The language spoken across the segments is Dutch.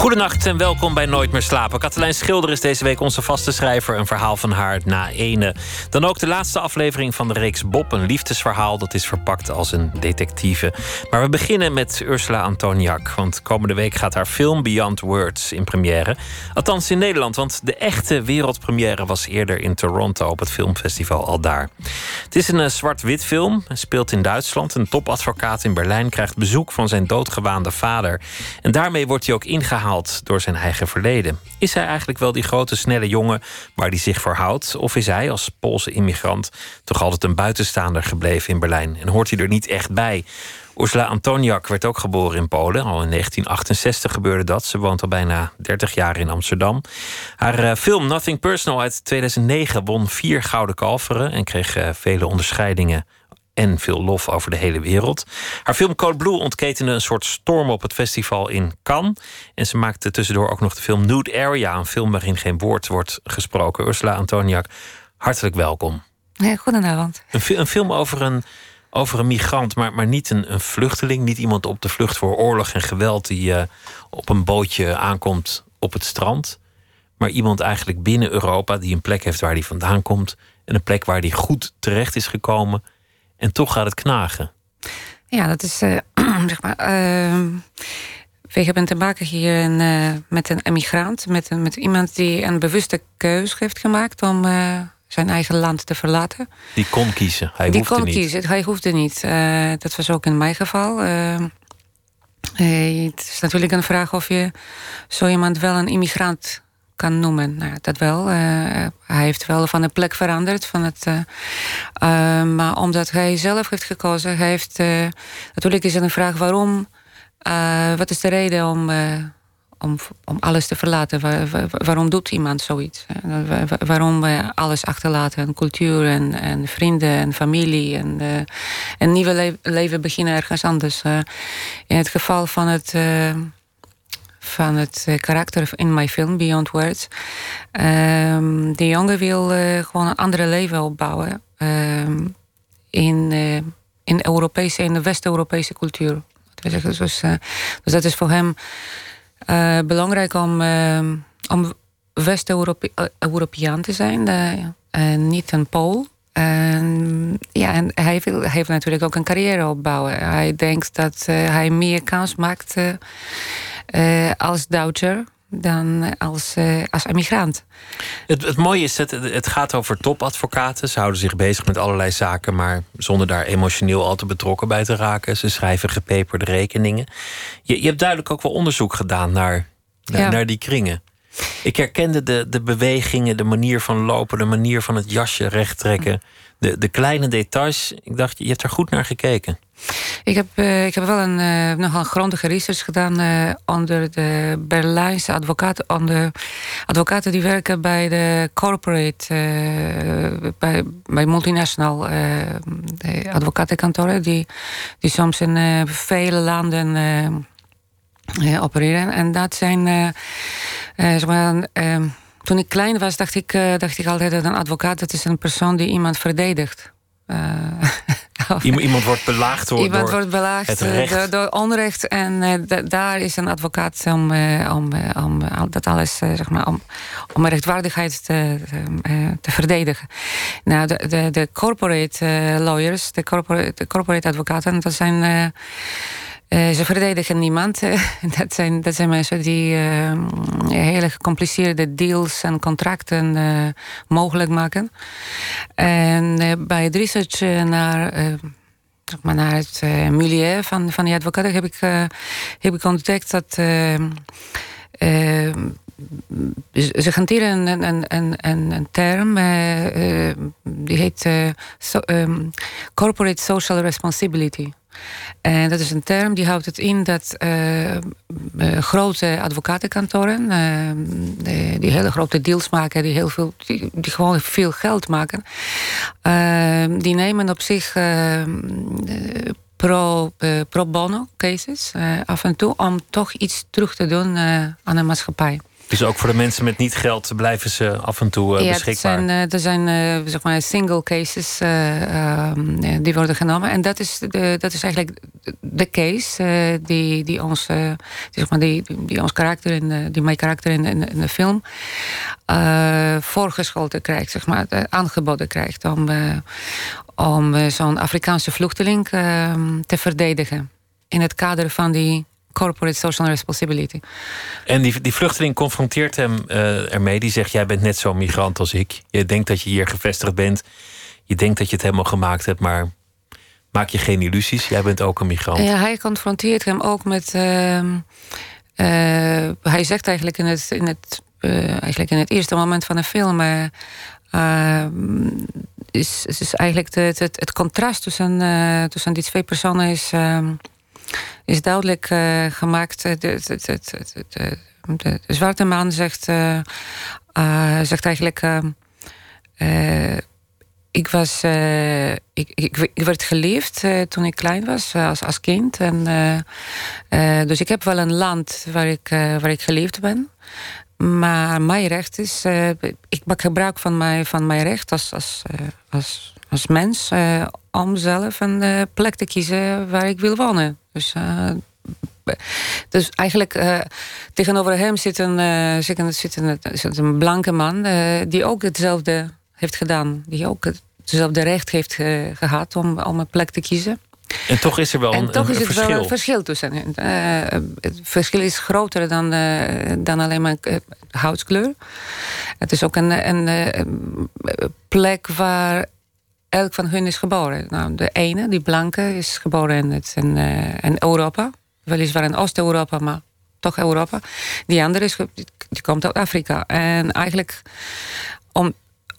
Goedenacht en welkom bij Nooit meer slapen. Katelijn Schilder is deze week onze vaste schrijver. Een verhaal van haar na ene. Dan ook de laatste aflevering van de reeks Bob. Een liefdesverhaal dat is verpakt als een detectieve. Maar we beginnen met Ursula Antoniak. Want komende week gaat haar film Beyond Words in première. Althans in Nederland, want de echte wereldpremière was eerder in Toronto op het filmfestival al daar. Het is een eh, zwart-wit film. Speelt in Duitsland. Een topadvocaat in Berlijn krijgt bezoek van zijn doodgewaande vader. En daarmee wordt hij ook ingehaald door zijn eigen verleden. Is hij eigenlijk wel die grote, snelle jongen waar hij zich voor houdt? Of is hij als Poolse immigrant toch altijd een buitenstaander gebleven in Berlijn? En hoort hij er niet echt bij? Ursula Antoniak werd ook geboren in Polen. Al in 1968 gebeurde dat. Ze woont al bijna 30 jaar in Amsterdam. Haar eh, film Nothing Personal uit 2009 won vier gouden kalveren en kreeg eh, vele onderscheidingen en veel lof over de hele wereld. Haar film Code Blue ontketende een soort storm op het festival in Cannes. En ze maakte tussendoor ook nog de film Nude Area, een film waarin geen woord wordt gesproken. Ursula Antoniak, hartelijk welkom. Ja, goedenavond. Een, een film over een, over een migrant, maar, maar niet een, een vluchteling. Niet iemand op de vlucht voor oorlog en geweld die uh, op een bootje aankomt op het strand. Maar iemand eigenlijk binnen Europa die een plek heeft waar hij vandaan komt. En een plek waar hij goed terecht is gekomen en toch gaat het knagen. Ja, dat is uh, zeg maar. Uh, we hebben te maken hier een, uh, met een emigrant, met, een, met iemand die een bewuste keuze heeft gemaakt om uh, zijn eigen land te verlaten. Die kon kiezen. Hij die hoefde kon niet. kiezen. Hij hoefde niet. dat was ook in mijn geval. het is natuurlijk een vraag of je zo iemand wel een immigrant kan noemen. Nou, dat wel. Uh, hij heeft wel van de plek veranderd. Van het, uh, uh, maar omdat hij zelf heeft gekozen, heeft. natuurlijk is het een vraag waarom. wat is de reden om, om, om alles te verlaten? Waar, waar, waarom doet iemand zoiets? waarom alles achterlaten? Een cultuur en, en vrienden en familie. En een nieuwe le leven beginnen ergens anders. in het geval van het van het karakter in mijn film Beyond Words. Um, de jongen wil uh, gewoon een andere leven opbouwen um, in, uh, in Europese, in de West-Europese cultuur. Dus, dus, dus, dat is voor hem belangrijk om, om West-Europeaan te zijn, en niet een Pool. En, ja, en hij, wil, hij heeft natuurlijk ook een carrière opbouwen. Hij denkt dat hij meer kans maakt als Duitser dan als, uh, als emigrant. Het, het mooie is dat het, gaat over topadvocaten. Ze houden zich bezig met allerlei zaken, maar zonder daar emotioneel al te betrokken bij te raken. Ze schrijven gepeperde rekeningen. Je, je hebt duidelijk ook wel onderzoek gedaan naar, naar, ja. naar die kringen. Ik herkende de, de bewegingen, de manier van lopen, de manier van het jasje recht trekken. De, de kleine details. Ik dacht, je hebt er goed naar gekeken. Ik heb, uh, ik heb wel een, uh, nogal grondige research gedaan uh, onder de Berlijnse advocaten, onder advocaten die werken bij de corporate, bij, bij multinational advocatenkantoren, die, die soms in vele landen opereren. En dat zijn, zeg maar, toen ik klein was, dacht ik, dacht ik altijd dat een advocaat dat is een persoon die iemand verdedigt. Iemand wordt belaagd door, Iemand door wordt belaagd het recht. Door, door onrecht. En uh, daar is een advocaat om, uh, om, uh, om dat alles, zeg maar, om, om rechtvaardigheid te, te verdedigen. Nou, de, de, de corporate lawyers, de corporate, de corporate advocaten, dat zijn. Uh, ze verdedigen niemand. dat, zijn, dat zijn mensen die uh, hele gecompliceerde deals en contracten mogelijk maken. En bij het research naar, zeg naar het milieu van, van die advocaten heb ik, heb ik ontdekt dat. Ze hanteren een, een, een, een term die heet so, um, Corporate Social Responsibility. En dat is een term die houdt het in dat grote advocatenkantoren, die hele grote deals maken, die, heel veel, die, gewoon veel geld maken, die nemen op zich pro, pro bono cases af en toe. Om toch iets terug te doen aan de maatschappij. Dus ook voor de mensen met niet geld blijven ze af en toe uh, ja, beschikbaar? Ja, er zijn, uh, zeg maar single cases uh, die worden genomen. En dat is, de, dat is eigenlijk de case die, die, ons, zeg maar die, die ons karakter, in die mijn karakter in, in, in de film voorgeschoten krijgt, zeg maar, aangeboden krijgt om, om zo'n Afrikaanse vluchteling ehm, te verdedigen. In het kader van die corporate social responsibility. En die, die vluchteling confronteert hem uh, ermee. Die zegt: Jij bent net zo'n migrant als ik. Je denkt dat je hier gevestigd bent. Je denkt dat je het helemaal gemaakt hebt, maar maak je geen illusies. Jij bent ook een migrant. Ja, hij confronteert hem ook met. Uh, uh, hij zegt eigenlijk in het, in het, eigenlijk in het eerste moment van de film. is, is eigenlijk het, het, het contrast tussen, tussen die twee personen is ehm, is duidelijk uh, gemaakt. De, de, de, zwarte man zegt, uh, zegt eigenlijk. ik, was, ik, ik, ik, werd geleefd toen ik klein was, als, als kind. En, dus ik heb wel een land waar ik, waar ik geleefd ben. Maar mijn recht is, ik maak gebruik van mijn, van mijn recht als, als, als, als mens om zelf een plek te kiezen waar ik wil wonen. Dus, uh, dus eigenlijk tegenover hem zit een, zit een, zit een, zit een blanke man die ook hetzelfde heeft gedaan. Die ook hetzelfde recht heeft ge, gehad om, om een plek te kiezen. En toch is er wel en een, toch een, is het verschil. wel een verschil tussen hen. het verschil is groter dan, dan alleen maar huidskleur. Het is ook een, een plek waar elk van hun is geboren. Nou, de ene, die blanke, is geboren in, het, in, in Europa. Weliswaar in Oost-Europa, maar toch Europa. Die andere is, die komt uit Afrika. En eigenlijk, om,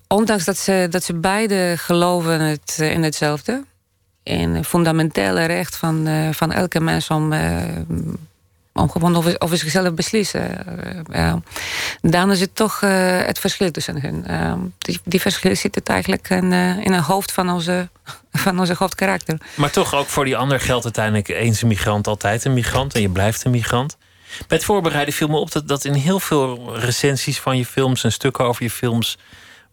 ondanks dat ze, dat ze beide geloven het, eh, in hetzelfde... in het fundamentele recht van, uh, van elke mens om om gewoon over, over zichzelf beslissen. Uh, dan is het toch uh, het verschil tussen. Uh, die, die verschil zit het eigenlijk in, in het hoofd van onze, van onze hoofdkarakter. Maar toch ook voor die ander geldt uiteindelijk eens een migrant altijd een migrant. En je blijft een migrant. Bij het voorbereiden viel me op dat, dat in heel veel recensies van je films en stukken over je films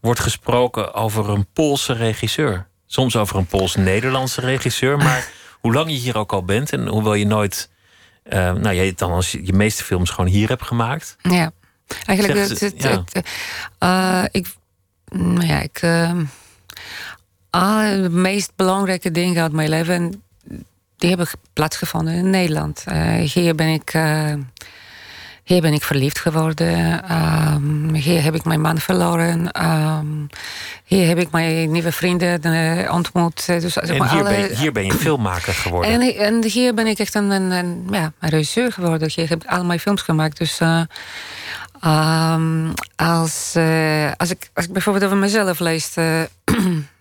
wordt gesproken over een Poolse regisseur. Soms over een Pools-Nederlandse regisseur. Maar hoe lang je hier ook al bent en hoewel je nooit uh, nou, jij dan als je, je meeste films gewoon hier hebt gemaakt. Ja, eigenlijk het, het, ja. het uh, ik, nou ja, ik, uh, de meest belangrijke dingen uit mijn leven, die hebben plaatsgevonden in Nederland. hier ben ik hier ben ik verliefd geworden. Um, hier heb ik mijn man verloren. Um, hier heb ik mijn nieuwe vrienden uh, ontmoet. Dus, en hier, alle... ben je, hier, ben je, filmmaker geworden. En, en, hier ben ik echt een, een, een, ja, een regisseur geworden. Hier heb ik al mijn films gemaakt. Dus uh, um, als, uh, als, ik, als ik bijvoorbeeld over mezelf lees... Eh,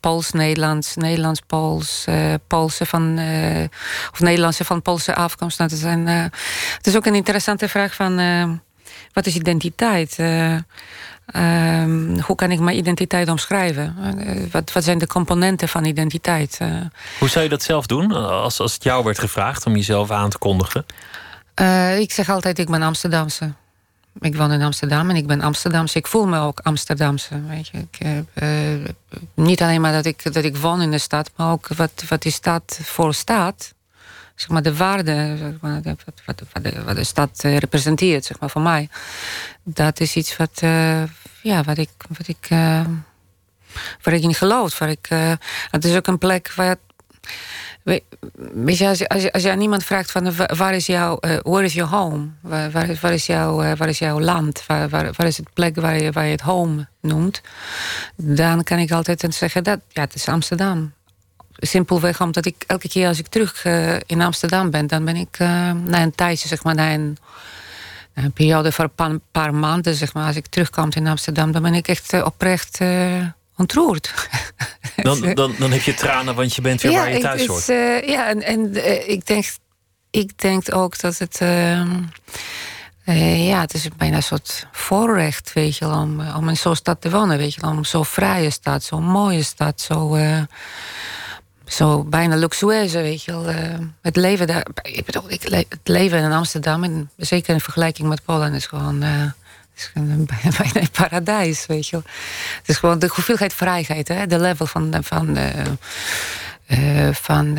Pools-Nederlands, Nederlands-Pools, uh, Poolse van, uh, of Nederlandse van Poolse afkomst. Nou, dat zijn, uh, het is ook een interessante vraag van wat is identiteit? Um, hoe kan ik mijn identiteit omschrijven? wat, wat zijn de componenten van identiteit? hoe zou je dat zelf doen als, als het jou werd gevraagd om jezelf aan te kondigen? ik zeg altijd, ik ben Amsterdamse. Ik woon in Amsterdam en ik ben Amsterdamse. Ik voel me ook Amsterdamse. Weet je. Ik, uh, niet alleen maar dat ik, dat ik woon in de stad, maar ook wat, wat die stad voor staat. Zeg maar de waarde, zeg maar, wat, wat, wat, de, stad uh, representeert, zeg maar, voor mij. Dat is iets wat, uh, ja, wat ik, wat ik, waar ik in geloof. Waar ik, het is ook een plek waar Weet je, als, als, als je aan iemand vraagt van waar is jouw, uh, where is your home? Waar, waar, is, jouw, uh, waar is jouw land? Waar, waar, is het plek waar je, waar je het home noemt? Dan kan ik altijd zeggen dat ja, het is Amsterdam. Simpelweg omdat ik elke keer als ik terug uh, in Amsterdam ben, dan ben ik na een tijdje, zeg maar, na een, na een periode van een paar, paar, maanden, zeg maar, als ik terugkom in Amsterdam, dan ben ik echt oprecht ontroerd. Dan, dan, dan heb je tranen, want je bent weer waar je thuis hoort. Uh, ja, en, en uh, ik, denk, ik denk ook dat het... Uh, ja, het is bijna een soort voorrecht, weet je, om, om in zo'n stad te wonen, weet je, om zo'n vrije stad, zo'n mooie stad, zo, zo bijna luxueuze, weet je wel. Het leven daar, ik bedoel, ik het leven in Amsterdam, en zeker in vergelijking met Polen, is gewoon, is bijna een paradijs, weet je wel. Het is gewoon de hoeveelheid vrijheid, hè, de level van, van, uh, van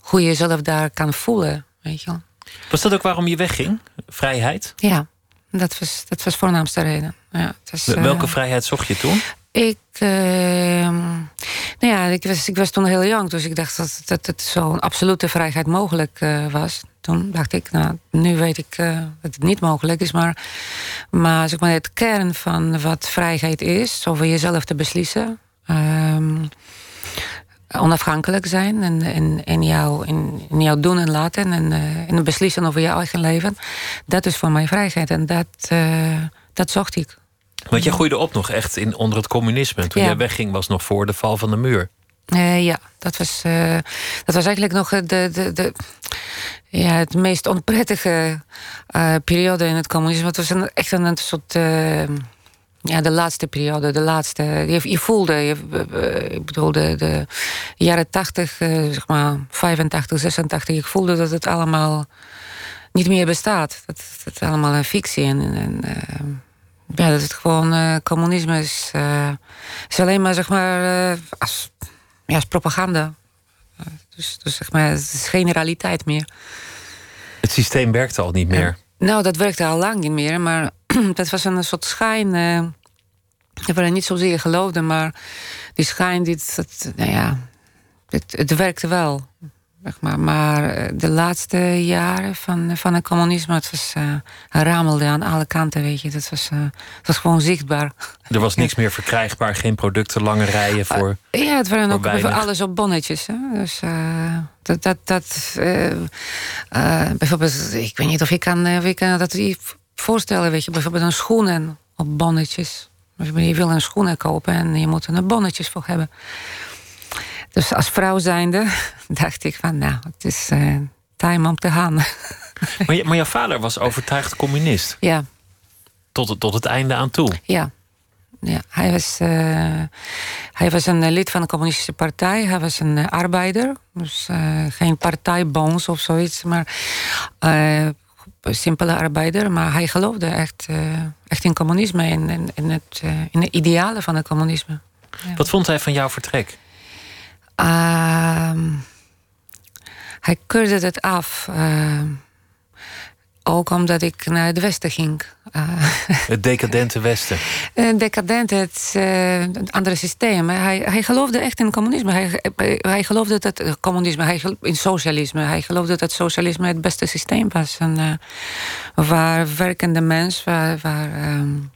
hoe je jezelf daar kan voelen, weet je wel. Was dat ook waarom je wegging? Vrijheid? Ja, dat was, dat was voornaamste reden. Ja, was, Welke vrijheid zocht je toen? Ik, uh, nou ja, ik was, ik was toen heel jong, dus ik dacht dat, dat het zo'n absolute vrijheid mogelijk uh, was. Toen dacht ik, nou, nu weet ik uh, dat het niet mogelijk is, maar, maar, zeg maar het kern van wat vrijheid is, over jezelf te beslissen, um, onafhankelijk zijn en, en, en jou, in, in jou doen en laten en, en beslissen over je eigen leven, dat is voor mij vrijheid en dat, dat zocht ik. Want jij groeide op nog echt in, onder het communisme. Toen ja. jij wegging was nog voor de val van de muur. Uh, ja, dat was, uh, dat was eigenlijk nog de, de, de, ja, het meest onprettige uh, periode in het communisme. Het was een, echt een, een soort. ja, de laatste periode, de laatste. Je, je voelde, je, ik bedoel, de, de jaren 80, zeg maar 85, 86. Ik voelde dat het allemaal niet meer bestaat. Dat het allemaal een fictie en. en ja, dat het gewoon uh, communisme is, uh, is alleen maar zeg maar uh, als, ja, als propaganda. dus, dus zeg maar, het is geen realiteit meer. Het systeem werkte al niet meer. nou, dat werkte al lang niet meer, maar dat was een soort schijn. dat we niet zozeer geloofden, maar die schijn, dit, dat, nou ja, het, het werkte wel. Maar, maar eh, de laatste jaren van, van het communisme, het was, uh, ramelde aan alle kanten, weet je. Dat was, uh, het was gewoon zichtbaar. Er was niks meer verkrijgbaar, geen producten, lange rijen voor. Uh, ja, het waren ook alles op bonnetjes. Hè? Dus dat, dat, dat bijvoorbeeld, ik weet niet of ik kan, of ik kan dat voorstellen, weet je, bijvoorbeeld een schoenen op bonnetjes. Je wil een schoenen kopen en je moet er bonnetjes voor hebben. Dus als vrouw zijnde dacht ik van, nou, het is uh, time om te gaan. Maar, je, maar jouw vader was overtuigd communist? Ja. Tot het, tot het einde aan toe? Ja. ja hij, was, uh, hij was een lid van de communistische partij. Hij was een arbeider. Dus geen partijbons of zoiets, maar simpele arbeider. Maar hij geloofde echt, echt in communisme en in, in, het, in de idealen van het communisme. Ja. Wat vond hij van jouw vertrek? Uh, hij keurde het af. Uh, ook omdat ik naar het westen ging. Uh, het decadente westen. Het decadente, het, uh, het andere systeem. Hij, hij geloofde echt in communisme. Hij, hij geloofde dat het communisme, hij, in socialisme. Hij geloofde dat socialisme het beste systeem was. En, uh, waar werkende mensen, waar, waar, um,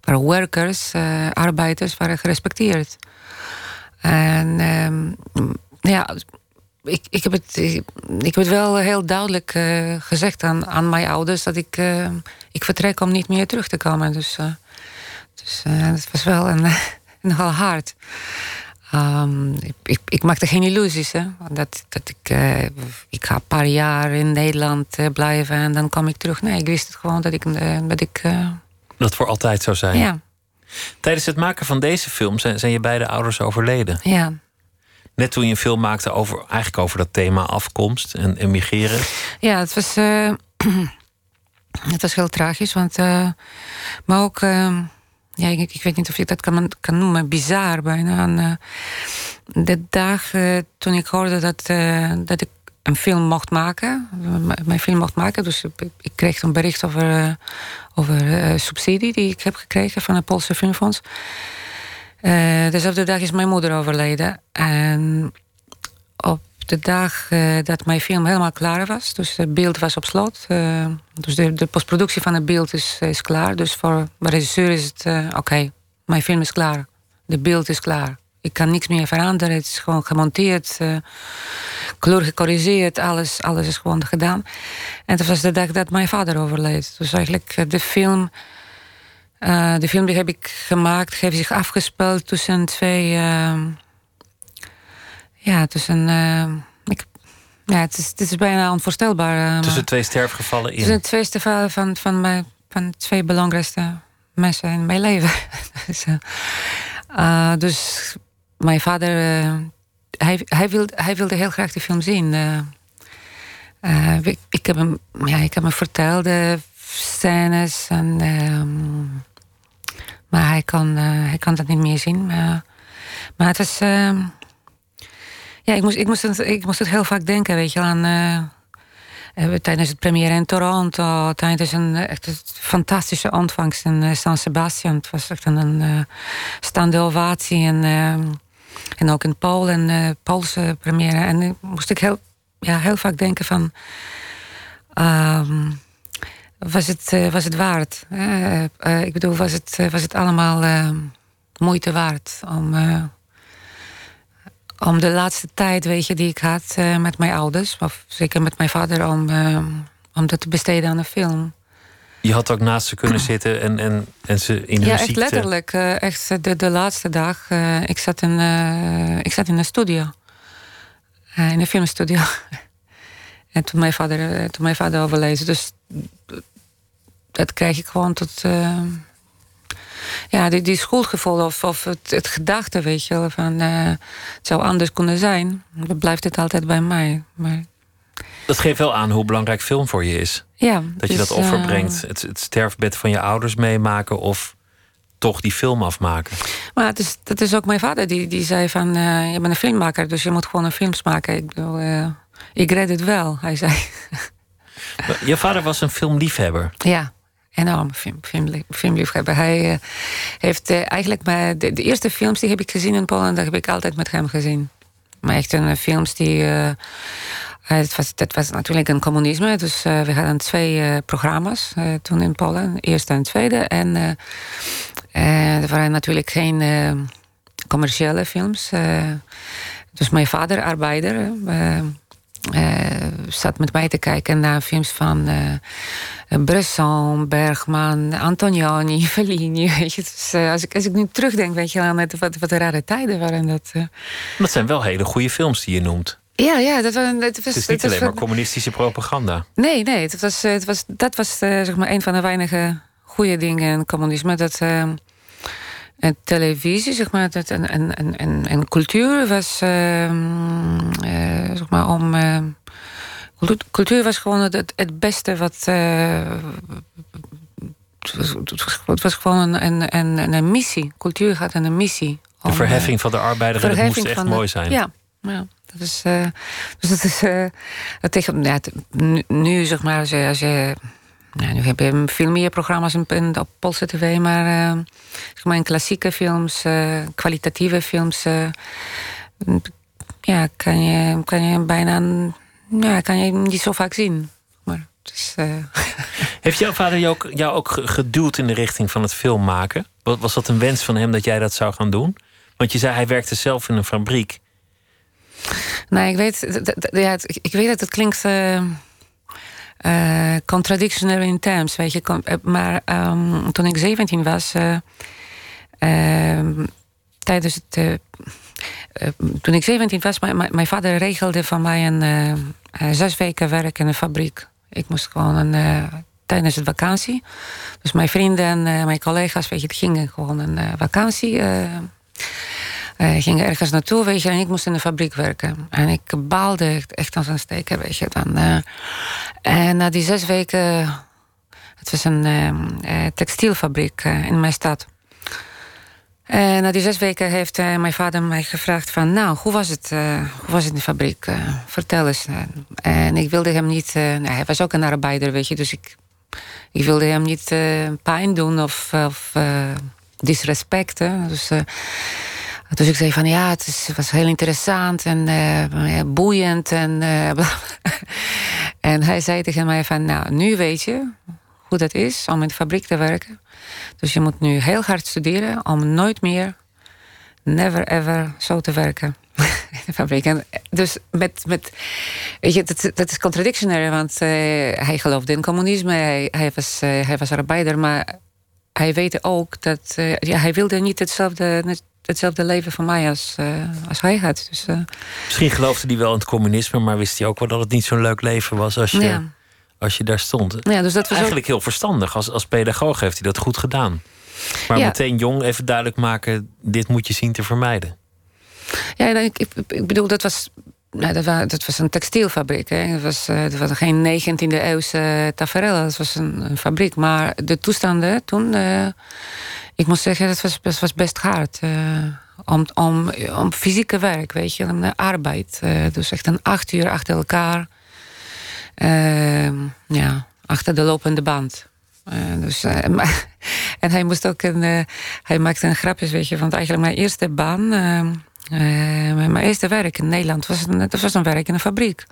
waar workers, arbeiders waren gerespecteerd. En um, ja, ik, ik, heb het, ik heb het wel heel duidelijk uh, gezegd aan, aan mijn ouders dat ik, uh, ik vertrek om niet meer terug te komen. Dus, uh, dus dat was wel een, nogal hard. Um, ik, ik, ik, maakte geen illusies. Hè? Dat, dat ik, ik ga een paar jaar in Nederland blijven en dan kom ik terug. Nee, ik wist het gewoon dat ik. dat, ik dat voor altijd zou zijn. Ja. Tijdens het maken van deze film zijn, zijn je beide ouders overleden. Ja. Net toen je een film maakte over, eigenlijk over dat thema afkomst en emigreren. Ja, het was, uh, het was heel tragisch. Want, uh, maar ook, uh, ja, ik, ik, weet niet of je dat kan, kan noemen, bizar bijna. En, de dag toen ik hoorde dat, dat ik een film mocht maken. Mijn film mocht maken. Dus ik kreeg een bericht over, over uh, subsidie die ik heb gekregen van het Poolse Filmfonds. Uh, dezelfde dag is mijn moeder overleden. En op de dag dat mijn film helemaal klaar was, dus het beeld was op slot. dus de, de, postproductie van het beeld is, is klaar. Dus voor de regisseur is het oké, mijn film is klaar. De beeld is klaar. Ik kan niks meer veranderen. Het is gewoon gemonteerd, uh, kleur gecorrigeerd, alles, alles is gewoon gedaan. En dat was de dag dat mijn vader overleed. Dus eigenlijk uh, de film, uh, de film die heb ik gemaakt, heeft zich afgespeeld tussen twee, ja, tussen, ik, ja, het is, het is bijna onvoorstelbaar. tussen twee sterfgevallen in? Tussen twee sterfgevallen van, van, mijn, van twee belangrijkste mensen in mijn leven. dus, dus mijn vader, uh, hij, hij, wilde, hij wilde heel graag de film zien. Ik, ik, heb hem, ja, ik heb hem verteld, de scènes. En, ehm, maar hij kan, hij kan dat niet meer zien. Maar, maar het was. Ehm, ja, ik moest, ik, moest het, ik moest het heel vaak denken, weet je, aan tijdens het première in Toronto, tijdens een echt een fantastische ontvangst in San Sebastian. Het was echt een, een staande ovatie. En, en ook in Polen, een Poolse première. En moest ik heel, ja, heel vaak denken van... Um, was, het, was het waard? ik bedoel, was het, was het allemaal moeite waard om om de laatste tijd, weet je, die ik had met mijn ouders, of zeker met mijn vader, om, uh, om dat te besteden aan een film. Je had ook naast ze kunnen zitten en, en, en ze in hun ja, echt ziekte... letterlijk. Uh, echt de, de laatste dag. ik, zat in, ik zat in een studio. in een filmstudio. en toen mijn vader, toen mijn vader overleed. Dus dat krijg ik gewoon tot ja, die, die schuldgevoel of, of het, het gedachte, weet je wel, van het zou anders kunnen zijn. Dan blijft het altijd bij mij. Maar... Dat geeft wel aan hoe belangrijk film voor je is. Ja, dat je dat offer uh... brengt, het, het sterfbed van je ouders meemaken of toch die film afmaken. Maar het is, dat is ook mijn vader die, die zei van... Uh, je bent een filmmaker, dus je moet gewoon een films maken. Ik bedoel, uh, ik red het wel, hij zei. Je vader was een filmliefhebber. Ja enorm film, film, filmliefhebber. Hij uh, heeft eigenlijk maar de, de, eerste films die heb ik gezien in Polen, dat heb ik altijd met hem gezien. Maar echt een films die. Uh, het, was, het was natuurlijk een communisme, dus we hadden twee programma's toen in Polen, eerste en tweede. En er waren natuurlijk geen commerciële films. dus mijn vader, arbeider, zat met mij te kijken naar films van Bresson, Bergman, Antonioni, Fellini. Dus, als, ik, als ik nu terugdenk, weet je aan het, wat, wat rare tijden waren dat. Dat zijn wel hele goede films die je noemt. Ja, ja, dat was, het, was, het is niet alleen maar communistische propaganda. Nee, nee, het was, het was, dat was uh, zeg maar een van de weinige goede dingen in communisme. Dat en televisie, zeg maar, dat, en, en, en, en cultuur was, zeg maar, om Cultuur was gewoon het, het beste wat. Het, was, gewoon een, een, een, missie. Cultuur gaat een missie. de verheffing van de arbeider, dat moest echt mooi zijn. Ja, ja. Dat is, uh, dus dat is dat tegen, nu, nu, zeg maar, als je, als nu heb je veel meer programma's in, op Poolse tv, maar, uh, zeg maar in klassieke films, kwalitatieve films, ja, kan je, kan je bijna ja, kan je niet zo vaak zien. Maar. Heeft jouw vader jou ook, jou ook geduwd in de richting van het film maken? Was dat een wens van hem dat jij dat zou gaan doen? Want je zei hij werkte zelf in een fabriek. Nou, ik weet, ja, ik weet dat het klinkt uh, in terms, weet je. Maar um, toen ik 17 was, uh, tijdens het toen ik 17 was, mijn vader regelde van mij een zes weken werk in een fabriek. Ik moest gewoon een, tijdens de vakantie. Dus mijn vrienden en mijn collega's, weet je, gingen gewoon een vakantie. Gingen ergens naartoe, weet je, en ik moest in de fabriek werken. En ik baalde echt als een steker, weet je. Dan, en na die zes weken, het was een textielfabriek in mijn stad. En eh, na die zes weken heeft mijn vader mij gevraagd van... nou, hoe was het, hoe was het in de fabriek? vertel eens. en ik wilde hem niet... Nou, hij was ook een arbeider, weet je. Dus ik, ik wilde hem niet pijn doen of, of disrespecten. Dus, dus ik zei van ja, het, is, was heel interessant en boeiend. En, en hij zei tegen mij van... nou, nu weet je hoe dat is om in de fabriek te werken... Dus je moet nu heel hard studeren om nooit meer, never ever zo te werken in de fabriek. En dus met, met weet je, dat, is contradictionary, want uh, hij geloofde in communisme, hij, hij, was, uh, hij was arbeider, maar hij weet ook dat uh, ja, hij wilde niet hetzelfde, hetzelfde leven van mij als, als hij had. Dus, Misschien geloofde hij wel in het communisme, maar wist hij ook wel dat het niet zo'n leuk leven was als je. Ja als je daar stond. Ja, dus dat was Eigenlijk heel verstandig. Als, als pedagoog heeft hij dat goed gedaan. Maar meteen jong even duidelijk maken: dit moet je zien te vermijden. Ja, ik, ik, ik bedoel, dat was nou, dat, was, dat was een textielfabriek. Hè. Dat, was, uh, dat was geen 19e eeuwse tafereel. Dat was een, een, fabriek. Maar de toestanden toen... Uh, ik moet zeggen, dat was, dat was best hard. Uh, om, om, om fysieke werk, weet je. Om arbeid. dus echt een acht uur achter elkaar. Ehm, ja, achter de lopende band. dus, en hij moest ook een... hij maakte een grapjes, weet je. Want eigenlijk mijn eerste baan ehm, mijn eerste werk in Nederland was een, dat was een werk in een fabriek.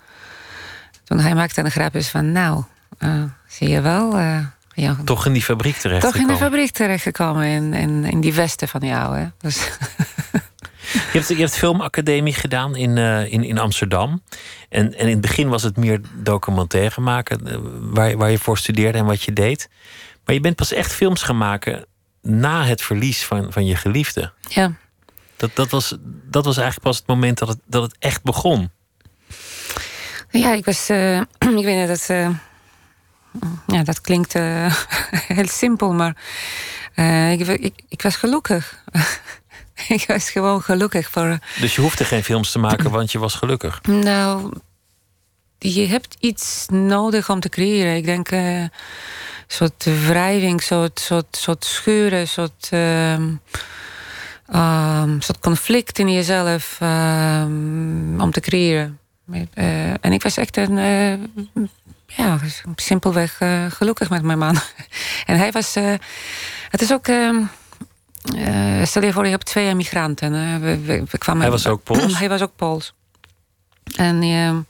Toen hij maakte een grapjes van, nou, zie je wel. Ja, toch in die fabriek terecht Toch in de fabriek terechtgekomen, in, in, in die westen van jou. Hè? Dus je, hebt, je hebt filmacademie gedaan in, in, in Amsterdam. En, en in het begin was het meer documentaire maken, waar, waar je voor studeerde en wat je deed. Maar je bent pas echt films gaan maken na het verlies van, van je geliefde. Ja. Dat, dat, was, dat was eigenlijk pas het moment dat het, dat het echt begon. Ja, ik was. Uh, ik weet niet, dat. Ja, dat klinkt uh, heel simpel, maar. Ik, ik, ik, was gelukkig. ik was gewoon gelukkig voor. Dus je hoefde geen films te maken, want je was gelukkig? Nou, je hebt iets nodig om te creëren. Ik denk. een soort wrijving, soort, soort, soort scheuren, soort. Ehm, um, een soort conflict in jezelf um, om te creëren. Uh, en ik was echt een, uh, ja, simpelweg uh, gelukkig met mijn man. en hij was, het is ook, uh, stel je voor, je hebt twee emigranten. We, we, we, kwamen, hij was ook Pools? hij was ook Pools. En je,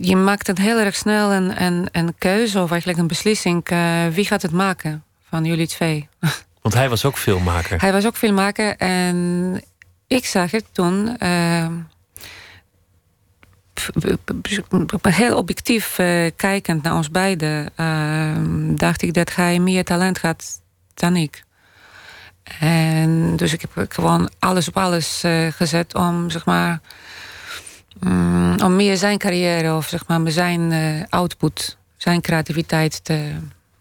je maakt het heel erg snel een, een, een keuze of eigenlijk een beslissing. wie gaat het maken van jullie twee? Want hij was ook filmmaker. Hij was ook filmmaker en ik zag het toen. Heel objectief uh, kijkend naar ons beiden, uh, dacht ik dat hij meer talent had dan ik. En dus ik heb gewoon alles op alles uh, gezet om zeg maar. Um, om meer zijn carrière of zeg maar zijn output, zijn creativiteit te,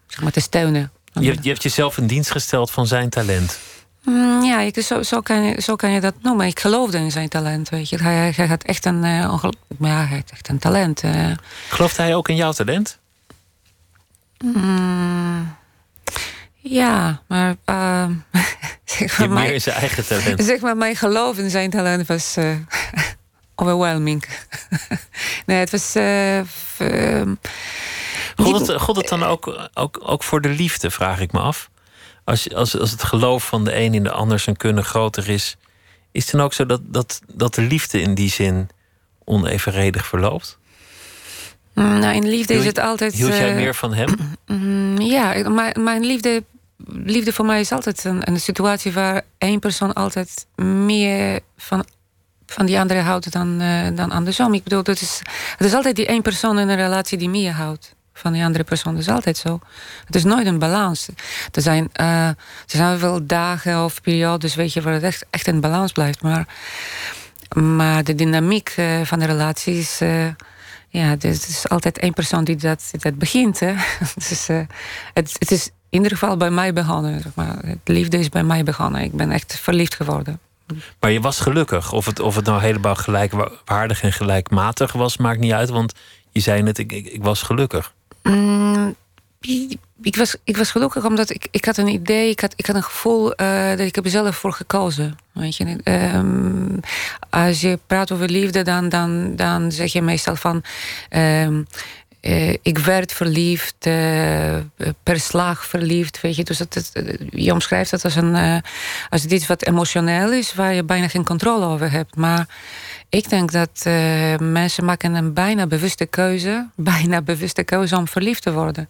zeg maar, te steunen. Je hebt jezelf in dienst gesteld van zijn talent. Mm, ja, ik, zo, zo, kan je, zo kan je dat noemen. Ik geloofde in zijn talent, weet je. Hij, hij had echt een, uh, ja, hij had echt een talent. Uh. Geloofde hij ook in jouw talent? Mm, ja, maar... Uh, zeg maar meer in zijn eigen talent. Zeg maar, mijn geloof in zijn talent was overwhelming. nee, het was... God het, God het dan ook, ook, ook voor de liefde, vraag ik me af? Als, als, als het geloof van de een in de ander zijn kunnen groter is, is het dan ook zo dat, dat, dat de liefde in die zin onevenredig verloopt? Mm, nou, in liefde is het altijd. Hield jij uh, meer van hem? Mm, ja, maar mijn liefde, liefde voor mij is altijd een, een situatie waar één persoon altijd meer van van die andere houdt dan, uh, dan andersom. Ik bedoel, het is, het is altijd die één persoon in een relatie die meer houdt van die andere persoon. Dat is altijd zo. Het is nooit een balans. Er zijn, uh, er zijn wel dagen of periodes, weet je, waar het echt, echt in balans blijft. Maar, maar de dynamiek uh, van de relatie is. Uh, ja, het is altijd één persoon die dat, dat begint. Hè? dus, het, het is in ieder geval bij mij begonnen. Maar. Het liefde is bij mij begonnen. Ik ben echt verliefd geworden. Maar je was gelukkig. Of het, of het nou helemaal gelijkwaardig en gelijkmatig was, maakt niet uit. Want je zei net, ik, ik was gelukkig. Mm, ik, was, ik was gelukkig omdat ik, ik had een idee, ik had, ik had een gevoel uh, dat ik heb zelf voor gekozen. Weet je, um, als je praat over liefde, dan, dan, dan zeg je meestal van. Um, uh, ik werd verliefd, uh, per slag verliefd, weet je. Dus het, je omschrijft het als, een, als iets wat emotioneel is, waar je bijna geen controle over hebt. Maar ik denk dat uh, mensen maken een bijna bewuste keuze, bijna bewuste keuze om verliefd te worden.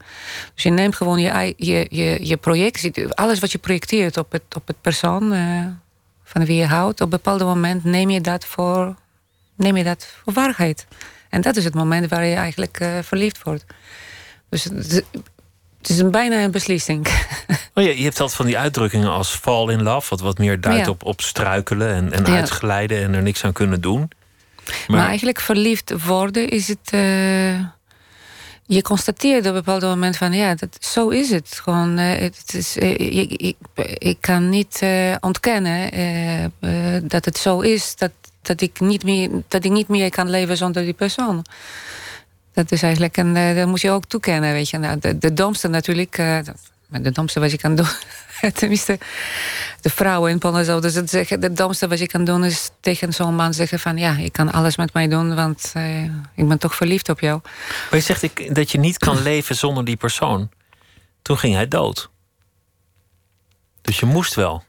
Dus je neemt gewoon je, je, je, je projectie, alles wat je projecteert op het, op het persoon uh, van wie je houdt, op een bepaald moment neem je dat voor, neem je dat voor waarheid. En dat is het moment waar je eigenlijk uh, verliefd wordt. Dus het, is een, bijna een beslissing. Oh ja, je hebt altijd van die uitdrukkingen als fall in love, wat wat meer duidt op, op struikelen en, en uitglijden en er niks aan kunnen doen. Maar, eigenlijk verliefd worden is het. Uh, je constateert op een bepaald moment van ja, dat, zo is het. Gewoon, uh, het is, uh, ik, ik, ik, kan niet ontkennen dat het zo is dat, dat, ik niet meer, dat ik niet meer kan leven zonder die persoon. Dat is eigenlijk een, dat moet je ook toekennen, weet je. Nou, de, de domste natuurlijk, de domste wat je kan doen Tenminste, de vrouwen in Polen zouden ze zeggen... het domste wat je kan doen is tegen zo'n man zeggen van... ja, je kan alles met mij doen, want uh, ik ben toch verliefd op jou. Maar je zegt ik, dat je niet kan leven zonder die persoon. Toen ging hij dood. Dus je moest wel.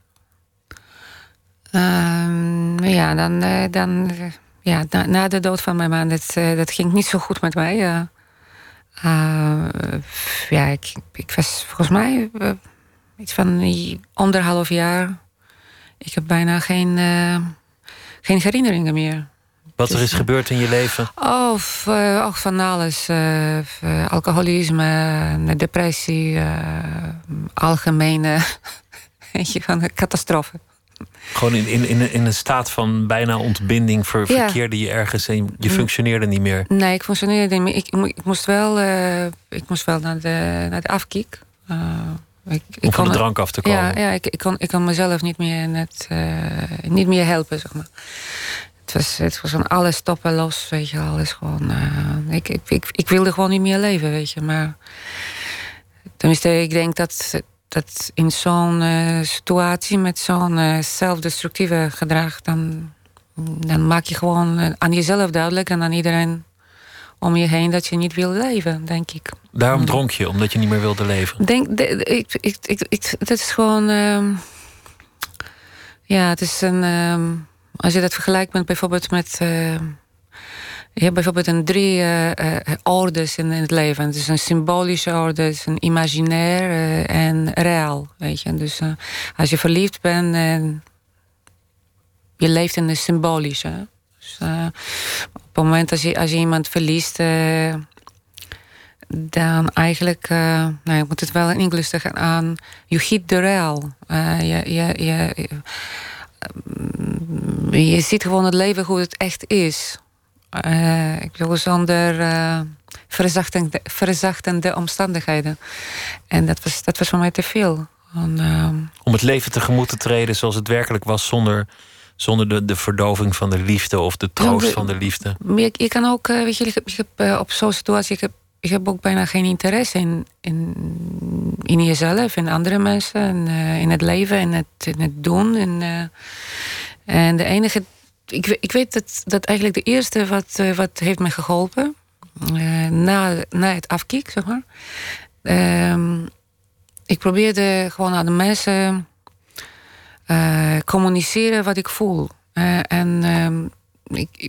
Uh, ja, dan... Uh, dan ja, na, na, de dood van mijn man, dat, uh, dat ging niet zo goed met mij. ja, ik, ik was volgens mij iets van anderhalf jaar. Ik heb bijna geen, geen herinneringen meer. Wat er is dus, gebeurd in je leven? Of, ook van alles. Alcoholisme, depressie, algemene van catastrofe. Gewoon in, in, in, in een staat van bijna ontbinding ver, ja. verkeerde je ergens en je functioneerde niet meer? Nee, ik functioneerde niet meer. Ik, ik moest wel, ik moest wel naar de, naar de afkiek. Ik, Om van de drank af te komen. Ja, ja ik, ik, kon, ik kon mezelf niet meer, net, uh, niet meer helpen, zeg maar. Het was, het was van alles stoppen, los, weet je Alles gewoon... Ik, ik, ik, ik, wilde gewoon niet meer leven, weet je. Maar tenminste, ik denk dat, dat in zo'n uh, situatie... met zo'n zelfdestructieve gedrag... Dan, dan maak je gewoon aan jezelf duidelijk... en aan iedereen om je heen dat je niet wil leven, denk ik. Daarom dronk je, omdat je niet meer wilde leven? Denk, de, ik, ik, ik, ik, het is gewoon. Um, ja, het is een. Um, als je dat vergelijkt met bijvoorbeeld met. Uh, je hebt bijvoorbeeld een drie uh, uh, ordes in, in, het leven. Is een symbolische orde, een imaginair uh, en real. Weet je? Dus als je verliefd bent en je leeft in de symbolische. Dus, op het moment als je, als je iemand verliest, dan eigenlijk, nou, ik moet het wel in Engels zeggen aan, you hit the. Uh, je, je, je, je ziet gewoon het leven hoe het echt is. Ik bedoel, zonder verzachtende, verzachtende omstandigheden. En dat was, dat was voor mij te veel. En, Om het leven tegemoet te treden zoals het werkelijk was, zonder zonder de, de verdoving van de liefde of de troost van de liefde. Je, je kan ook, weet je, ik heb, op zo'n situatie, ik heb, ik heb ook bijna geen interesse in, in, in jezelf, in andere mensen, in, in het leven, in het, in het doen. En, en de enige, ik, ik weet dat, dat eigenlijk de eerste wat, wat heeft me geholpen, na, na het afkiek, zeg maar. Ehm, ik probeerde gewoon aan de mensen uh, communiceren wat ik voel. En, uh, ik,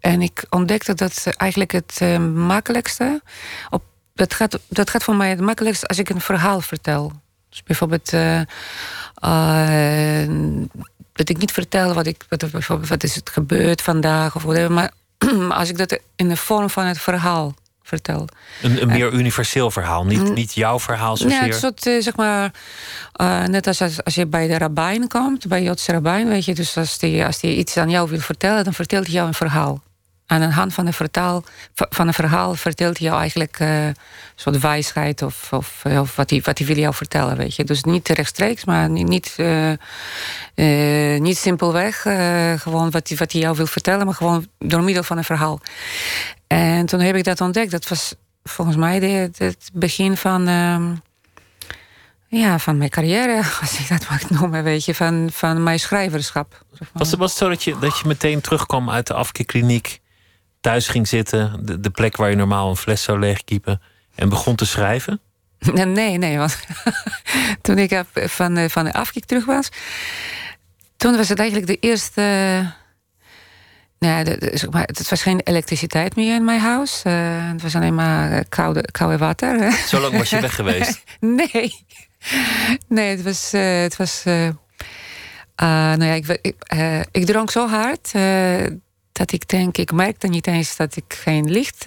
en ik ontdekte dat eigenlijk het makkelijkste. Op, dat, gaat, dat gaat voor mij het makkelijkste als ik een verhaal vertel. Dus bijvoorbeeld. Dat ik niet vertel wat, ik, wat, wat is het gebeurd vandaag of whatever. Maar als ik dat in de vorm van het verhaal vertel. Een, een meer universeel verhaal, niet, mm. niet jouw verhaal zozeer? Ja, een soort, uh, zeg maar, uh, net als, als je bij de rabbijn komt, bij Joodse rabbijn, weet je, dus als die, als die iets aan jou wil vertellen, dan vertelt hij jou een verhaal. Aan de hand van een, vertaal, van een verhaal vertelt hij jou eigenlijk uh, een soort wijsheid of, of, of, wat, hij, wat hij wil jou vertellen, weet je. Dus niet rechtstreeks, maar niet, niet, uh, niet simpelweg gewoon wat hij, wat hij jou wil vertellen, maar gewoon door middel van een verhaal. En toen heb ik dat ontdekt. Dat was volgens mij de, het begin van, uh, ja, van mijn carrière, als ik dat mag noemen, weet je, van, van mijn schrijverschap. Was het, was zo dat je, dat je meteen terugkwam uit de afkeerkliniek, thuis ging zitten, de, de plek waar je normaal een fles zou leegkiepen, en begon te schrijven? Nee, nee, want toen ik van, van de afkiek terug was, toen was het eigenlijk de eerste Nee, het was geen elektriciteit meer in mijn huis. Uh, het was alleen maar eh, koude, koude water. Zo lang was je weg geweest? nee. Nee, het was... Uh, het was nou ja, ik, ik, ik, dronk zo hard... dat ik denk, ik merkte niet eens dat ik geen licht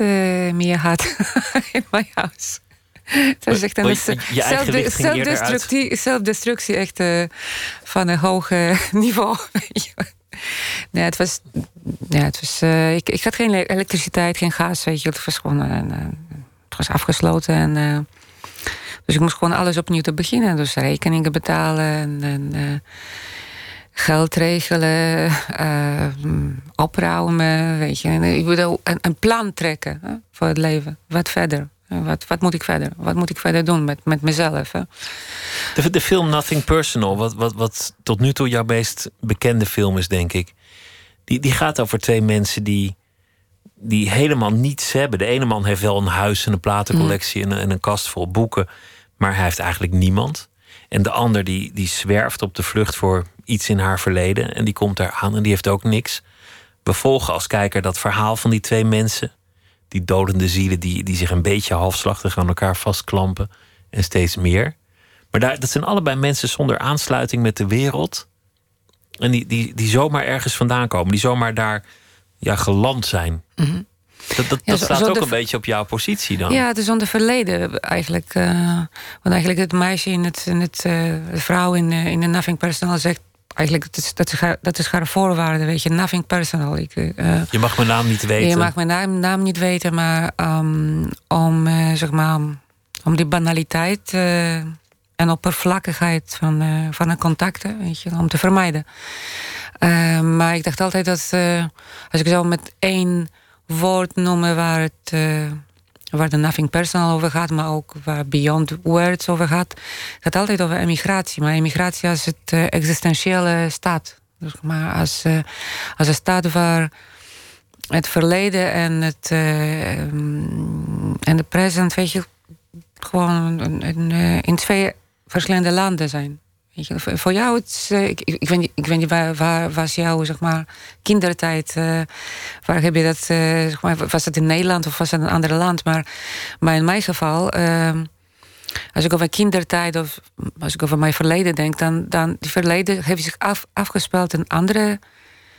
meer had in mijn huis. Het was echt een zelfdestructie, zelfdestructie echt van een hoog niveau. Nee, het was. Ja, het was ik, ik had geen elektriciteit, geen gas, weet je. Het was gewoon. Het was afgesloten. En, dus ik moest gewoon alles opnieuw te beginnen. Dus rekeningen betalen en, en geld regelen, uh, opruimen, weet je. Ik bedoel, een, een plan trekken hè, voor het leven. Wat verder? Wat, wat moet ik verder? Wat moet ik verder doen met, met mezelf? Hè? De, de film Nothing Personal, wat, wat, wat tot nu toe jouw meest bekende film is, denk ik. Die, die gaat over twee mensen die, die helemaal niets hebben. De ene man heeft wel een huis en een platencollectie en, en een kast vol boeken. Maar hij heeft eigenlijk niemand. En de ander die, die zwerft op de vlucht voor iets in haar verleden. En die komt daar aan en die heeft ook niks. We volgen als kijker dat verhaal van die twee mensen. Die dodende zielen die, die zich een beetje halfslachtig aan elkaar vastklampen. En steeds meer. Maar daar, dat zijn allebei mensen zonder aansluiting met de wereld. En die, die, die zomaar ergens vandaan komen. Die zomaar daar ja, geland zijn. Mhm. Dat, dat, dat staat ook een beetje op jouw positie dan. Ja, het is zonder verleden eigenlijk. Uh, want eigenlijk het meisje in het, in het uh, de vrouw in, uh, in de Nothing Personal zegt eigenlijk, dat is, dat is, haar, dat is haar voorwaarde, weet je. Nothing personal. Ik, je mag mijn naam niet weten. Je mag mijn naam, naam niet weten, maar um, om, zeg maar, om die banaliteit en oppervlakkigheid van, van een contacten, weet je, om te vermijden. maar ik dacht altijd dat als ik zo met één woord noemen waar, het, uh, waar Nothing Personal over gaat, maar ook waar Beyond Words over gaat. Het gaat altijd over emigratie, maar emigratie als het uh, existentiële staat. Dus maar als, uh, als een staat waar het verleden en, het, en de present, weet je, gewoon in, in twee verschillende landen zijn. Voor jou, het, uh, ik, ik, weet ik niet waar, was jouw zeg maar, kindertijd? Uh, waar heb je dat? Uh, zeg maar, was dat in Nederland of was in een ander land? Maar, maar in mijn geval, ehm, als ik over kindertijd of als ik over mijn verleden denk, dan, dan die verleden heeft zich af, afgespeeld in andere,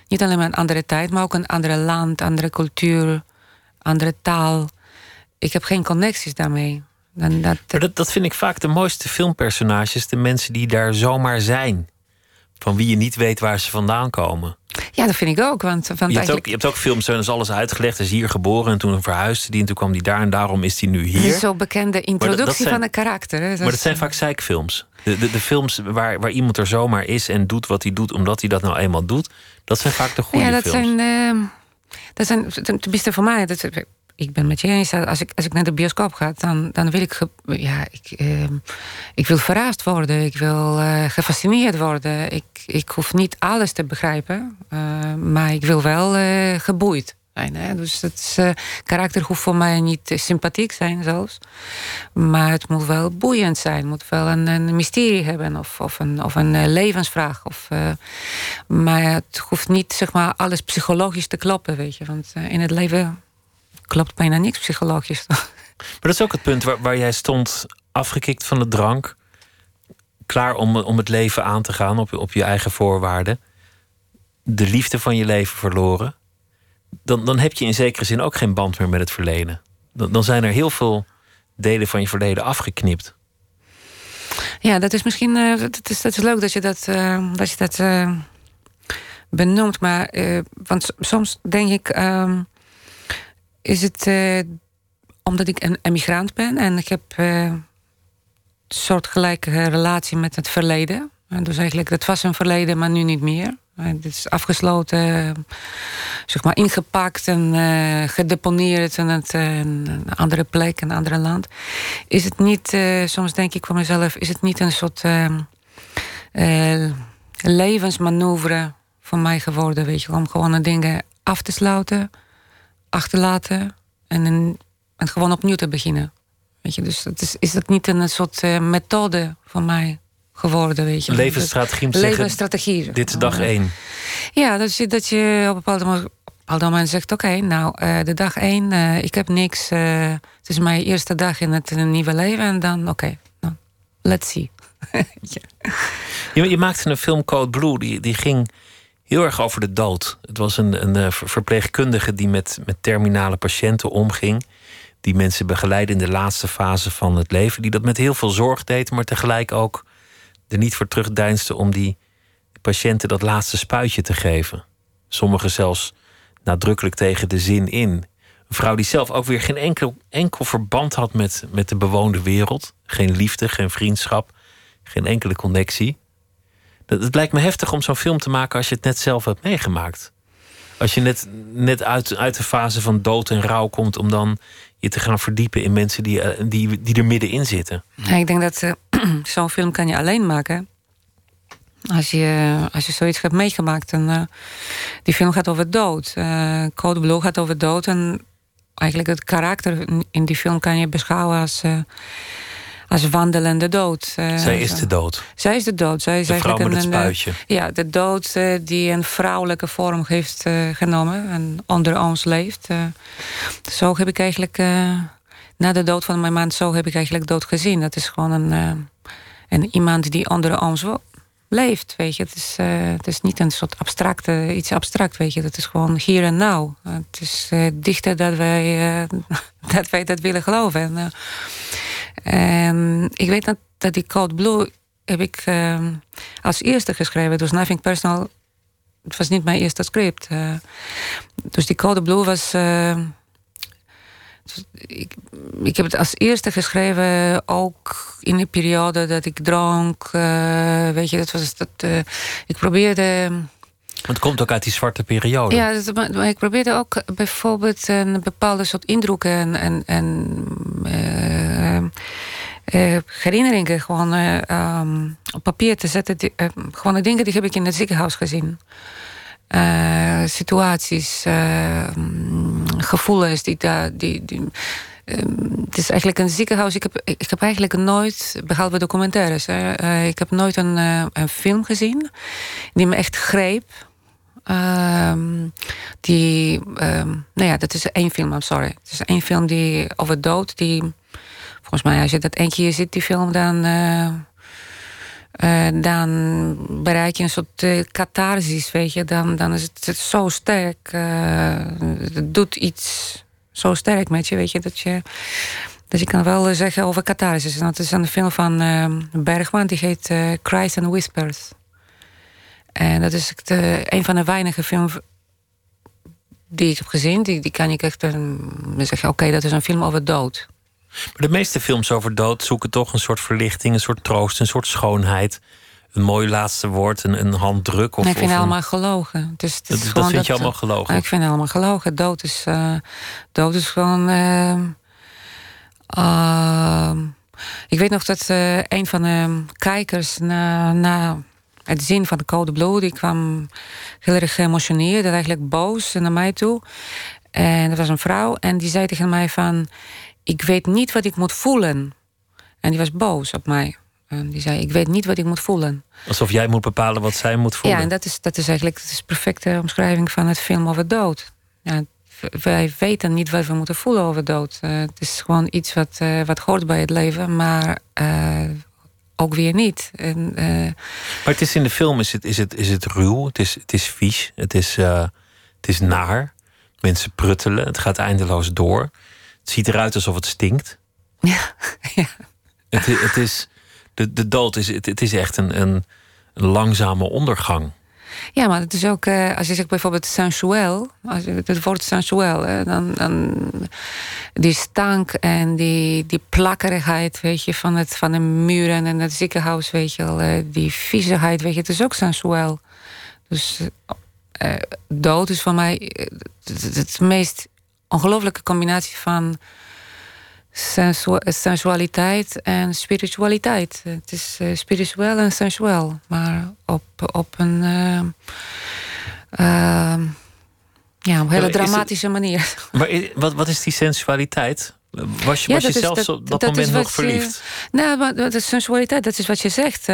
niet alleen maar een andere tijd, maar ook een andere land, andere cultuur, andere taal. Ik heb geen connecties daarmee. Dan dat, dat, dat vind ik vaak de mooiste filmpersonages. De mensen die daar zomaar zijn. Van wie je niet weet waar ze vandaan komen. Ja, dat vind ik ook. Want, want je, hebt ook je hebt ook films, is alles uitgelegd. Is hier geboren en toen verhuisde hij. En toen kwam hij daar en daarom is hij nu hier. Zo bekende introductie van een karakter. Hè? maar dat zijn vaak zeikfilms. De, de, de, films waar, waar iemand er zomaar is en doet wat hij doet... omdat hij dat nou eenmaal doet. Dat zijn vaak de goede ja, dat films. Zijn, uh, dat zijn, tenminste voor mij... Dat, ik ben met je eens. Als ik, als ik naar de bioscoop ga, dan, dan wil ik. Ja, ik, uh, ik wil verrast worden. Ik wil uh, gefascineerd worden. Ik, ik hoef niet alles te begrijpen. Uh, maar ik wil wel uh, geboeid zijn. Hè? Dus het karakter hoeft voor mij niet sympathiek zijn zelfs. Maar het moet wel boeiend zijn. Het moet wel een, een mysterie hebben. Of, of een, of een levensvraag. Of, maar het hoeft niet zeg maar, alles psychologisch te kloppen. Weet je. Want in het leven klopt bijna niks psychologisch. Maar dat is ook het punt waar, waar jij stond, afgekikt van de drank. Klaar om, om het leven aan te gaan op, op je eigen voorwaarden. De liefde van je leven verloren. Dan, dan heb je in zekere zin ook geen band meer met het verleden. Dan, dan zijn er heel veel delen van je verleden afgeknipt. Ja, dat is misschien. Uh, dat, is, dat is leuk dat je dat, uh, dat, je dat uh, benoemt. Maar want soms denk ik. Ehm, is het uh, omdat ik een emigrant ben en ik heb uh, een soortgelijke relatie met het verleden. En dus eigenlijk, dat was een verleden, maar nu niet meer. Het is afgesloten, zeg maar ingepakt en gedeponeerd in een andere plek, een ander land. Is het niet, soms denk ik voor mezelf, is het niet een soort levensmanoeuvre voor mij geworden, weet je, om gewoon dingen af te sluiten achterlaten en, een, en gewoon opnieuw te beginnen. Weet je, dus dat is, is dat niet een soort uh, methode van mij geworden, weet je. Levensstrategie. Levensstrategie. Dit is dag één. Ja, dat je, dat je op een bepaald moment, zegt... oké, nou, uh, de dag één, uh, ik heb niks. het is mijn eerste dag in het in nieuwe leven. En dan, oké, okay, nou, let's see. je, je maakte een film Code Blue, die, die ging heel erg over de dood. Het was een, een eh, verpleegkundige die met, met terminale patiënten omging. Die mensen begeleidde in de laatste fase van het leven. Die dat met heel veel zorg deed, maar tegelijk ook er niet voor terugdeinste om die patiënten dat laatste spuitje te geven. Sommigen zelfs nadrukkelijk tegen de zin in. Een vrouw die zelf ook weer geen enkel, enkel verband had met, met de bewoonde wereld. Geen liefde, geen vriendschap, geen enkele connectie. Het lijkt me heftig om zo'n film te maken als je het net zelf hebt meegemaakt. Als je net, net uit, uit de fase van dood en rouw komt, om dan je te gaan verdiepen in mensen die, eh, die, die er middenin zitten. Ja, ik denk dat uh, zo'n film kan je alleen maken. Als je, als je zoiets hebt meegemaakt. En, uh, die film gaat over dood. Uh, Code Blue gaat over dood. En eigenlijk het karakter in die film kan je beschouwen als als wandelende dood. Uh, zij is de dood. Zij is de dood. Zij is de vrouw met het spuitje. ja, de dood uh, die een vrouwelijke vorm heeft genomen en onder ons leeft. zo heb ik eigenlijk, na de dood van mijn man, zo heb ik eigenlijk dood gezien. Dat is gewoon een, een iemand die onder ons leeft, weet je. Het is, het is niet een soort abstracte, iets abstract, weet je. Het is gewoon hier en now. Het is dichter dat wij, dat wij dat willen geloven. En, ik weet dat, dat die Code Blue heb ik als eerste geschreven. Dus Nothing Personal, het was niet mijn eerste script. Dus die Code Blue was... Ik, ik heb het als eerste geschreven, ook in de periode dat ik dronk. Uh, weet je, dat was dat. Uh, ik probeerde. Het komt ook uit die zwarte periode. Ja, dat, maar ik probeerde ook bijvoorbeeld een bepaalde soort indrukken en, en, en uh, herinneringen gewoon um, op papier te zetten. Die, gewoon de dingen die heb ik in het ziekenhuis gezien. Situaties, gevoelens die daar. Die, die, het is eigenlijk een ziekenhuis. Ik heb, ik heb eigenlijk nooit, behalve documentaires, ik heb nooit een, een film gezien die me echt greep. Um, die, um, nou ja, dat is één film, I'm sorry. Het is één film die over dood, die volgens mij, als je dat één keer ziet, die film, dan. Uh, dan bereik je een soort uh, catharsis, weet je. Dan, dan is het, zo sterk. het doet iets zo sterk met je, weet je. Dat je, dat je kan wel zeggen over catharsis. Dat is een film van Bergman, die heet Cries and Whispers. En dat is de, een van de weinige films die ik heb gezien. Die, die kan ik echt zeggen, oké, dat is een film over dood. Maar de meeste films over dood zoeken toch een soort verlichting, een soort troost, een soort schoonheid. Een mooi laatste woord, een, een handdruk. Of, nee, ik vind het allemaal gelogen. Dus het dat, dat vind je allemaal gelogen? Ik vind het allemaal gelogen. Dood is, uh, dood is gewoon... Uh, uh, ik weet nog dat uh, een van de kijkers na, na het zien van de Code Blue... die kwam heel erg geëmotioneerd, eigenlijk boos naar mij toe. En dat was een vrouw en die zei tegen mij van ik weet niet wat ik moet voelen. En die was boos op mij. En die zei, ik weet niet wat ik moet voelen. Alsof jij moet bepalen wat zij moet voelen. Ja, en dat is, dat is eigenlijk de perfecte omschrijving van het film over dood. Ja, wij weten niet wat we moeten voelen over dood. Uh, het is gewoon iets wat, uh, wat hoort bij het leven, maar uh, ook weer niet. En, maar het is in de film is het, is het, is het ruw, het is, het is vies, het is, het is naar. Mensen pruttelen, het gaat eindeloos door. Het ziet eruit alsof het stinkt. Ja, ja. Het, het is, de, de dood is, het, het is echt een, een, een langzame ondergang. Ja, maar het is ook, uh, als je zegt bijvoorbeeld sensueel, als je, het woord sensueel, dan, dan die stank en die, die plakkerigheid, weet je, van, het, van de muren en het ziekenhuis, weet je wel, uh, die viezigheid, weet je, het is ook sensueel. Dus uh, dood is voor mij het, het meest ongelooflijke combinatie van sensualiteit en spiritualiteit. Het is uh, spiritueel en sensueel, maar op, op een uh, uh, ja, op een hele dramatische manier. Maar wat, wat is die sensualiteit? Was je, was je zelfs dat, op dat, dat moment nog verliefd? Je, nou, maar de sensualiteit, dat is wat je zegt.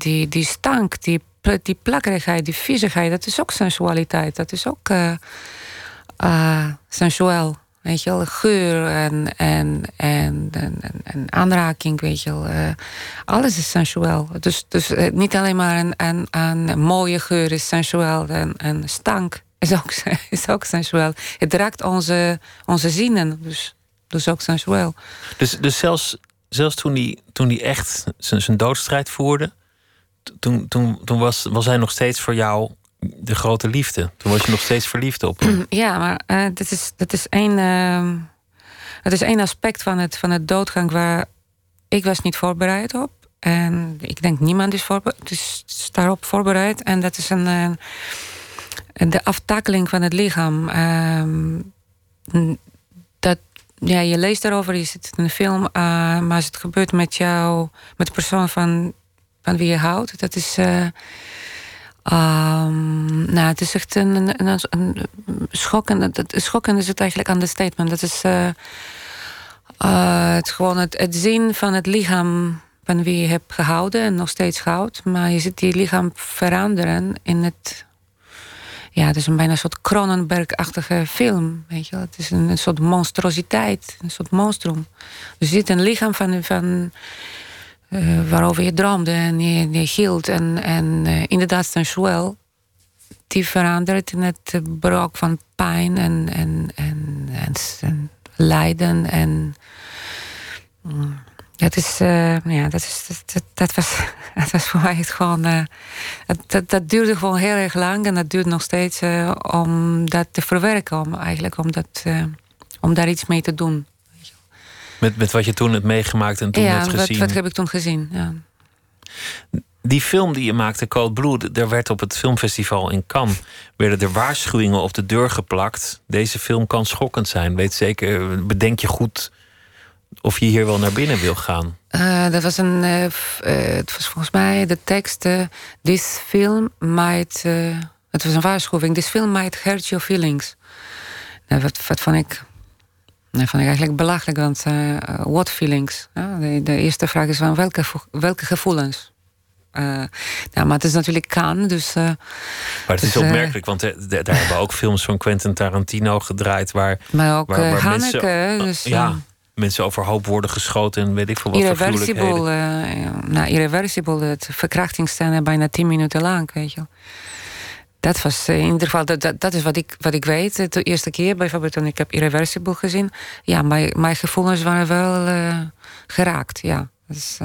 die, die stank, die, die plakkerigheid, die viezigheid, dat is ook sensualiteit. Dat is ook uh, sensueel. Weet je wel, geur en, en, en, en, aanraking, weet je wel. Uh, alles is sensueel. Dus, dus uh, niet alleen maar een, een, mooie geur is sensueel en, en stank is ook, is ook sensueel. Het raakt onze, onze zinnen, dus, dus ook sensueel. Dus, dus zelfs, zelfs toen hij toen die echt zijn, zijn doodstrijd voerde, toen, toen, toen was, was hij nog steeds voor jou de grote liefde. Toen was je nog steeds verliefd op. Ja, maar uh, dat, is, dat, is één, uh, is één aspect van het, van het doodgang waar ik was niet voorbereid op. En ik denk niemand is, voorbereid, is daarop voorbereid. En dat is een, uh, de aftakeling van het lichaam. Uh, dat, ja, je leest daarover, je zit in een film, uh, maar als het gebeurt met jou, met de persoon van, van wie je houdt, dat is. Um, nou, het is echt een, een, een, een schokkend. Is het eigenlijk aan de statement. Dat is uh, uh, het, gewoon het, zien van het lichaam van wie je hebt gehouden en nog steeds houdt. Maar je ziet die lichaam veranderen in het. Ja, het is een bijna een soort Cronenberg-achtige film. Weet je wel. Het is een, een, soort monstrositeit, een soort monstrum. Dus je ziet een lichaam van. van uh, waarover je droomde en je, je hield. En, en uh, inderdaad, sensueel. Die verandert in het brok van pijn en, en, en, en, en lijden. En. Mm, dat, is, uh, ja, dat, is, dat, dat, was, dat was voor mij het gewoon. Uh, dat, dat duurde gewoon heel erg lang en dat duurt nog steeds uh, om dat te verwerken. Om, eigenlijk om, dat, om daar iets mee te doen. Met, met wat je toen hebt meegemaakt en toen ja, hebt gezien? Wat, wat heb ik toen gezien? Ja. Die film die je maakte, Cold Blue, daar werd op het filmfestival in Cannes werden er waarschuwingen op de deur geplakt. Deze film kan schokkend zijn. Weet zeker, bedenk je goed of je hier wel naar binnen wil gaan. Uh, dat was een, uh, het was volgens mij de tekst. This film might. het was een waarschuwing. This film might hurt your feelings. Nou, wat, wat vond ik. Dat vond ik eigenlijk belachelijk, want what feelings? De, de, eerste vraag is van welke, welke gevoelens? nou, maar het is natuurlijk kan, dus. maar het is dus, opmerkelijk, want daar hebben ook films van Quentin Tarantino gedraaid waar. Maar ook waar, waar Hanneke, mensen, dus, ja, mensen overhoop worden geschoten en weet ik veel wat irreversible, uh, nou, irreversible, het verkrachtingsscène bijna tien minuten lang, weet je Dat was in ieder geval, dat, dat, is wat ik, wat ik weet. De eerste keer bijvoorbeeld toen ik heb Irreversible gezien. Ja, mijn, mijn gevoelens waren wel uh, geraakt, ja. Dus,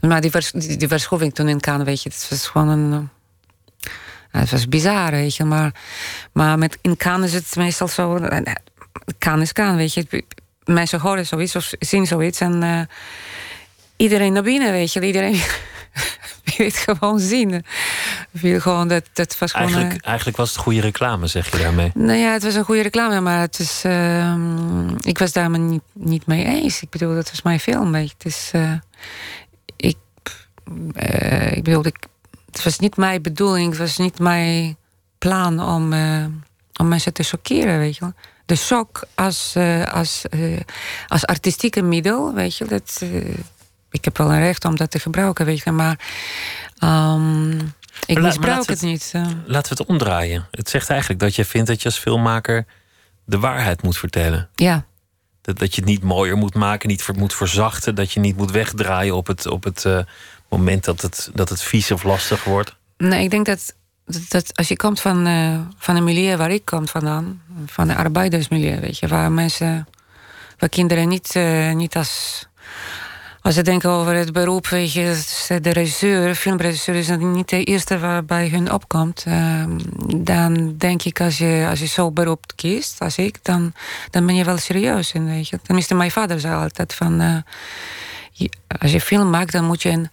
maar die, vers, die, toen in Cannes, weet je, het was gewoon een... het was bizar, weet je. Maar, maar met, in Cannes is het meestal zo... Cannes is Cannes, weet je mensen horen zoiets of zien zoiets en iedereen naar binnen, weet je. Iedereen wil het gewoon zien. Gewoon dat, dat was gewoon, eigenlijk, uh, eigenlijk was het goede reclame, zeg je daarmee? Nou ja, het was een goede reclame, maar het is, uh, ik was daar maar niet, niet mee eens. Ik bedoel, dat was mijn film. Weet je. Het is, ik, ik bedoel, ik, het was niet mijn bedoeling, het was niet mijn plan om, om mensen te chockeren, weet je wel de shock als, uh, als, uh, als artistieke middel, weet je, dat, uh, ik heb wel een recht om dat te gebruiken, weet je, maar um, ik misbruik het, het, niet. Laten we het omdraaien. Het zegt eigenlijk dat je vindt dat je als filmmaker de waarheid moet vertellen. Ja. Dat, dat je het niet mooier moet maken, niet moet verzachten, dat je niet moet wegdraaien op het, op het moment dat het, dat het vies of lastig wordt. Nee, ik denk dat dat, als je komt van, uh, van een milieu waar ik kom vandaan, van een arbeidersmilieu, weet je, waar mensen, waar kinderen niet, niet als. Als ze denken over het beroep, weet je, de regisseur, filmregisseur is niet de eerste waarbij hun opkomt. Uh, dan denk ik, als je, als je zo'n beroep kiest, als ik, dan, dan ben je wel serieus weet je. Tenminste, mijn vader zei altijd van, je, als je film maakt, dan moet je een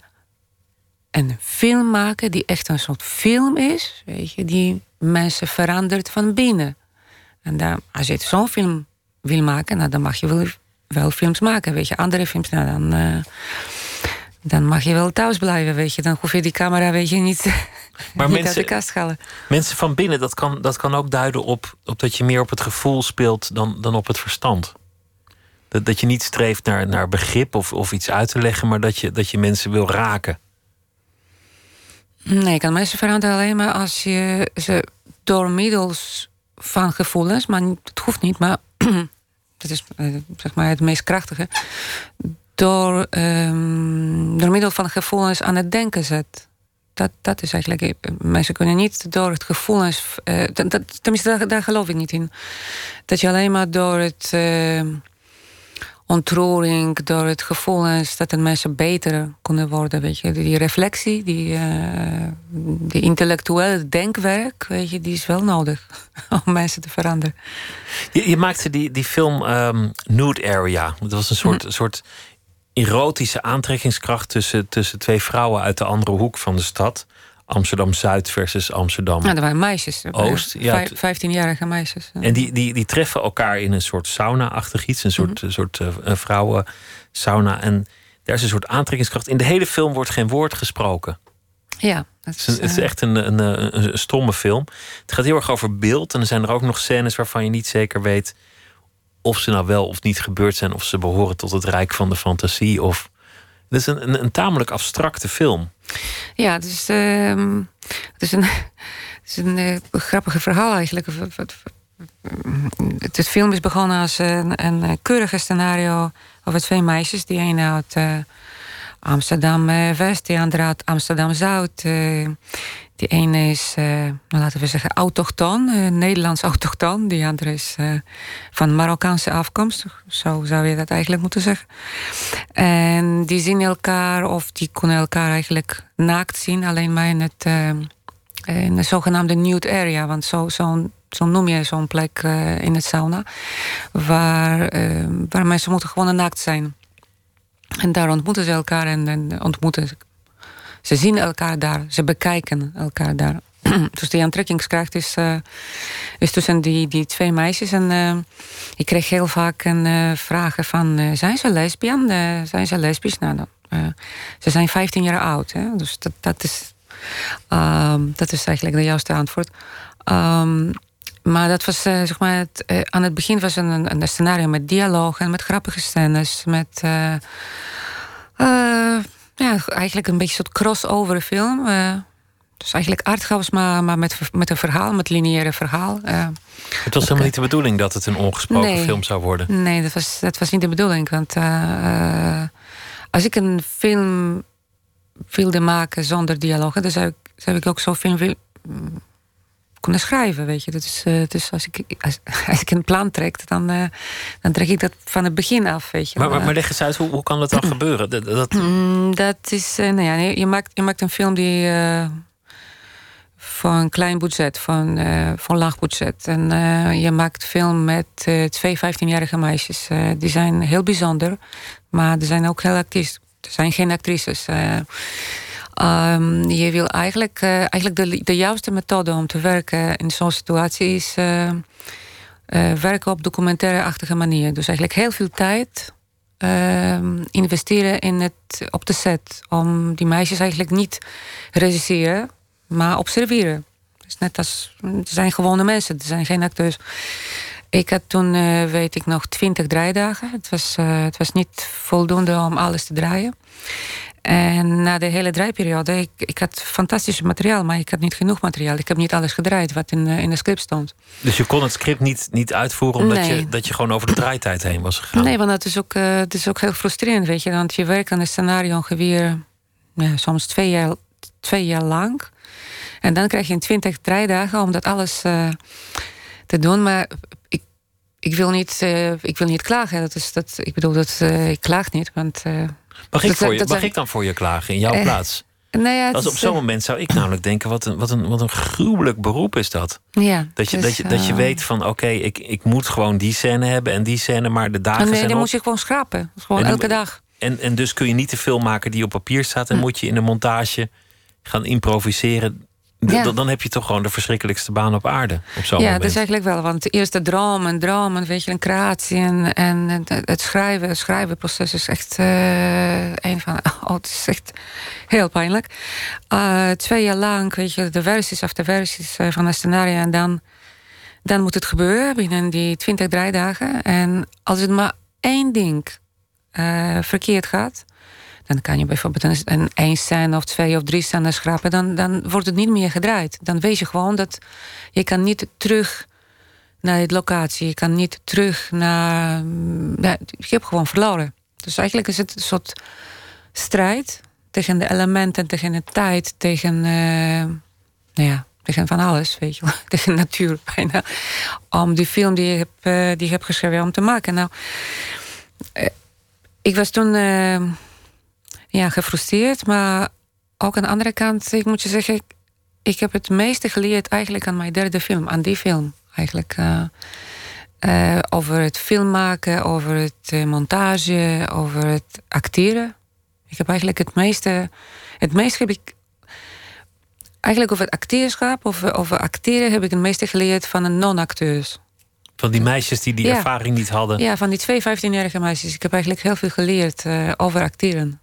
een film maken die echt een soort film is, weet je, die mensen verandert van binnen. En dan, als je zo'n film wil maken, nou, dan mag je wel, wel films maken, weet je. Andere films, nou, dan, uh, dan mag je wel thuis blijven, weet je. Dan hoef je die camera, weet je, niet, maar niet mensen, uit de kast halen. Mensen van binnen, dat kan, dat kan ook duiden op, op dat je meer op het gevoel speelt dan, dan op het verstand. Dat, dat je niet streeft naar, naar begrip of, of iets uit te leggen, maar dat je, dat je mensen wil raken. Nee, ik kan mensen veranderen alleen maar als je ze door middels van gevoelens, maar het hoeft niet, maar dat is eh, zeg maar het meest krachtige, door, um, door middel van gevoelens aan het denken zet. Dat, dat is eigenlijk. Eh, mensen kunnen niet door het gevoelens. Uh, dat, tenminste, daar, daar, geloof ik niet in. Dat je alleen maar door het. Ontroering, door het gevoelens dat de mensen beter kunnen worden. Weet je. Die reflectie, die, uh, die intellectuele denkwerk, weet je, die is wel nodig om mensen te veranderen. Je, je maakte die, die film um, Nude Area. Dat was een soort, hm. soort erotische aantrekkingskracht tussen, tussen twee vrouwen uit de andere hoek van de stad. Amsterdam Zuid versus Amsterdam. Ja, dat waren meisjes. Oost. Ja, 15-jarige meisjes. En die, die, die treffen elkaar in een soort sauna-achtig iets, een soort, mm soort uh, vrouwen sauna. En daar is een soort aantrekkingskracht. In de hele film wordt geen woord gesproken. Ja, dat is, het is, echt een, een, een, een, stomme film. Het gaat heel erg over beeld. En er zijn er ook nog scènes waarvan je niet zeker weet of ze nou wel of niet gebeurd zijn, of ze behoren tot het rijk van de fantasie. Of... Het is een, een, tamelijk abstracte film. Ja, het is, uh, het is een, het is een uh, grappige verhaal eigenlijk. Het, film is begonnen als een, een keurige scenario over twee meisjes. Die een uit uh, Amsterdam-West, die andere uit Amsterdam-Zuid. Uh, die ene is, uh, laten we zeggen, autochtoon, uh, Nederlands autochtoon. Die andere is van Marokkaanse afkomst. Zo zou je dat eigenlijk moeten zeggen. En die zien elkaar, of die kunnen elkaar eigenlijk naakt zien. Alleen maar in, het, in de zogenaamde nude area. Want zo, zo, zo noem je zo'n plek in het sauna. Waar, waar mensen moeten gewoon naakt zijn. En daar ontmoeten ze elkaar en, en ontmoeten ze zien elkaar daar, ze bekijken elkaar daar. dus die aantrekkingskracht is, uh, is tussen die, die twee meisjes. En uh, ik kreeg heel vaak een, uh, vragen van, zijn ze lesbian? zijn ze lesbisch? Nou, dan, ze zijn 15 jaar oud. Hè? Dus dat, dat, is, ehm, dat is eigenlijk de juiste antwoord. Um, maar dat was, zeg maar, het, aan het begin was een, een scenario met dialoog en met grappige scènes. Met ja, eigenlijk een beetje een soort crossover film. Dus eigenlijk arthouse, maar, maar met, met een verhaal, met lineaire verhaal. Uh, het was helemaal niet de bedoeling dat het een ongesproken film zou worden? Nee, dat was, dat was niet de bedoeling. Want uh, als ik een film wilde maken zonder dialogen... dan zou ik, zou ik ook zo'n film kunnen schrijven. Weet je. Dat is, uh, dus als ik, als, als, ik een plan trek, dan, uh, dan trek ik dat van het begin af. Weet je. Maar, maar, maar leg eens uit, hoe, hoe kan dat dan gebeuren? Dat, dat... Mm, dat is, uh, nou ja, je, maakt, je maakt een film die een klein budget, van, een laag budget. En je maakt film met twee 15-jarige meisjes. die zijn heel bijzonder, maar er zijn ook heel actrices. Er zijn geen actrices. Um, je wil eigenlijk, uh, eigenlijk de, de juiste methode om te werken in zo'n situatie is uh, uh, werken op documentaire-achtige manier. Dus eigenlijk heel veel tijd ehm, investeren in het, op de set. Om die meisjes eigenlijk niet regisseren, maar observeren. Dus net als, het zijn gewone mensen, er zijn geen acteurs. Ik had toen, weet ik nog, twintig draaidagen. Het was, het was niet voldoende om alles te draaien. En na de hele draaiperiode, ik, ik had fantastisch materiaal, maar ik had niet genoeg materiaal. Ik heb niet alles gedraaid wat in, in de script stond. Dus je kon het script niet, niet uitvoeren omdat je, dat je gewoon over de draaitijd heen was gegaan? Nee, want dat is ook, uh, het is ook heel frustrerend, weet je. Want je werkt aan een scenario ongeveer ja, soms twee jaar, twee jaar lang. En dan krijg je twintig draaidagen om dat alles uh, te doen. Maar ik, ik, wil niet, uh, ik wil niet klagen. Dat is, dat, ik bedoel, dat, ik klaag niet, want... Mag, ik, voor je, mag ik dan voor je klagen in jouw eh, plaats? Nou ja, Als op zo'n eh, moment zou ik namelijk denken: wat een, wat, een, wat een gruwelijk beroep is dat. Ja, dat, je, dat, je, dat je eh, weet van: oké, ik, ik moet gewoon die scène hebben en die scène, maar de dagen. Nee, zijn dan moet je gewoon schrapen. Gewoon elke dag. En, en dus kun je niet de film maken die op papier staat en hm. moet je in de montage gaan improviseren dan heb je toch gewoon de verschrikkelijkste baan op aarde. Op zo'n ja, moment. dat is eigenlijk wel. Want eerst de droom en droom en weet je, een creatie en, en het schrijven, het schrijvenproces is echt uh, een van. Oh, het is echt heel pijnlijk. Uh, twee jaar lang, weet je, de versies of de versies eh, van het scenario. En dan, dan moet het gebeuren binnen die twintig draaidagen. En als het maar één ding uh, verkeerd gaat dan kan je bijvoorbeeld een, een één scène of twee of drie scènes schrappen. Dan, dan wordt het niet meer gedraaid. Dan weet je gewoon dat je kan niet terug naar de locatie. Je kan niet terug naar... Ja, je hebt gewoon verloren. Dus eigenlijk is het een soort strijd tegen de elementen, tegen de tijd, tegen... Uh, nou ja, tegen van alles, weet je wel. Tegen natuur bijna. Om die film die je hebt, uh, die je hebt geschreven om te maken. Nou, ik was toen ja, gefrustreerd, maar ook aan de andere kant, ik moet je zeggen, ik, ik heb het meeste geleerd eigenlijk aan mijn derde film, aan die film eigenlijk. Uh, over het filmmaken, over het uh, montage, over het acteren. Ik heb eigenlijk het meeste. Het meeste heb ik. Eigenlijk over het acteerschap, over, over acteren, heb ik het meeste geleerd van een non-acteurs. Van die meisjes die die ervaring niet hadden? Ja, van die twee 15-jarige meisjes. Ik heb eigenlijk heel veel geleerd over acteren.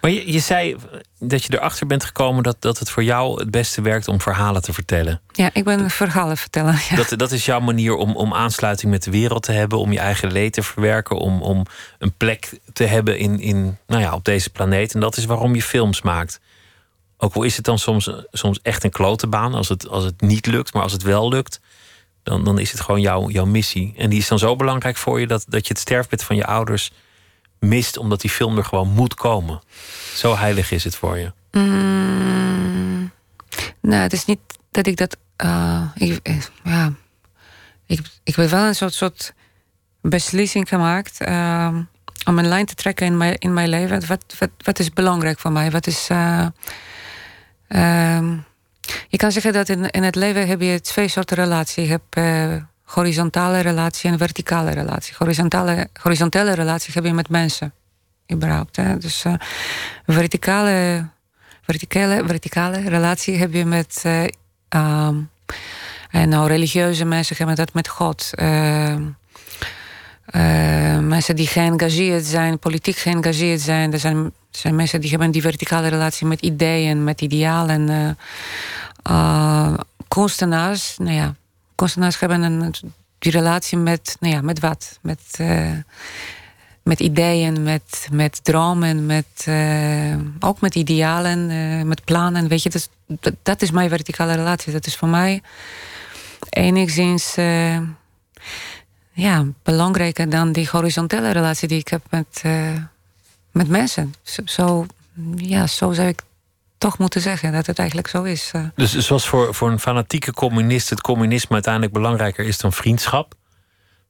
Maar je, je zei dat je erachter bent gekomen dat, dat het voor jou het beste werkt om verhalen te vertellen. Ja, ik ben verhalen vertellen. Ja. Dat, dat is jouw manier om, om aansluiting met de wereld te hebben, om je eigen leed te verwerken, om, om een plek te hebben in, in, nou ja, op deze planeet. En dat is waarom je films maakt. Ook al is het dan soms, soms echt een klote baan als het, als het niet lukt, maar als het wel lukt, dan, dan is het gewoon jouw, jouw missie. En die is dan zo belangrijk voor je dat, dat je het sterfbed van je ouders mist omdat die film er gewoon moet komen. Zo heilig is het voor je. Mm, nou, het is niet dat ik dat. Uh, ik, eh, ja, ik, ik heb wel een soort, soort beslissing gemaakt uh, om een lijn te trekken in mijn, in mijn leven. Wat, wat, wat is belangrijk voor mij? Wat is. Uh, je kan zeggen dat in, in het leven heb je twee soorten relaties. Je hebt horizontale relatie en verticale relatie. Horizontale, horizontale relatie heb je met mensen, überhaupt. Hè? Dus uh, verticale, verticale, verticale relatie heb je met uh, um, en nou, religieuze mensen hebben dat met God. Uh, mensen die geëngageerd zijn, politiek geëngageerd zijn. Er zijn, zijn mensen die hebben die verticale relatie met ideeën, met idealen. kunstenaars, nou ja, kunstenaars hebben een, die relatie met, nou ja, met wat? Met, uh, met ideeën, met, met dromen, met, uh, ook met idealen, uh, met plannen. Weet je, dat, dat, is mijn verticale relatie. Dat is voor mij enigszins ja, belangrijker dan die horizontale relatie die ik heb met, met mensen. Zo, ja, zo zou ik toch moeten zeggen dat het eigenlijk zo is. Eh. Dus zoals voor, voor een fanatieke communist het communisme uiteindelijk belangrijker is dan vriendschap?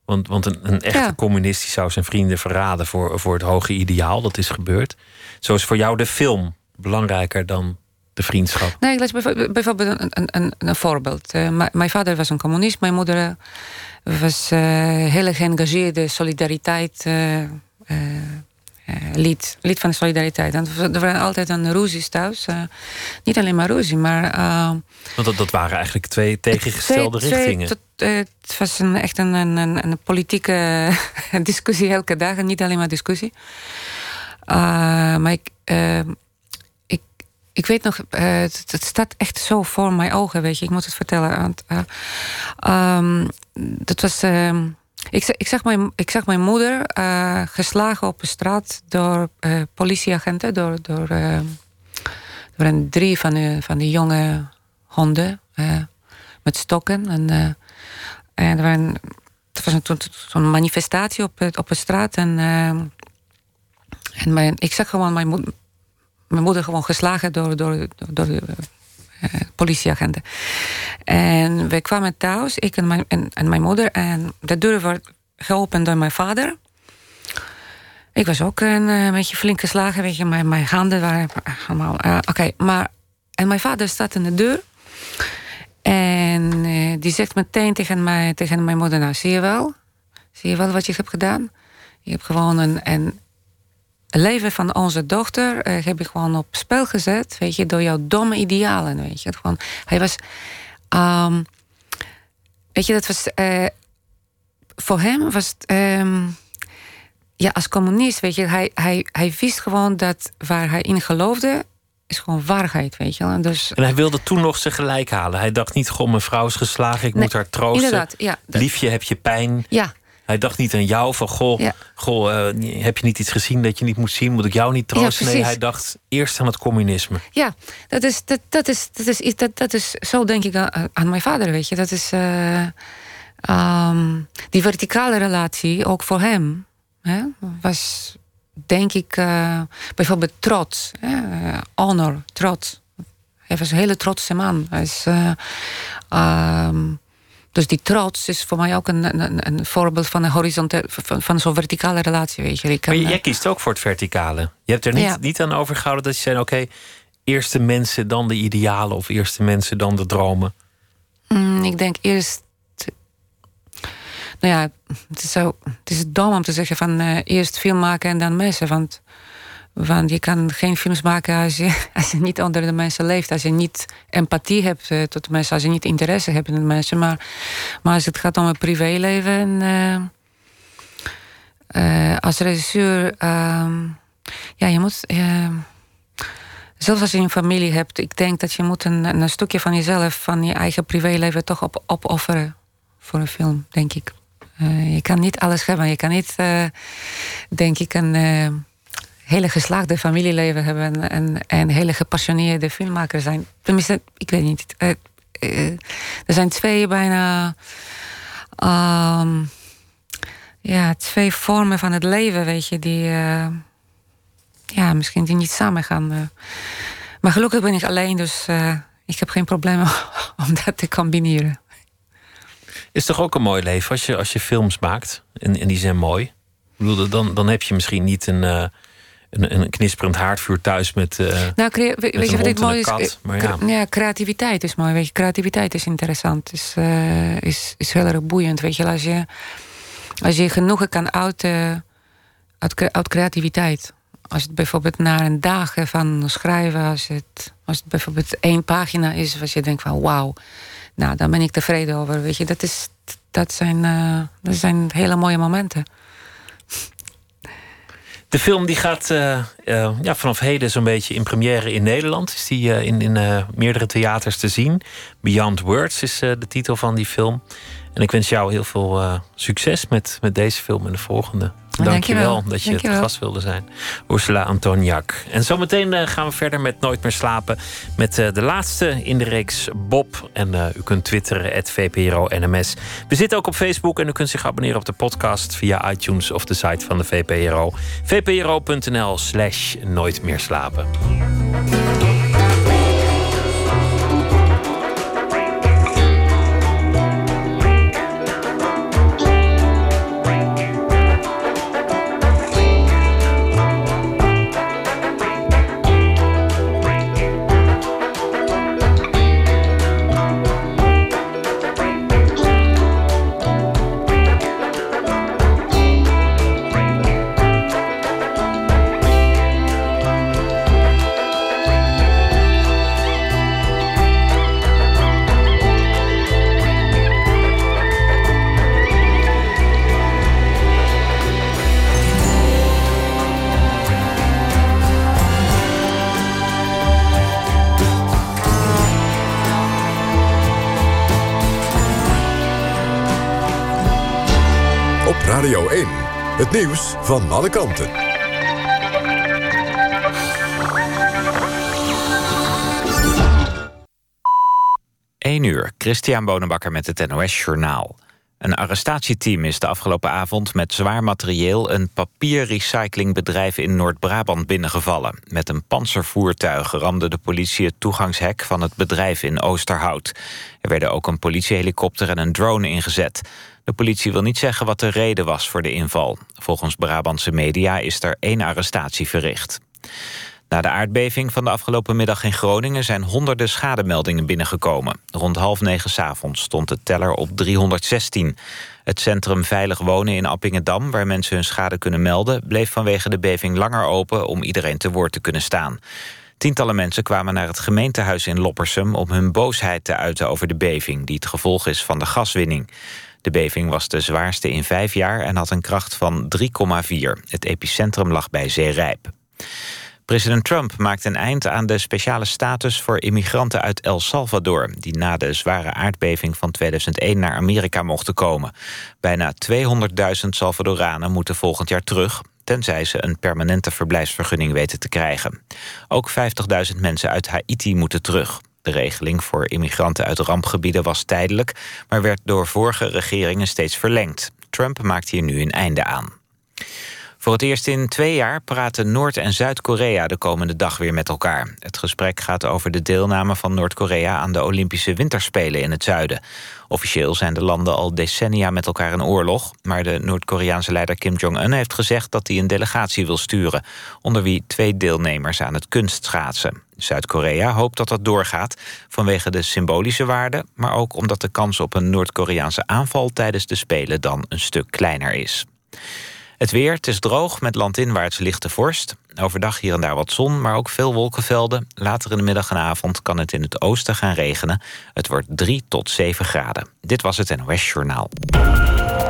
Want, want een, een echte communist die zou zijn vrienden verraden voor, voor het hoge ideaal. Dat is gebeurd. Zo is voor jou de film belangrijker dan de vriendschap? Nee, ik lees bijvoorbeeld een, een, een, voorbeeld. Uh, mijn vader was een communist. Mijn moeder was uh, heel geëngageerde solidariteit uh, lid, lid van de solidariteit. En er waren altijd een ruzies thuis. Uh, niet alleen maar ruzie, maar... Uh, Want dat, dat waren eigenlijk twee tegengestelde twee, richtingen. Twee, het was een, echt een, een, een politieke discussie elke dag. En niet alleen maar discussie. maar ik, ik, ik weet nog... Het, het, staat echt zo voor mijn ogen, weet je. Ik moet het vertellen. Want, um, dat was... Ehm, ik, ik, zag, mijn, ik zag mijn moeder uh, geslagen op de straat door uh, politieagenten, door, door, uh, door een drie van de, van die jonge honden met stokken. En, en er waren, het was een, zo'n manifestatie op, op de straat. En, en mijn, ik zag gewoon mijn, moeder, mijn moeder gewoon geslagen door, door, door de politieagenten. En we kwamen thuis, ik en mijn, en, mijn moeder. En de deur werd geopend door mijn vader. Ik was ook een, een beetje flink geslagen. Weet je, mijn, mijn handen waren allemaal... Uh, Oké, maar... En mijn vader staat in de deur. En die zegt meteen tegen, mij, tegen mijn moeder... Nou, zie je wel? Zie je wel wat je hebt gedaan? Je hebt gewoon een, een leven van onze dochter uh, heb ik gewoon op spel gezet, weet je, door jouw domme idealen, weet je. Gewoon, hij was, um, weet je, dat was, uh, voor hem was het, um, ja, als communist, weet je, hij, hij, hij wist gewoon dat waar hij in geloofde, is gewoon waarheid, weet je. En, dus, en hij wilde toen nog zijn gelijk halen. Hij dacht niet, goh, mijn vrouw is geslagen, ik moet haar troosten. Inderdaad, ja. Liefje, heb je pijn? Ja, hij dacht niet aan jou van goh, goh uh, heb je niet iets gezien dat je niet moet zien? Moet ik jou niet troosten? nee, hij dacht eerst aan het communisme. Ja, dat is, dat, dat is, dat is, dat, dat is zo denk ik aan, aan mijn vader, weet je. Dat is uh, um, die verticale relatie, ook voor hem, hè, was denk ik uh, bijvoorbeeld trots, hè, honor, trots. Hij was een hele trotse man. Hij is, um, dus die trots is voor mij ook een, een, een voorbeeld van een horizontale, van, van zo'n verticale relatie. Weet je. Ik kan, maar jij kiest ook voor het verticale. Je hebt er niet, niet aan overgehouden dat je zei: oké, eerst de mensen, dan de idealen, of eerst de mensen, dan de dromen. Mm, ik denk eerst. Nou ja, het is, zo, het is dom om te zeggen van uh, eerst film maken en dan mensen. Want want je kan geen films maken als je, niet onder de mensen leeft. Als je niet empathie hebt uh, tot de mensen. Als je niet interesse hebt in de mensen. Maar, maar als het gaat om het privéleven. Uh, uh, als regisseur. Ehm, ja, je moet. zelfs als je een familie hebt. Ik denk dat je moet een, een stukje van jezelf. Van je eigen privéleven toch op, opofferen. Voor een film, denk ik. je kan niet alles hebben. Je kan niet, denk ik, een hele geslaagde familieleven hebben en, en hele gepassioneerde filmmakers zijn. Tenminste, ik weet niet. Uh, uh, er zijn twee bijna. Um, ja, twee vormen van het leven, weet je, die. Uh, ja, misschien die niet samen gaan. Maar gelukkig ben ik alleen, dus ik heb geen probleem om dat te combineren. Is toch ook een mooi leven als je, als je films maakt? En, die zijn mooi. Ik dan, dan heb je misschien niet een een, een knisperend haardvuur thuis met. Uh, nou, weet je wat ik mooi is? maar ja. ja. creativiteit is mooi. Weet je, creativiteit is interessant. Is, uh, is, is heel erg boeiend. Weet je, als je, als je genoegen kan uit, uh, uit, uit, creativiteit. Als het bijvoorbeeld naar een dag van schrijven, als het, als het bijvoorbeeld één pagina is, als je denkt van wauw, nou dan ben ik tevreden over. Weet je, dat, is, dat, zijn, dat zijn hele mooie momenten. De film die gaat uh, uh, ja, vanaf heden zo'n beetje in première in Nederland. Is die uh, in, in meerdere theaters te zien. Beyond Words is de titel van die film. En ik wens jou heel veel succes met, met deze film en de volgende. Dank je wel dat je het gast wilde zijn. Ursula Antoniak. En zometeen uh, gaan we verder met Nooit meer slapen. Met uh, de laatste in de reeks Bob. En uh, u kunt twitteren, VPRO NMS. We zitten ook op Facebook en u kunt zich abonneren op de podcast via iTunes of de site van de VPRO. vpro.nl slash Nooit meer slapen. Nieuws van alle kanten. 1 uur, Christian Bonenbakker met het NOS Journaal. Een arrestatieteam is de afgelopen avond met zwaar materieel... een papierrecyclingbedrijf in Noord-Brabant binnengevallen. Met een panzervoertuig ramde de politie het toegangshek... van het bedrijf in Oosterhout. Er werden ook een politiehelikopter en een drone ingezet. De politie wil niet zeggen wat de reden was voor de inval. Volgens Brabantse media is er één arrestatie verricht. Na de aardbeving van de afgelopen middag in Groningen... zijn honderden schademeldingen binnengekomen. Rond half negen s'avonds stond de teller op 316. Het centrum Veilig Wonen in Appingedam... waar mensen hun schade kunnen melden... bleef vanwege de beving langer open om iedereen te woord te kunnen staan. Tientallen mensen kwamen naar het gemeentehuis in Loppersum... om hun boosheid te uiten over de beving... die het gevolg is van de gaswinning. De beving was de zwaarste in vijf jaar en had een kracht van 3,4. Het epicentrum lag bij Zeerijp. President Trump maakt een eind aan de speciale status voor immigranten uit El Salvador... die na de zware aardbeving van 2001 naar Amerika mochten komen. Bijna 200.000 Salvadoranen moeten volgend jaar terug tenzij ze een permanente verblijfsvergunning weten te krijgen. Ook 50.000 mensen uit Haiti moeten terug. De regeling voor immigranten uit rampgebieden was tijdelijk... maar werd door vorige regeringen steeds verlengd. Trump maakt hier nu een einde aan. Voor het eerst in twee jaar praten Noord- en Zuid-Korea de komende dag weer met elkaar. Het gesprek gaat over de deelname van Noord-Korea aan de Olympische Winterspelen in het zuiden. Officieel zijn de landen al decennia met elkaar in oorlog, maar de Noord-Koreaanse leider Kim Jong-un heeft gezegd dat hij een delegatie wil sturen, onder wie twee deelnemers aan het kunstschaatsen. Zuid-Korea hoopt dat dat doorgaat vanwege de symbolische waarde, maar ook omdat de kans op een Noord-Koreaanse aanval tijdens de Spelen dan een stuk kleiner is. Het weer, het is droog met landinwaarts lichte vorst. Overdag hier en daar wat zon, maar ook veel wolkenvelden. Later in de middag en avond kan het in het oosten gaan regenen. Het wordt 3 tot 7 graden. Dit was het NOS Journaal.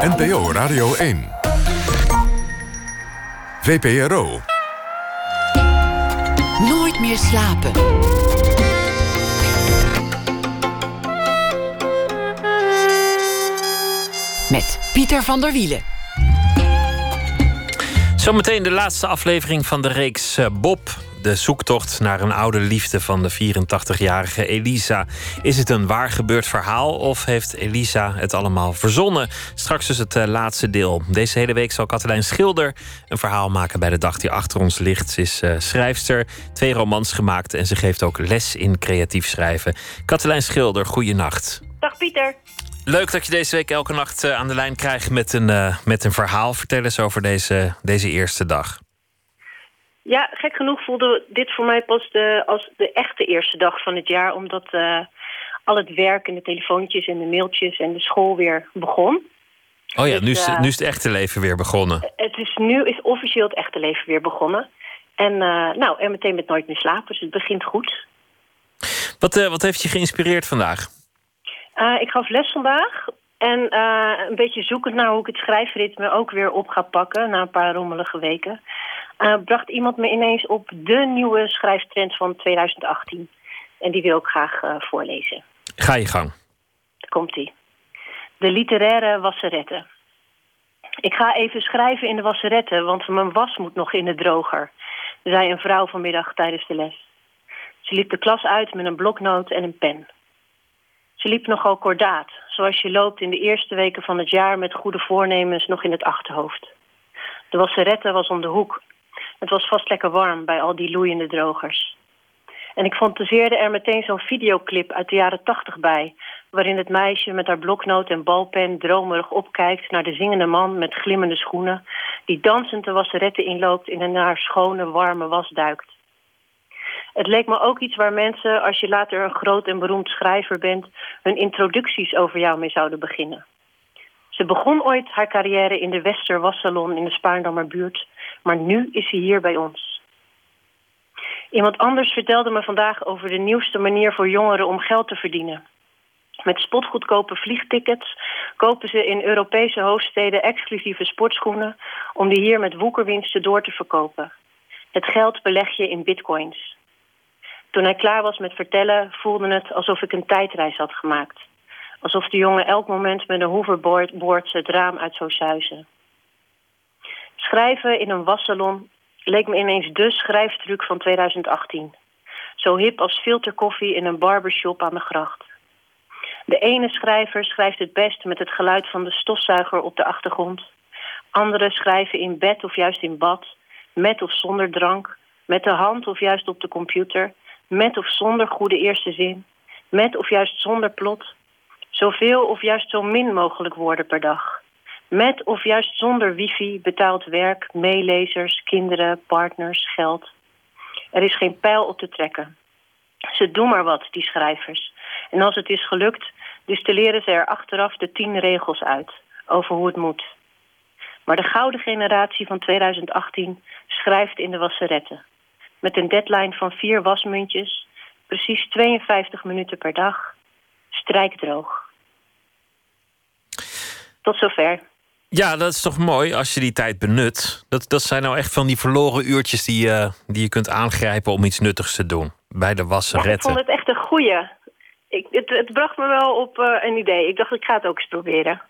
NPO Radio 1. VPRO. Nooit meer slapen. Met Pieter van der Wielen. Zometeen de laatste aflevering van de reeks eh, Bob. De zoektocht naar een oude liefde van de 84-jarige Elisa. Is het een waar gebeurd verhaal of heeft Elisa het allemaal verzonnen? Straks dus het eh, laatste deel. Deze hele week zal Katelijn Schilder een verhaal maken bij de dag die achter ons ligt. Ze is uh, schrijfster, twee romans gemaakt en ze geeft ook les in creatief schrijven. Katelijn Schilder, goeienacht. Dag Pieter. Leuk dat je deze week elke nacht aan de lijn krijgt met een, uh, met een verhaal. Vertel eens over deze, deze eerste dag. Ja, gek genoeg voelde dit voor mij pas de, als de echte eerste dag van het jaar. Omdat uh, al het werk en de telefoontjes en de mailtjes en de school weer begon. Oh ja, dus, nu, is, uh, nu is het echte leven weer begonnen. Het is, nu is officieel het echte leven weer begonnen. En, nou, en meteen met Nooit meer slapen, dus het begint goed. Wat, wat heeft je geïnspireerd vandaag? Uh, ik gaf les vandaag. En uh, een beetje zoekend naar hoe ik het schrijfritme ook weer op ga pakken... na een paar rommelige weken... Uh, bracht iemand me ineens op de nieuwe schrijftrend van 2018. En die wil ik graag voorlezen. Ga je gang. Komt-ie. De literaire wasseretten. Ik ga even schrijven in de wasseretten... want mijn was moet nog in de droger... zei een vrouw vanmiddag tijdens de les. Ze liep de klas uit met een bloknoot en een pen... Ze liep nogal kordaat, zoals je loopt in de eerste weken van het jaar met goede voornemens nog in het achterhoofd. De wasserette was om de hoek. Het was vast lekker warm bij al die loeiende drogers. En ik fantaseerde er meteen zo'n videoclip uit de jaren tachtig bij... waarin het meisje met haar bloknoot en balpen dromerig opkijkt... naar de zingende man met glimmende schoenen... die dansend de wasserette inloopt en in haar schone, warme was duikt. Het leek me ook iets waar mensen, als je later een groot en beroemd schrijver bent... hun introducties over jou mee zouden beginnen. Ze begon ooit haar carrière in de Wester Wassalon in de Spaarndammer buurt... maar nu is ze hier bij ons. Iemand anders vertelde me vandaag over de nieuwste manier voor jongeren om geld te verdienen. Met spotgoedkope vliegtickets kopen ze in Europese hoofdsteden exclusieve sportschoenen... om die hier met woekerwinsten door te verkopen. Het geld beleg je in bitcoins. Toen hij klaar was met vertellen, voelde het alsof ik een tijdreis had gemaakt. Alsof de jongen elk moment met een hoverboard het raam uit zou zuizen. Schrijven in een wassalon leek me ineens de schrijftruc van 2018. Zo hip als filterkoffie in een barbershop aan de gracht. De ene schrijver schrijft het best met het geluid van de stofzuiger op de achtergrond. Anderen schrijven in bed of juist in bad, met of zonder drank, met de hand of juist op de computer met of zonder goede eerste zin, met of juist zonder plot, zoveel of juist zo min mogelijk woorden per dag. Met of juist zonder wifi, betaald werk, meelezers, kinderen, partners, geld. Er is geen pijl op te trekken. Ze doen maar wat, die schrijvers. En als het is gelukt, distilleren ze er achteraf de tien regels uit over hoe het moet. Maar de gouden generatie van 2018 schrijft in de wasseretten met een deadline van vier wasmuntjes, precies 52 minuten per dag, strijkdroog. Tot zover. Ja, dat is toch mooi als je die tijd benut. Dat, dat zijn nou echt van die verloren uurtjes die, uh, die je kunt aangrijpen om iets nuttigs te doen. Bij de wasseretten. Ja, ik vond het echt een goeie. Ik, het, het bracht me wel op uh, een idee. Ik dacht, ik ga het ook eens proberen.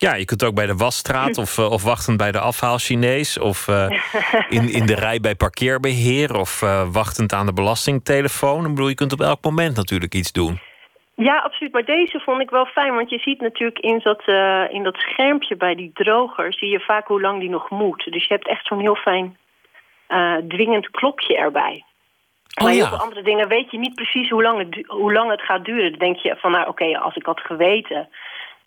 Ja, je kunt ook bij de wasstraat of, uh, of wachtend bij de afhaal Chinees... of uh, in, in de rij bij parkeerbeheer... of uh, wachtend aan de belastingtelefoon. Ik bedoel, je kunt op elk moment natuurlijk iets doen. Ja, absoluut. Maar deze vond ik wel fijn. Want je ziet natuurlijk in dat, uh, in dat schermpje bij die droger... zie je vaak hoe lang die nog moet. Dus je hebt echt zo'n heel fijn dwingend klokje erbij. Oh, maar heel ja. veel andere dingen weet je niet precies hoe lang het, hoe lang het gaat duren. Dan denk je van, nou oké, als ik had geweten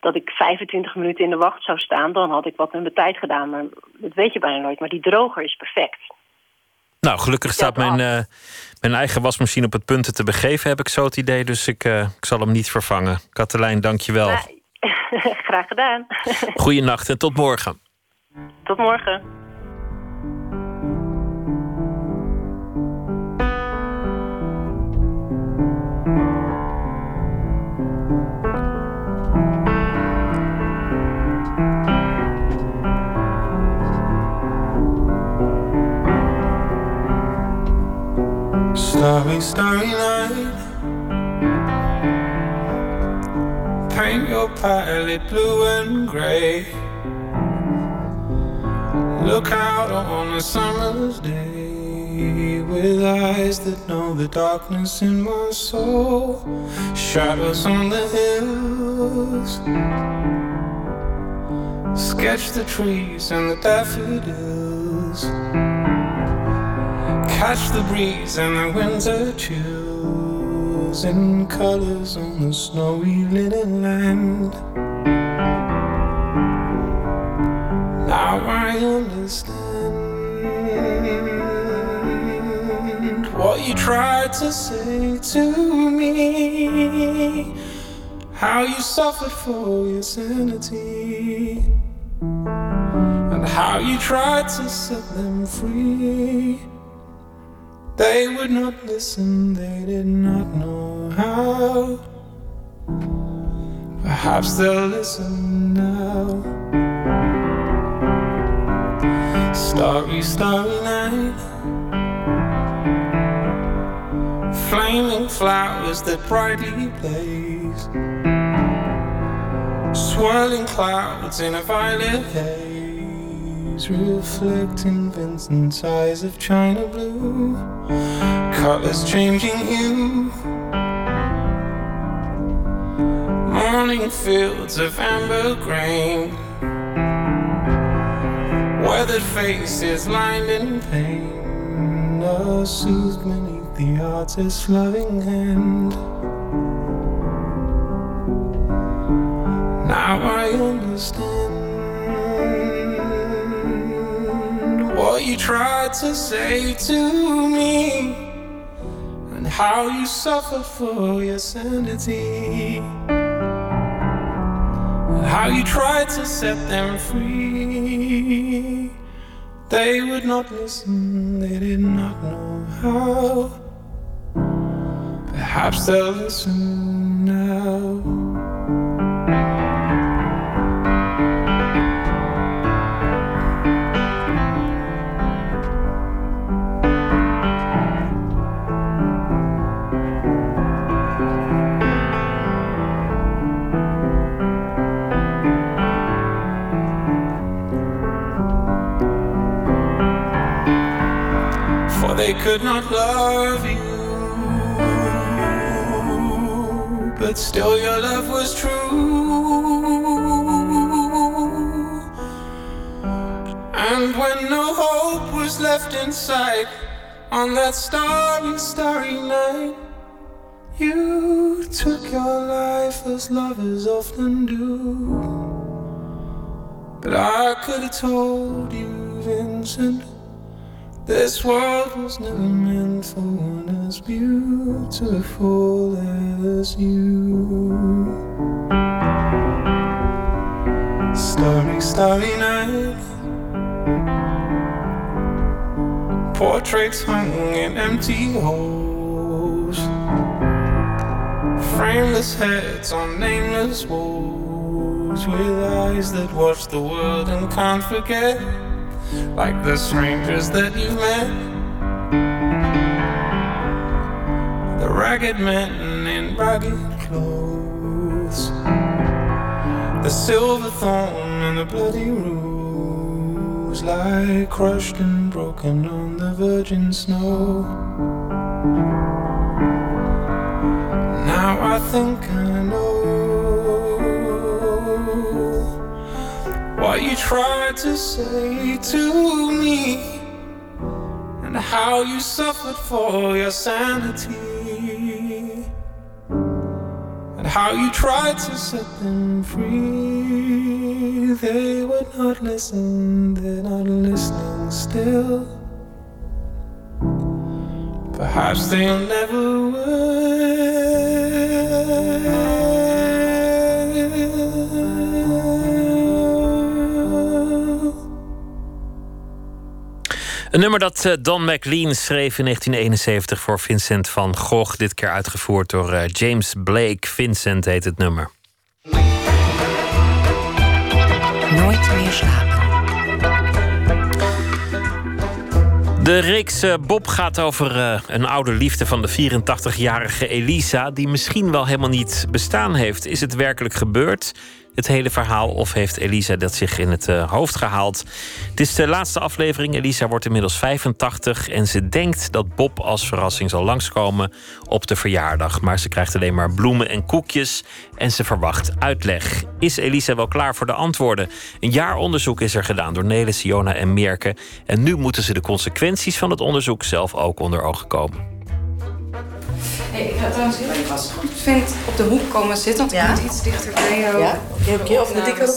dat ik 25 minuten in de wacht zou staan... dan had ik wat met mijn tijd gedaan. Maar dat weet je bijna nooit. Maar die droger is perfect. Nou, gelukkig staat mijn, uh, mijn eigen wasmachine op het punt het te begeven, heb ik zo het idee. Dus ik, uh, ik zal hem niet vervangen. Katelijn, dank je wel. Ja, graag gedaan. Goeienacht en tot morgen. Tot morgen. Starry, starry night. Paint your palette blue and grey. Look out on a summer's day with eyes that know the darkness in my soul. Shadows on the hills. Sketch the trees and the daffodils. Catch the breeze and the winter chills in colors on the snowy linen land. Now I understand what you tried to say to me. How you suffered for your sanity. And how you tried to set them free. They would not listen, they did not know how. Perhaps they'll listen now. Starry, starry night. Flaming flowers that brightly blaze. Swirling clouds in a violet haze. Reflecting Vincent's eyes of china blue. Colors changing hue. Morning fields of amber grain. Weathered faces lined in pain are soothed beneath the artist's loving hand. Now I understand what you tried to say to me and how you suffered for your sanity. And how you tried to set them free. They would not listen, they did not know how. Perhaps they'll listen now. They could not love you, but still your love was true. And when no hope was left in sight on that starry, starry night, you took your life as lovers often do. But I could have told you, Vincent. This world was never meant for one as beautiful as you. Starry, starry night. Portraits hung in empty halls. Frameless heads on nameless walls. With eyes that watch the world and can't forget like the strangers that you met. The ragged men in ragged clothes, the silver thorn and the bloody rose lie crushed and broken on the virgin snow. Now I think I what you tried to say to me and how you suffered for your sanity and how you tried to set them free. They would not listen, they're not listening still. Perhaps they'll never will. Een nummer dat eh, Don McLean schreef in 1971 voor Vincent van Gogh. Dit keer uitgevoerd door eh, James Blake. Vincent heet het nummer. Nooit meer slapen. De reeks eh, Bob gaat over een oude liefde van de 84-jarige Elisa, die misschien wel helemaal niet bestaan heeft. Is het werkelijk gebeurd? Het hele verhaal, of heeft Elisa dat zich in het eh, hoofd gehaald? Het is de laatste aflevering. Elisa wordt inmiddels 85 en ze denkt dat Bob als verrassing zal langskomen op de verjaardag. Maar ze krijgt alleen maar bloemen en koekjes en ze verwacht uitleg. Is Elisa wel klaar voor de antwoorden? Een jaar onderzoek is er gedaan door Nele, Siona en Merke. En nu moeten ze de consequenties van het onderzoek zelf ook onder ogen komen. Hey, ik ga trouwens heel even als het goed vindt op de hoek komen zitten. Want ik Ja. moet iets dichter bij jou. Ja, oké. Of moet ik erop?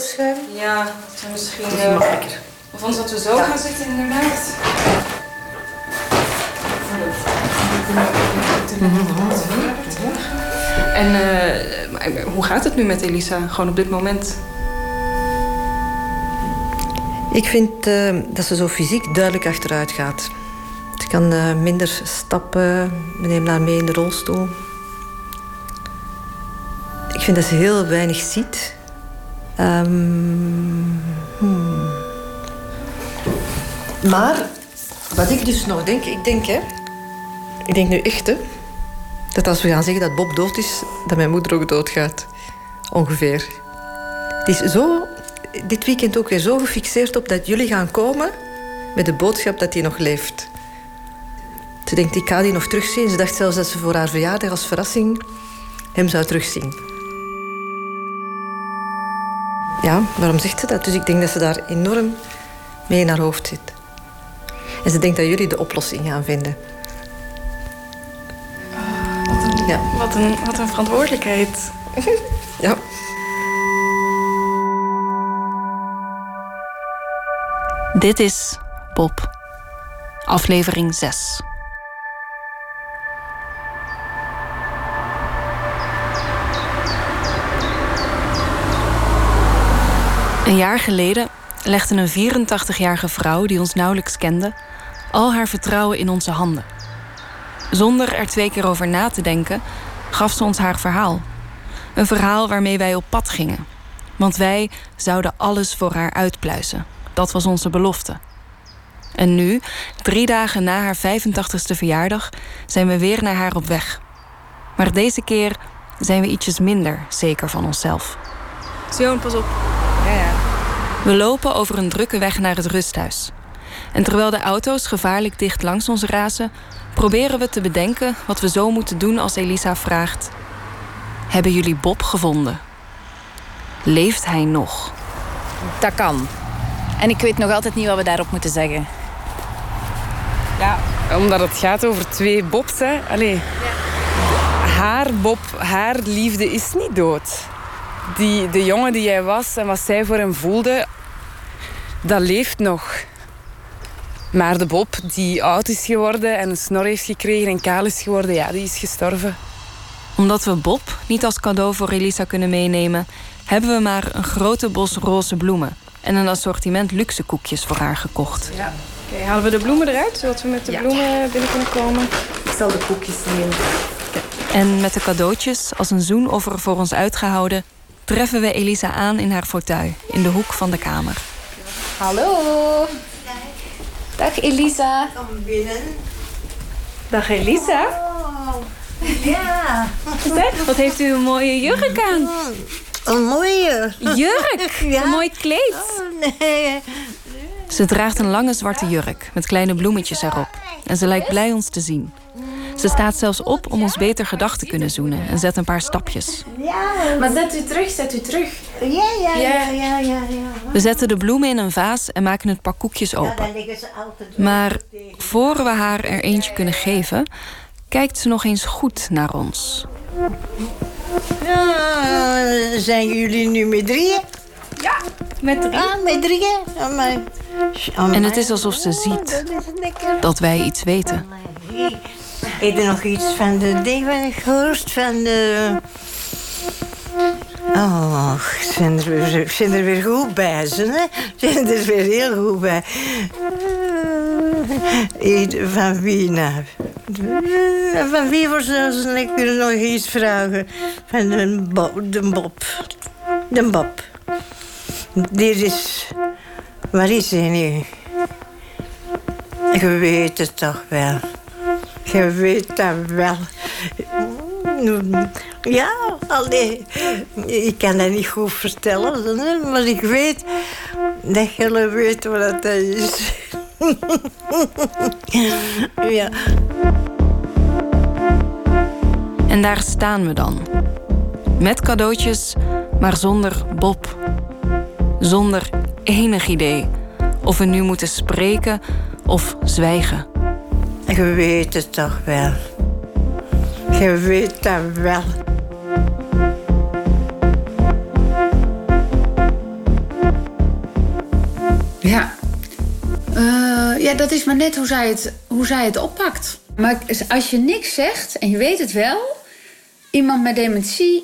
Ja, is misschien... Dat is eh, makkelijker. Of anders dat we zo gaan zitten, inderdaad. En eh, maar hoe gaat het nu met Elisa? Gewoon op dit moment? Ik vind eh, dat ze zo fysiek duidelijk achteruit gaat. Ze kan eh, minder stappen. We nemen haar mee in de rolstoel. Ik vind dat ze heel weinig ziet. Ehm, hmm. Maar wat ik dus nog denk, ik denk hè, ik denk nu echt hè, dat als we gaan zeggen dat Bob dood is, dat mijn moeder ook doodgaat. Ongeveer. Het is zo, dit weekend ook weer zo gefixeerd op dat jullie gaan komen met de boodschap dat hij nog leeft. Ze denkt, ik ga die nog terugzien. Ze dacht zelfs dat ze voor haar verjaardag als verrassing hem zou terugzien. Ja, waarom zegt ze dat? Dus ik denk dat ze daar enorm mee in haar hoofd zit. En ze denkt dat jullie de oplossing gaan vinden. Ja. Wat een, wat een verantwoordelijkheid. ja. Dit is Bob. Aflevering 6. Een jaar geleden legde een 84-jarige vrouw die ons nauwelijks kende al haar vertrouwen in onze handen. Zonder er twee keer over na te denken, gaf ze ons haar verhaal. Een verhaal waarmee wij op pad gingen. Want wij zouden alles voor haar uitpluizen. Dat was onze belofte. En nu, drie dagen na haar 85ste verjaardag, zijn we weer naar haar op weg. Maar deze keer zijn we ietsjes minder zeker van onszelf. Sion, pas op. We lopen over een drukke weg naar het rusthuis. En terwijl de auto's gevaarlijk dicht langs ons razen, proberen we te bedenken wat we zo moeten doen als Elisa vraagt: Hebben jullie Bob gevonden? Leeft hij nog? Dat kan. En ik weet nog altijd niet wat we daarop moeten zeggen. Ja, omdat het gaat over twee Bobs. Hè. Allee. Haar Bob, haar liefde is niet dood. Die, de jongen die hij was en wat zij voor hem voelde, dat leeft nog. Maar de Bob die oud is geworden en een snor heeft gekregen en kaal is geworden, ja, die is gestorven. Omdat we Bob niet als cadeau voor Elisa kunnen meenemen, hebben we maar een grote bos roze bloemen en een assortiment luxe koekjes voor haar gekocht. Ja. Oké, halen we de bloemen eruit, zodat we met de bloemen binnen kunnen komen? Ik zal de koekjes nemen. En met de cadeautjes als een zoenoffer voor ons uitgehouden, treffen we Elisa aan in haar fauteuil in de hoek van de kamer. Hallo. Dag Elisa. Kom binnen. Dag Elisa. Ja. Zeg, wat heeft u een mooie jurk aan? Een mooie. Jurk! Ja. Een mooi kleed. Oh, nee. Ze draagt een lange zwarte jurk met kleine bloemetjes erop. En ze lijkt blij ons te zien. Ze staat zelfs op om ons beter gedacht te kunnen zoenen en zet een paar stapjes. Ja, maar zet u terug, zet u terug. Ja, ja, ja, ja, ja. We zetten de bloemen in een vaas en maken het paar koekjes open. Maar voor we haar er eentje kunnen geven, kijkt ze nog eens goed naar ons. Ja, zijn jullie nu met drieën? Ja, met drieën. Ah, met drieën? Amai. En het is alsof ze ziet dat wij iets weten. Heb je nog iets van de ding van gehoord? Van de... Oh, ben er weer, er weer goed bij, ze, hè? Ben er weer heel goed bij. Eh, Van wie nou? Van wie voor zelfs ik wil nog iets vragen? Van de, de Bob. De Bob. Dit is... Waar is hij nu? Je weet het toch wel. Je weet dat wel. Ja, allee, ik kan dat niet goed vertellen, maar ik weet dat jullie weten wat dat is. ja. En daar staan we dan. Met cadeautjes, maar zonder Bob. Zonder enig idee of we nu moeten spreken of zwijgen. Je weet het toch wel. Je weet dat wel. Ja. Eh, ja, dat is maar net hoe zij, het, hoe zij het oppakt. Maar als je niks zegt en je weet het wel... iemand met dementie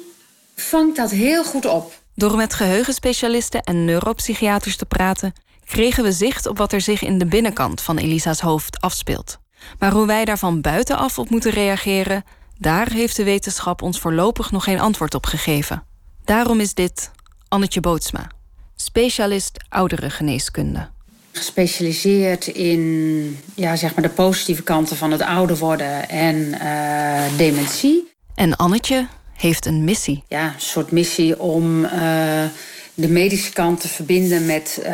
vangt dat heel goed op. Door met geheugenspecialisten en neuropsychiaters te praten... kregen we zicht op wat er zich in de binnenkant van Elisa's hoofd afspeelt. Maar hoe wij daar van buitenaf op moeten reageren... daar heeft de wetenschap ons voorlopig nog geen antwoord op gegeven. Daarom is dit Annetje Bootsma, specialist ouderengeneeskunde. Gespecialiseerd in ja, zeg maar de positieve kanten van het ouder worden en eh, dementie. En Annetje heeft een missie. Ja, een soort missie om uh, de medische kant te verbinden met uh,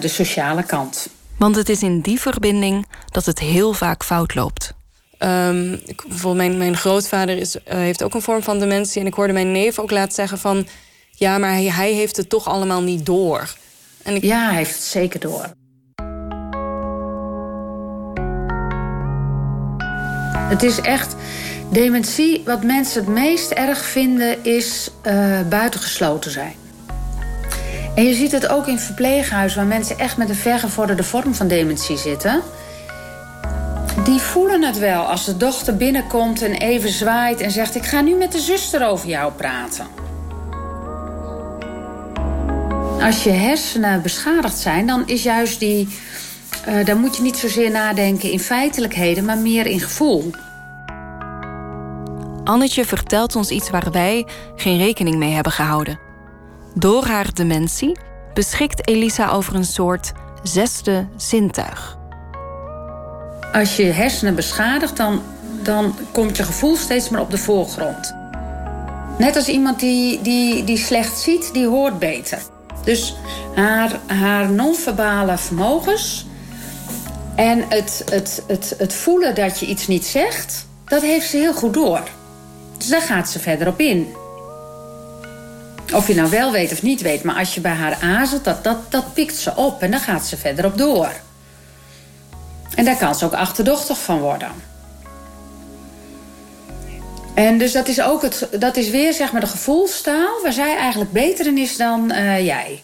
de sociale kant. Want het is in die verbinding dat het heel vaak fout loopt. Um, ik, bijvoorbeeld mijn, mijn grootvader is, uh, heeft ook een vorm van dementie. En ik hoorde mijn neef ook laten zeggen van... ja, maar hij, hij heeft het toch allemaal niet door. En ik... Ja, hij heeft het zeker door. Het is echt... Dementie, wat mensen het meest erg vinden, is uh, buitengesloten zijn. En je ziet het ook in verpleeghuizen... waar mensen echt met een vergevorderde vorm van dementie zitten. Die voelen het wel als de dochter binnenkomt en even zwaait... en zegt, ik ga nu met de zuster over jou praten. Als je hersenen beschadigd zijn, dan is juist die... Uh, dan moet je niet zozeer nadenken in feitelijkheden, maar meer in gevoel. Annetje vertelt ons iets waar wij geen rekening mee hebben gehouden. Door haar dementie beschikt Elisa over een soort zesde zintuig. Als je hersenen beschadigt, dan, dan komt je gevoel steeds meer op de voorgrond. Net als iemand die, die, die slecht ziet, die hoort beter. Dus haar, haar non-verbale vermogens en het, het, het, het voelen dat je iets niet zegt, dat heeft ze heel goed door. Dus daar gaat ze verder op in. Of je nou wel weet of niet weet, maar als je bij haar aarzelt, dat, dat, dat pikt ze op en dan gaat ze verder op door. En daar kan ze ook achterdochtig van worden. En dus dat is ook het, dat is weer zeg maar de gevoelstaal waar zij eigenlijk beter in is dan uh, jij.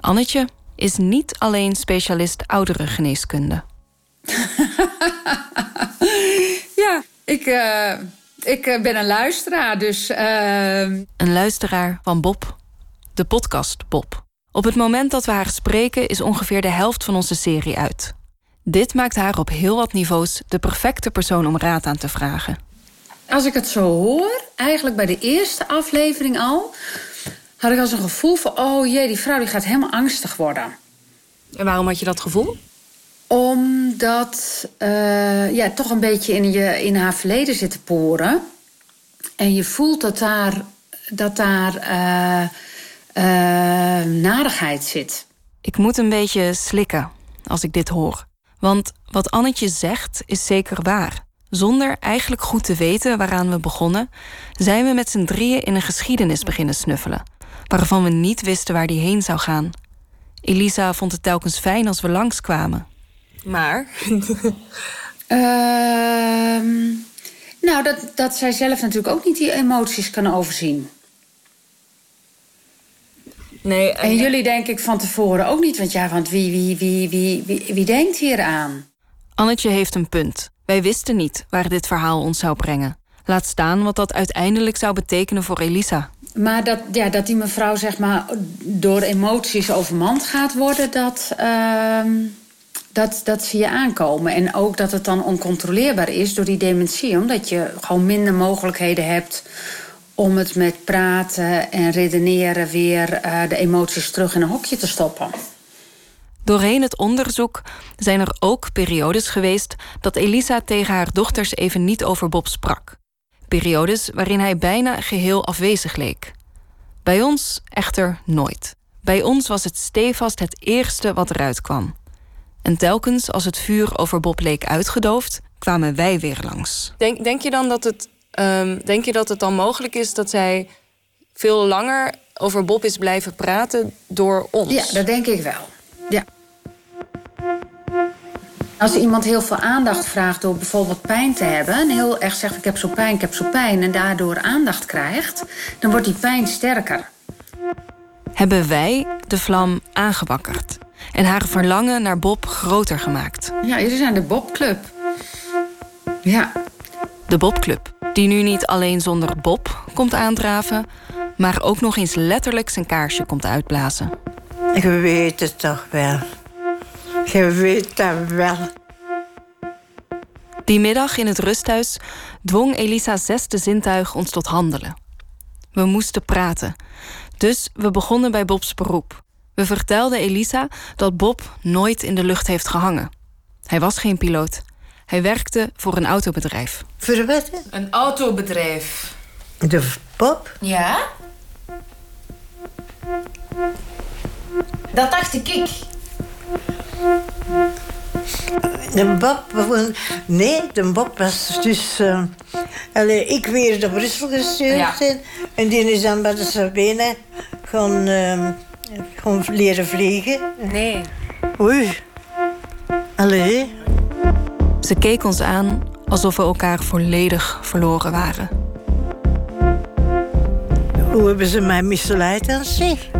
Annetje is niet alleen specialist ouderengeneeskunde. ja, ik, uh, ik ben een luisteraar, dus. Uh... Een luisteraar van Bob, de podcast Bob. Op het moment dat we haar spreken is ongeveer de helft van onze serie uit. Dit maakt haar op heel wat niveaus de perfecte persoon om raad aan te vragen. Als ik het zo hoor, eigenlijk bij de eerste aflevering al, had ik als een gevoel van: oh jee, die vrouw die gaat helemaal angstig worden. En waarom had je dat gevoel? Omdat uh, ja, toch een beetje in, je, in haar verleden zit te poren. En je voelt dat daar, dat daar uh, narigheid zit. Ik moet een beetje slikken als ik dit hoor. Want wat Annetje zegt is zeker waar. Zonder eigenlijk goed te weten waaraan we begonnen, zijn we met z'n drieën in een geschiedenis beginnen snuffelen, waarvan we niet wisten waar die heen zou gaan. Elisa vond het telkens fijn als we langskwamen. Maar? Ehm, nou, dat, dat zij zelf natuurlijk ook niet die emoties kan overzien. Nee, en, jullie denk ik van tevoren ook niet. Want ja, want wie, wie, wie, wie, wie, wie denkt hier aan? Annetje heeft een punt. Wij wisten niet waar dit verhaal ons zou brengen. Laat staan wat dat uiteindelijk zou betekenen voor Elisa. Maar dat, ja, dat die mevrouw zeg maar door emoties overmand gaat worden, dat, ehm, dat, dat zie je aankomen. En ook dat het dan oncontroleerbaar is door die dementie, omdat je gewoon minder mogelijkheden hebt om het met praten en redeneren weer eh, de emoties terug in een hokje te stoppen. Doorheen het onderzoek zijn er ook periodes geweest dat Elisa tegen haar dochters even niet over Bob sprak. Periodes waarin hij bijna geheel afwezig leek. Bij ons echter nooit. Bij ons was het stevast het eerste wat eruit kwam. En telkens als het vuur over Bob leek uitgedoofd, kwamen wij weer langs. Denk, denk, je dan dat het, um, denk je dat het dan mogelijk is dat zij veel langer over Bob is blijven praten door ons? Ja, dat denk ik wel. Ja. Als iemand heel veel aandacht vraagt door bijvoorbeeld pijn te hebben... en heel erg zegt ik heb zo pijn, ik heb zo pijn... en daardoor aandacht krijgt, dan wordt die pijn sterker. Hebben wij de vlam aangewakkerd en haar verlangen naar Bob groter gemaakt? Ja, jullie zijn de Bobclub. Ja. De Bobclub, die nu niet alleen zonder Bob komt aandraven... maar ook nog eens letterlijk zijn kaarsje komt uitblazen. Ik weet het toch wel. Je weet dat wel. Die middag in het rusthuis dwong Elisa's zesde zintuig ons tot handelen. We moesten praten, dus we begonnen bij Bobs beroep. We vertelden Elisa dat Bob nooit in de lucht heeft gehangen. Hij was geen piloot. Hij werkte voor een autobedrijf. Voor wat? Een autobedrijf. De Bob? Ja. Dat dacht ik. De Bob, nee, de Bob was dus. Uh, allee, ik weer naar Brussel gestuurd ja. en die is dan bij de Sabine gaan, uh, gaan leren vliegen. Nee. Oei. Allee. Ze keek ons aan alsof we elkaar volledig verloren waren. Hoe hebben ze mij misleid aan zich?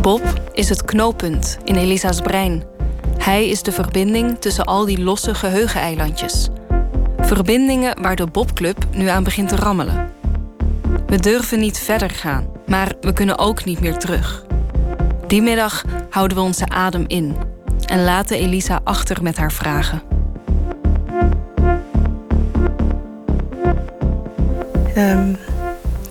Bob is het knooppunt in Elisa's brein. Hij is de verbinding tussen al die losse geheugeneilandjes. Verbindingen waar de Bobclub nu aan begint te rammelen. We durven niet verder gaan, maar we kunnen ook niet meer terug. Die middag houden we onze adem in en laten Elisa achter met haar vragen. Um,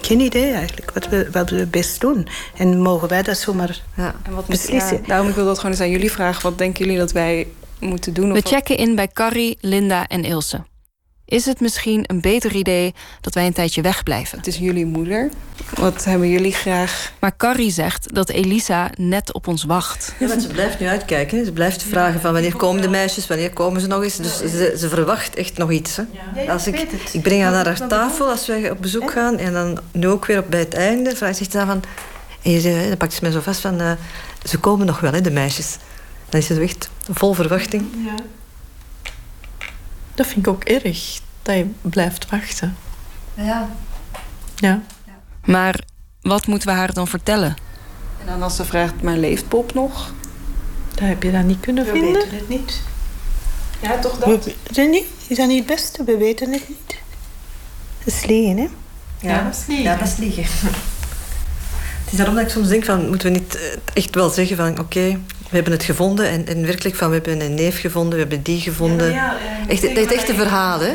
geen idee eigenlijk wat we, wat we best doen. En mogen wij dat zomaar ja. en wat beslissen? Ja, daarom wil ik dat gewoon eens aan jullie vragen. Wat denken jullie dat wij moeten doen? We checken in bij Carrie, Linda en Ilse. Is het misschien een beter idee dat wij een tijdje wegblijven? Het is jullie moeder. Wat hebben jullie graag? Maar Carrie zegt dat Elisa net op ons wacht. Ja, want ze blijft nu uitkijken. Ze blijft vragen van wanneer komen de meisjes, wanneer komen ze nog eens. Dus ze, ze verwacht echt nog iets. Hè. Als ik, ik breng haar naar haar tafel als wij op bezoek gaan. En dan nu ook weer op bij het einde vraagt ze dan van... En je, dan pakt ze mij zo vast van... Uh, ze komen nog wel, hè, de meisjes. Dan is ze echt vol verwachting. Ja. Dat vind ik ook erg, dat je blijft wachten. Ja. Ja. Maar wat moeten we haar dan vertellen? En dan als ze vraagt, maar leeft Bob nog? Daar heb je dat niet kunnen we vinden. We weten het niet. Ja, toch dat? We, Rennie, is dat niet het beste? We weten het niet. Dat is liegen, hè? Ja, ja, dat is liegen. Ja, dat is liegen. het is daarom dat ik soms denk van, moeten we niet echt wel zeggen van, oké, okay, we hebben het gevonden en, en, werkelijk van we hebben een neef gevonden, we hebben die gevonden. Ja, ja, echt, het echte verhaal, hè?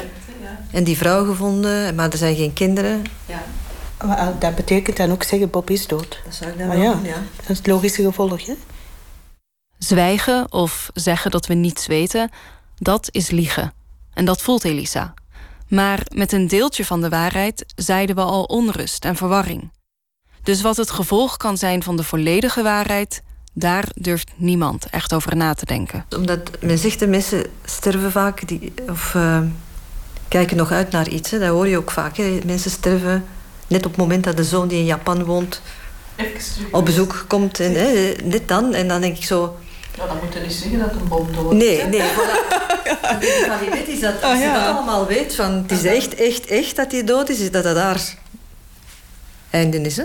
En die vrouw gevonden, maar er zijn geen kinderen. Ja. Maar dat betekent dan ook zeggen Bob is dood. Dat zou ik dan maar ja, doen, ja. Dat is het logische gevolg, hè? Zwijgen of zeggen dat we niets weten, dat is liegen. En dat voelt Elisa. Maar met een deeltje van de waarheid zeiden we al onrust en verwarring. Dus wat het gevolg kan zijn van de volledige waarheid, Daar durft niemand echt over na te denken. Omdat men zegt, de mensen sterven vaak die, of uh, kijken nog uit naar iets. Hè. Dat hoor je ook vaak. Hè. Mensen sterven net op het moment dat de zoon die in Japan woont op bezoek komt. En, hè, net dan. En dan denk ik zo... Ja, dan moet je niet zeggen dat een bom dood Nee, nee. Voilà. De kwaliteit is dat als oh, ja. je dat allemaal weet, van het is echt, echt, echt dat hij dood is, is dat dat daar einde is. Hè?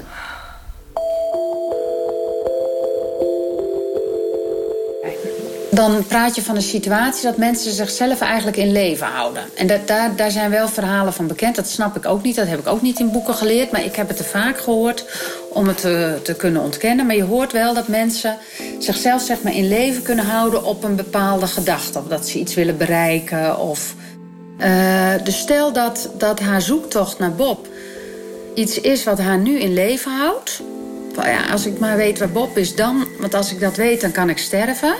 Dan praat je van een situatie dat mensen zichzelf eigenlijk in leven houden. En dat, daar, daar zijn wel verhalen van bekend. Dat snap ik ook niet. Dat heb ik ook niet in boeken geleerd. Maar ik heb het te vaak gehoord om het te, te kunnen ontkennen. Maar je hoort wel dat mensen zichzelf zeg maar, in leven kunnen houden op een bepaalde gedachte. Of dat ze iets willen bereiken. Of, uh, dus stel dat, dat haar zoektocht naar Bob iets is wat haar nu in leven houdt. Ja, als ik maar weet waar Bob is, dan. Want als ik dat weet, dan kan ik sterven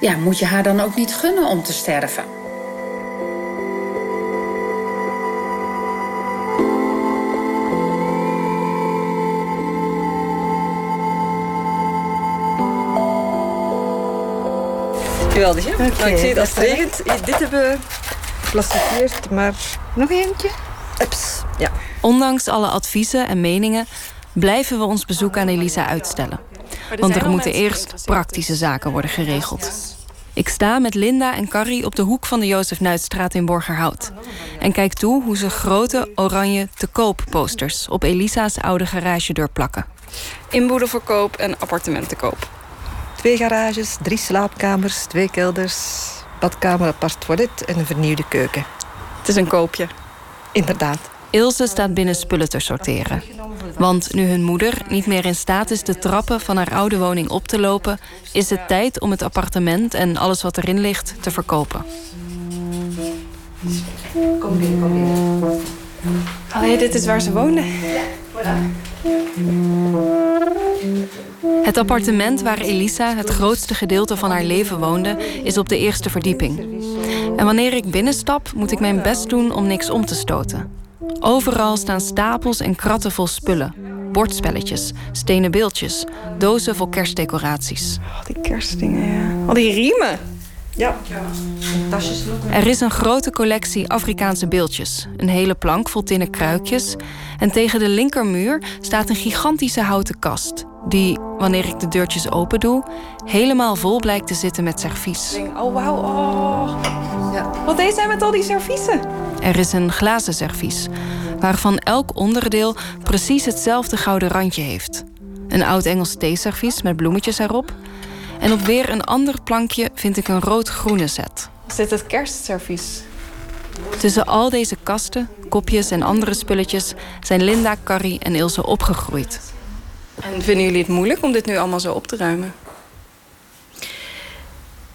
ja, moet je haar dan ook niet gunnen om te sterven? Geweldig, hè? Okay, nou, ik zie het als het regent. Dit hebben we geplasticieerd, maar... Nog eentje? Ups, ja. Ondanks alle adviezen en meningen blijven we ons bezoek aan Elisa uitstellen. Want er moeten eerst praktische zaken worden geregeld. Ik sta met Linda en Carrie op de hoek van de Jozef Nuitstraat in Borgerhout. En kijk toe hoe ze grote oranje te koop posters op Elisa's oude garagedeur plakken. Inboedel voor koop en appartement te koop. Twee garages, drie slaapkamers, twee kelders, badkamer, apart toilet en een vernieuwde keuken. Het is een koopje. Inderdaad. Ilse staat binnen spullen te sorteren. Want nu hun moeder niet meer in staat is de trappen van haar oude woning op te lopen, is het tijd om het appartement en alles wat erin ligt te verkopen. Kom binnen, kom binnen. Oh ja, dit is waar ze wonen. Ja, Het appartement waar Elisa het grootste gedeelte van haar leven woonde, is op de eerste verdieping. En wanneer ik binnenstap, moet ik mijn best doen om niks om te stoten. Overal staan stapels en kratten vol spullen. Bordspelletjes, stenen beeldjes, dozen vol kerstdecoraties. Oh, die kerstdingen, ja. Al die riemen. Ja. Tasjes er is een grote collectie Afrikaanse beeldjes. Een hele plank vol tinnen kruikjes. En tegen de linkermuur staat een gigantische houten kast. Die, wanneer ik de deurtjes open doe, helemaal vol blijkt te zitten met servies. Oh, wauw. Oh. Ja. Wat deed zij met al die serviezen? Er is een glazen servies, waarvan elk onderdeel precies hetzelfde gouden randje heeft. Een oud Engels theeservies met bloemetjes erop. En op weer een ander plankje vind ik een rood-groene set. Is dit het kerstservies? Tussen al deze kasten, kopjes en andere spulletjes zijn Linda, Carrie en Ilse opgegroeid. En vinden jullie het moeilijk om dit nu allemaal zo op te ruimen?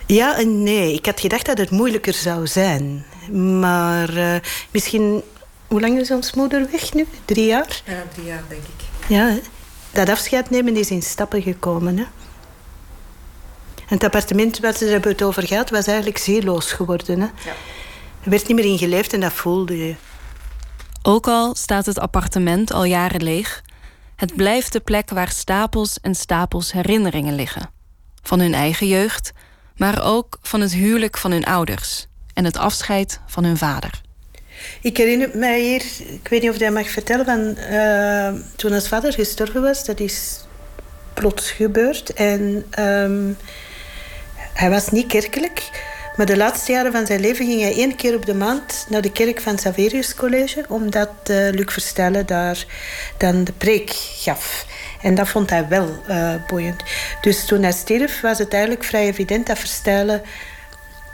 Ja en nee. Ik had gedacht dat het moeilijker zou zijn. Maar uh, misschien... Hoe lang is ons moeder weg nu? Drie jaar? Ja, drie jaar denk ik. Ja, dat afscheid nemen is in stappen gekomen. Hè? En het appartement waar ze het over gehad, was eigenlijk zieloos geworden. Hè? Ja. Er werd niet meer in geleefd en dat voelde je. Ook al staat het appartement al jaren leeg... het blijft de plek waar stapels en stapels herinneringen liggen. Van hun eigen jeugd, maar ook van het huwelijk van hun ouders en het afscheid van hun vader. Ik herinner mij hier, ik weet niet of jij mag vertellen, van, uh, toen ons vader gestorven was, dat is plots gebeurd. En um, hij was niet kerkelijk, maar de laatste jaren van zijn leven ging hij één keer op de maand naar de kerk van Saverius College, omdat uh, Luc Verstellen daar dan de preek gaf. En dat vond hij wel uh, boeiend. Dus toen hij stierf, was het eigenlijk vrij evident dat Verstellen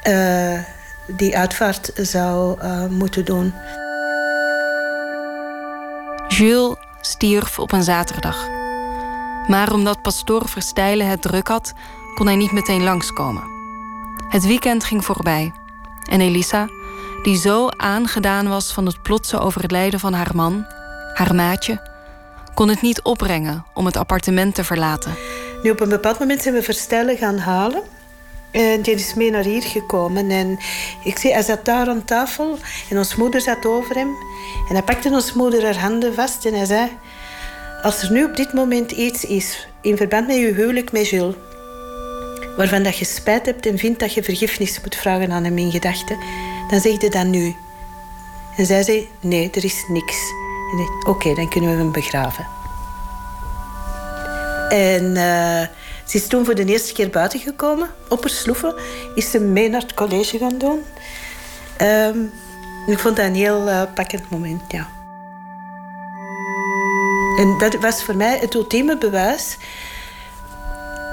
uh, die uitvaart zou moeten doen. Jules stierf op een zaterdag. Maar omdat pastoor Verstijlen het druk had, kon hij niet meteen langskomen. Het weekend ging voorbij. En Elisa, die zo aangedaan was van het plotse overlijden van haar man, haar maatje, kon het niet opbrengen om het appartement te verlaten. Nu, op een bepaald moment zijn we Verstijlen gaan halen. En die is mee naar hier gekomen. En ik zie, hij zat daar aan tafel en ons moeder zat over hem. En hij pakte ons moeder haar handen vast en hij zei... Als er nu op dit moment iets is, in verband met je huwelijk met Jules, waarvan dat je spijt hebt en vindt dat je vergiffenis moet vragen aan hem in gedachten, dan zeg je dat nu. En zij zei, nee, er is niks. Oké, dan kunnen we hem begraven. En uh, ze is toen voor de eerste keer buiten gekomen, op haar sloeven. Is ze mee naar het college gaan doen. Um, ik vond dat een heel uh, pakkend moment, ja. En dat was voor mij het ultieme bewijs.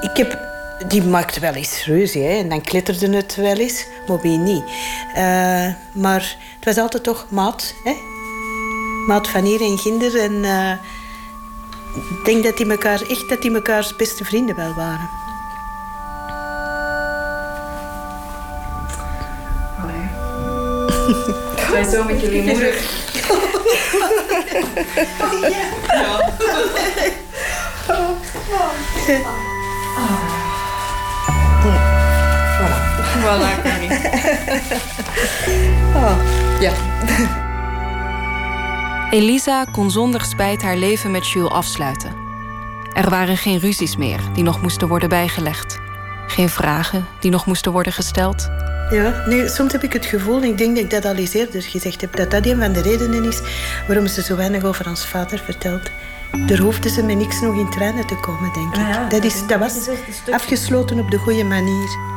Ik heb, die maakte wel eens ruzie hè, en dan kletterde het wel eens, maar wie niet. Uh, maar het was altijd toch maat. Hè? Maat van hier en ginder. En uh, ik denk dat die elkaar, echt dat die mekaars beste vrienden wel waren. Ga je zo met jullie moeder ja. Voilà. Voilà, Oh, ja. Elisa kon zonder spijt haar leven met Jules afsluiten. Er waren geen ruzies meer die nog moesten worden bijgelegd. Geen vragen die nog moesten worden gesteld. Ja, nee, soms heb ik het gevoel, en ik denk dat ik dat al eens eerder gezegd heb, dat dat een van de redenen is waarom ze zo weinig over ons vader vertelt. Er hoefde ze met niks nog in trainen te komen, denk ik. dat, is, dat was afgesloten op de goede manier.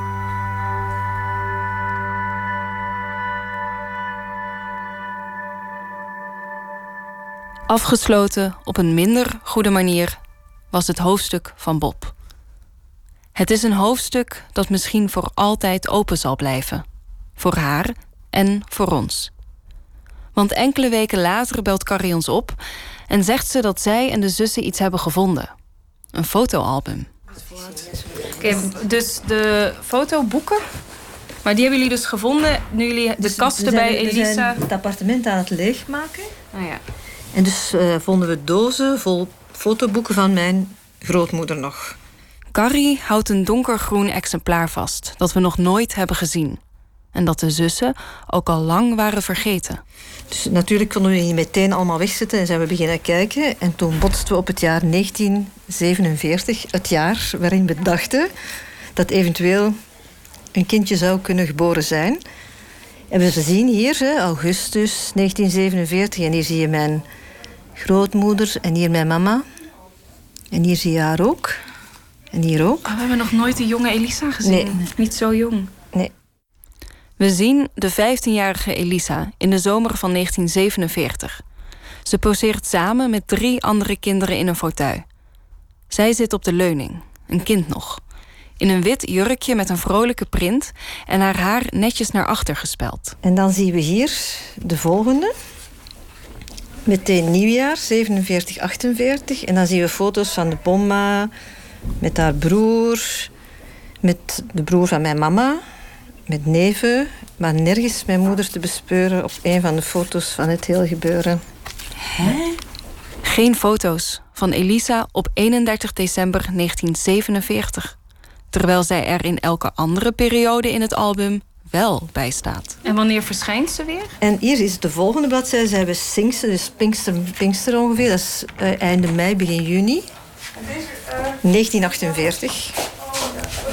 Afgesloten op een minder goede manier was het hoofdstuk van Bob. Het is een hoofdstuk dat misschien voor altijd open zal blijven. Voor haar en voor ons. Want enkele weken later belt Carrie ons op en zegt ze dat zij en de zussen iets hebben gevonden: een fotoalbum. Oké, dus de fotoboeken. Maar die hebben jullie dus gevonden nu jullie de dus kasten bij Elisa. We zijn het appartement aan het leegmaken. Ah, ja. En dus uh, vonden we dozen vol fotoboeken van mijn grootmoeder nog. Carrie houdt een donkergroen exemplaar vast dat we nog nooit hebben gezien. En dat de zussen ook al lang waren vergeten. Dus natuurlijk konden we niet meteen allemaal wegzetten en zijn we beginnen kijken. En toen botsten we op het jaar 1947, het jaar waarin we dachten dat eventueel een kindje zou kunnen geboren zijn. En we zien hier augustus 1947 en hier zie je mijn grootmoeder en hier mijn mama. En hier zie je haar ook. En hier ook. Oh, we hebben nog nooit de jonge Elisa gezien. Nee. Niet zo jong. Nee. We zien de 15-jarige Elisa in de zomer van 1947. Ze poseert samen met drie andere kinderen in een fauteuil. Zij zit op de leuning, een kind nog. In een wit jurkje met een vrolijke print en haar haar netjes naar achter gespeld. En dan zien we hier de volgende. Meteen nieuwjaar, 47, 48. En dan zien we foto's van de bomma, met haar broer, met de broer van mijn mama, met neven, maar nergens mijn moeder te bespeuren op een van de foto's van het hele gebeuren. Hè? Geen foto's van Elisa op 31 december 1947. Terwijl zij er in elke andere periode in het album wel bij staat. En wanneer verschijnt ze weer? En hier is de volgende bladzijde. Ze hebben Singster, dus Pinkster, Pinkster ongeveer. Dat is uh, einde mei, begin juni. 1948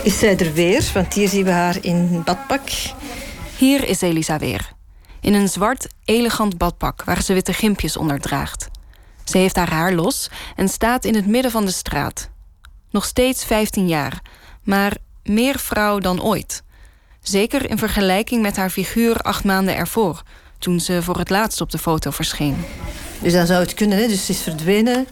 is zij er weer, want hier zien we haar in badpak. Hier is Elisa weer. In een zwart, elegant badpak waar ze witte gimpjes onder draagt. Ze heeft haar haar los en staat in het midden van de straat. Nog steeds 15 jaar, maar meer vrouw dan ooit. Zeker in vergelijking met haar figuur acht maanden ervoor, toen ze voor het laatst op de foto verscheen. Dus dan zou het kunnen, hè? dus ze is verdwenen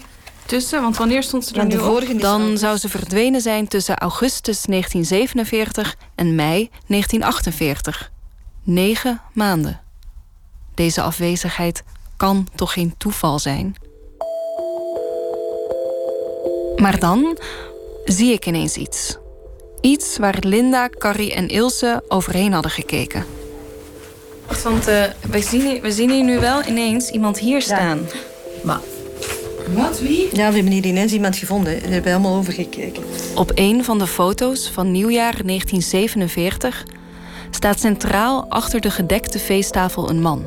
tussen? Want wanneer stond ze er nu op? Dan zou ze verdwenen zijn tussen augustus 1947 en mei 1948. Negen maanden. Deze afwezigheid kan toch geen toeval zijn? Maar dan zie ik ineens iets. Iets waar Linda, Carrie en Ilse overheen hadden gekeken. Want uh, we, zien, we zien hier nu wel ineens iemand hier staan. Maar wat? Wie? Ja, we hebben hier ineens iemand gevonden. Daar hebben we helemaal over gekeken. Op een van de foto's van nieuwjaar 1947 staat centraal achter de gedekte feesttafel een man,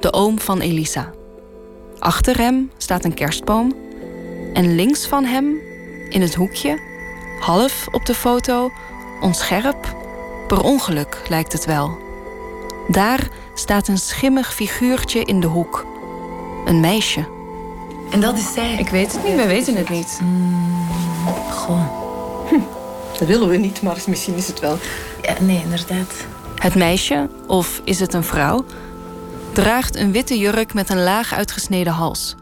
de oom van Elisa. Achter hem staat een kerstboom en links van hem in het hoekje, half op de foto, onscherp, per ongeluk lijkt het wel. Daar staat een schimmig figuurtje in de hoek. Een meisje. En dat is zij. Ik weet het niet, wij weten het niet. Goh. Dat willen we niet, maar misschien is het wel. Ja, nee, inderdaad. Het meisje, of is het een vrouw, draagt een witte jurk met een laag uitgesneden hals.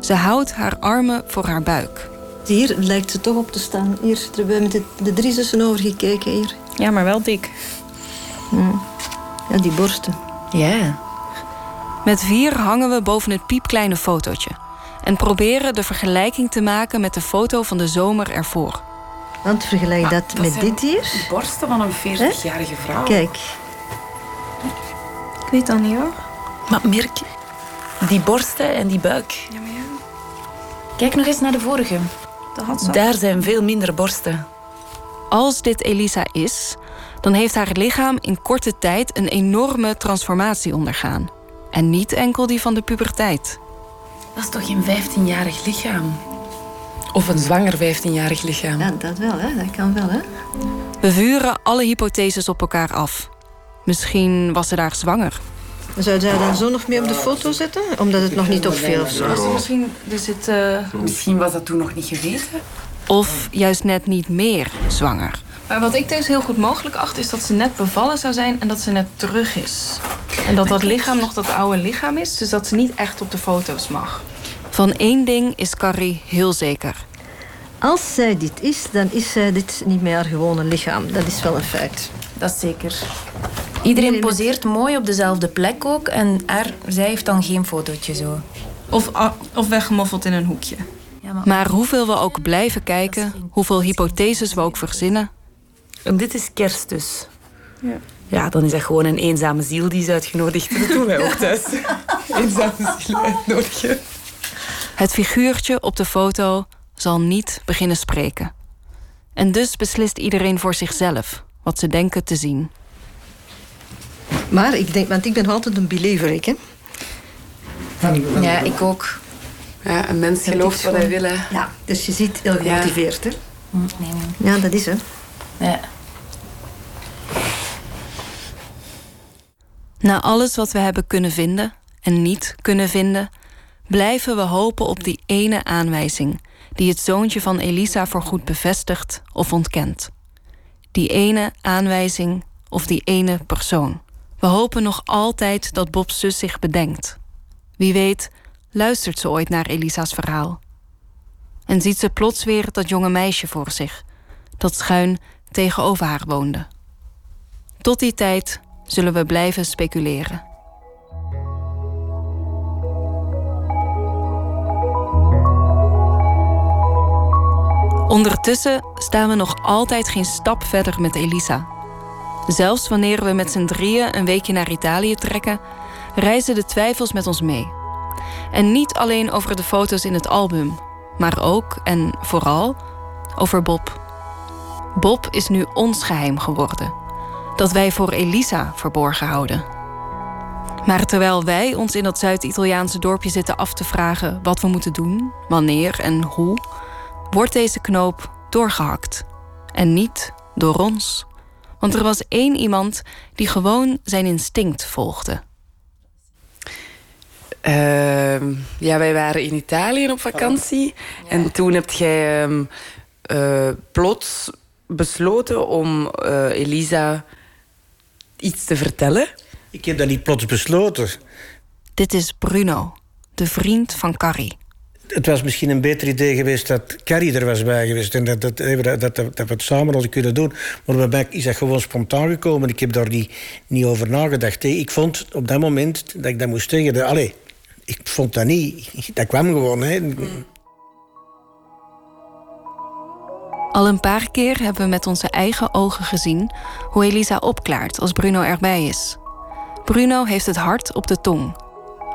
Ze houdt haar armen voor haar buik. Hier lijkt ze toch op te staan. Hier, er hebben we met de, de drie zussen over gekeken hier. Ja, maar wel dik. Hmm. Ja, die borsten. Ja. Met vier hangen we boven het piepkleine fotootje. En proberen de vergelijking te maken met de foto van de zomer ervoor. Want vergelijk dat, met dit hier. De borsten van een 40-jarige vrouw. Kijk, Ik weet dat niet hoor. Maar merk, die borsten en die buik. Ja, maar ja. Kijk nog eens naar de vorige. Dat had ze. Daar zijn veel minder borsten. Als dit Elisa is, dan heeft haar lichaam in korte tijd een enorme transformatie ondergaan. En niet enkel die van de puberteit. Dat is toch geen 15-jarig lichaam? Of een zwanger 15-jarig lichaam? ja, dat wel, hè? dat kan wel. Hè? We vuren alle hypotheses op elkaar af. Misschien was ze daar zwanger. Zou zij dan zo nog mee op de foto zetten? Omdat het nog niet opviel of zo? Misschien, er zit, eh, Misschien was dat toen nog niet geweten. Of juist net niet meer zwanger. Maar wat ik dus heel goed mogelijk acht, is dat ze net bevallen zou zijn en dat ze net terug is. En dat dat lichaam nog dat oude lichaam is, dus dat ze niet echt op de foto's mag. Van één ding is Carrie heel zeker. Als zij dit is, dan is zij dit niet meer haar gewone lichaam. Dat is wel een feit. Dat is zeker. Iedereen poseert mooi op dezelfde plek ook. En er, zij heeft dan geen fotootje zo. Of, of weggemoffeld in een hoekje. Maar hoeveel we ook blijven kijken, hoeveel hypotheses we ook verzinnen, En dit is kerst dus. Ja. Ja, dan is dat gewoon een eenzame ziel die is uitgenodigd. Dat doen wij ook thuis. eenzame ziel uitnodigen. Het figuurtje op de foto zal niet beginnen spreken. En dus beslist iedereen voor zichzelf wat ze denken te zien. Maar ik denk, want ik ben altijd een believer, ik, hè? Ja, ik ook. Ja, een mens gelooft wat hij wil. hè. Ja, dus je ziet heel Ja. gemotiveerd, hè? Nee, nee. Ja, dat is hè. Ja. Na alles wat we hebben kunnen vinden en niet kunnen vinden, blijven we hopen op die ene aanwijzing die het zoontje van Elisa voorgoed bevestigt of ontkent. Die ene aanwijzing of die ene persoon. We hopen nog altijd dat Bob's zus zich bedenkt. Wie weet, luistert ze ooit naar Elisa's verhaal. En ziet ze plots weer dat jonge meisje voor zich, dat schuin tegenover haar woonde. Tot die tijd zullen we blijven speculeren. Ondertussen staan we nog altijd geen stap verder met Elisa. Zelfs wanneer we met z'n drieën een weekje naar Italië trekken, reizen de twijfels met ons mee. En niet alleen over de foto's in het album, maar ook en vooral over Bob. Bob is nu ons geheim geworden, dat wij voor Elisa verborgen houden. Maar terwijl wij ons in dat Zuid-Italiaanse dorpje zitten af te vragen wat we moeten doen, wanneer en hoe, wordt deze knoop doorgehakt. En niet door ons. Want er was één iemand die gewoon zijn instinct volgde. Ehm, ja, wij waren in Italië op vakantie. En toen heb jij ehm, eh, plots besloten om eh, Elisa iets te vertellen. Ik heb dat niet plots besloten. Dit is Bruno, de vriend van Carrie. Het was misschien een beter idee geweest dat Carrie er was bij geweest. En dat, dat, dat, dat, we het samen hadden kunnen doen. Maar bij mij is dat gewoon spontaan gekomen. Ik heb daar niet, niet over nagedacht. hè. Ik vond op dat moment dat ik dat moest zeggen. dat- Allee, ik vond dat niet. Dat kwam gewoon. Hè. Al een paar keer hebben we met onze eigen ogen gezien hoe Elisa opklaart als Bruno erbij is. Bruno heeft het hart op de tong.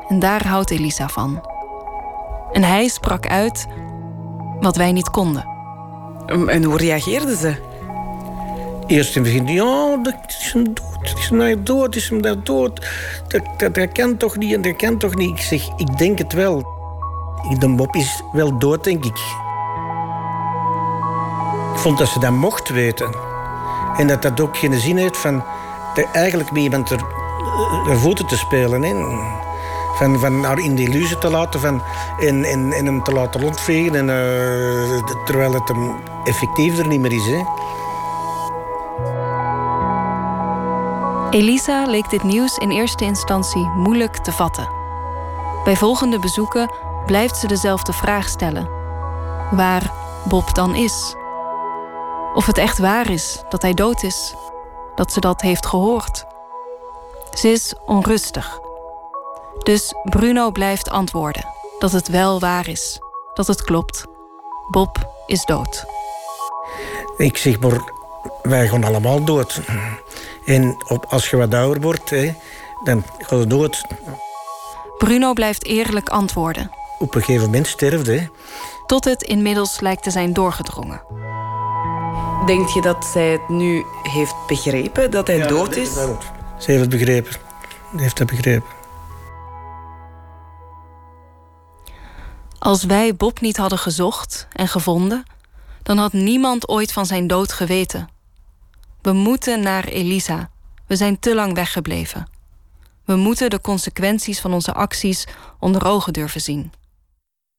En daar houdt Elisa van. En hij sprak uit wat wij niet konden. Ehm, En hoe reageerde ze? Eerst in het begin, ja, dat is hem dood. Het is hem daar dood, het is hem daar dood. Dat, dat, dat kan toch niet en dat kan toch niet. Ik zeg, ik denk het wel. De Bob is wel dood, denk ik. vond dat ze dat mocht weten. En dat dat ook geen zin heeft van eigenlijk met iemand er, er voeten te spelen. Hè. Van, van haar in de illusie te laten van, en hem te laten rondvegen. En, uh, terwijl het hem effectief er niet meer is. Hè. Elisa leek dit nieuws in eerste instantie moeilijk te vatten. Bij volgende bezoeken blijft ze dezelfde vraag stellen: waar Bob dan is. Of het echt waar is dat hij dood is, dat ze dat heeft gehoord. Ze is onrustig. Dus Bruno blijft antwoorden dat het wel waar is, dat het klopt. Bob is dood. Ik zeg maar, wij gaan allemaal dood. En op, als je wat ouder wordt, hè, dan ga je dood. Bruno blijft eerlijk antwoorden. Op een gegeven moment sterfde. Tot het inmiddels lijkt te zijn doorgedrongen. Denk je dat zij het nu heeft begrepen, dat hij dood is? Ze heeft het begrepen. Ze heeft het begrepen. Als wij Bob niet hadden gezocht en gevonden, dan had niemand ooit van zijn dood geweten. We moeten naar Elisa. We zijn te lang weggebleven. We moeten de consequenties van onze acties onder ogen durven zien.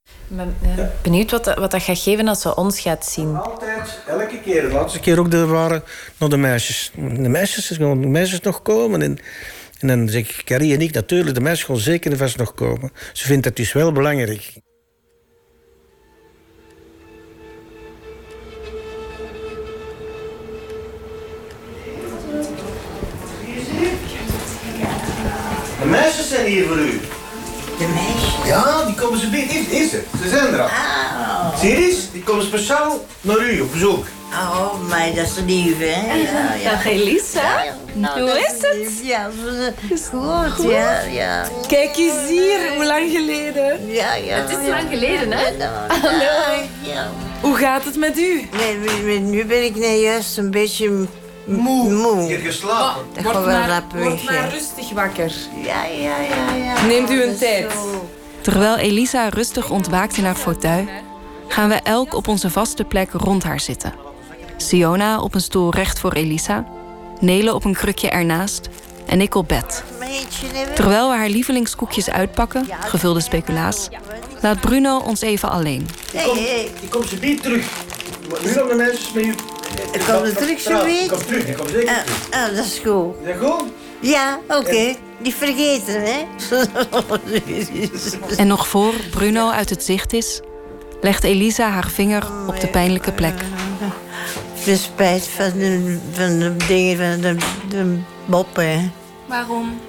Ik ben eh, benieuwd wat dat, wat dat gaat geven als ze ons gaat zien. Altijd, elke keer. De laatste keer ook de waren naar de meisjes. De meisjes, de meisjes nog komen. En, en dan zeg ik, Carrie en ik, natuurlijk, de meisjes gaan zeker en vast nog komen. Ze vindt dat dus wel belangrijk. Zijn hier voor u. De meisjes? Ja, die komen ze binnen. Hier, hier ze. Ze zijn er al. Oh. Zie je eens? Die komen speciaal naar u op bezoek. Oh, maar dat is lief, hè? Ja, ja. Dag Elisa. Nou, Hoe is het? Ja, goed, goed, ja, ja. Kijk eens hier, hoe lang geleden? Ja, ja. Het is lang geleden, hè? Hallo. Ja. Hoe gaat het met u? Nee, nu- nu ben ik nou juist een beetje moe. moe. Hier geslapen. Dat Word gaat wel maar, word maar rustig wakker. Ja, ja, ja, ja. Neemt u een tijd. zo. Terwijl Elisa rustig ontwaakt in haar fauteuil, gaan we elk op onze vaste plek rond haar zitten. Siona op een stoel recht voor Elisa, Nele op een krukje ernaast en ik op bed. Terwijl we haar lievelingskoekjes uitpakken, gevulde speculaas, laat Bruno ons even alleen. Hey, hey. Die komt ze niet terug. Maar nu nog de meisjes met u. Ik kom er terug zo weet. komt terug, zeker Ah, terug. ah, dat is goed. Is dat goed? Ja, oké. Die vergeten, hè? En nog voor Bruno uit het zicht is, legt Elisa haar vinger op de pijnlijke plek. De spijt van de, van de dingen van de, de hè. Waarom?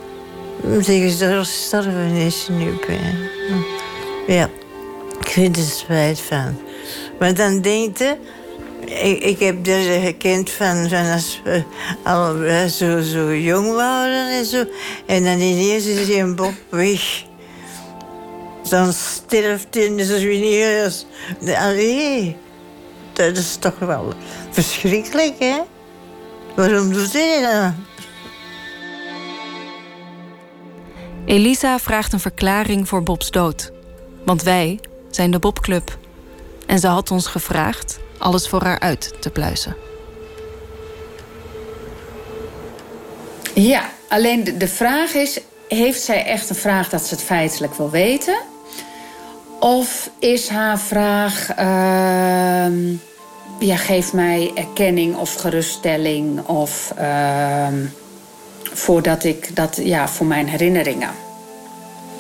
Zeggen ze er gestorven is nu, hè. Ja, ik vind er spijt van. Maar dan denkt je... Ik, ik heb er gekend van, als we al zo, zo jong waren en zo. En dan ineens is een Bob weg. Dan sterft hij er weer. Allee, dat is toch wel verschrikkelijk, hè? Waarom doet hij dat? Elisa vraagt een verklaring voor Bobs dood. Want wij zijn de Bobclub. En ze had ons gevraagd alles voor haar uit te pluizen. Ja, alleen de, vraag is: heeft zij echt een vraag dat ze het feitelijk wil weten? Of is haar vraag: ehm, ja, geef mij erkenning of geruststelling of ehm, voordat ik dat, ja, voor mijn herinneringen.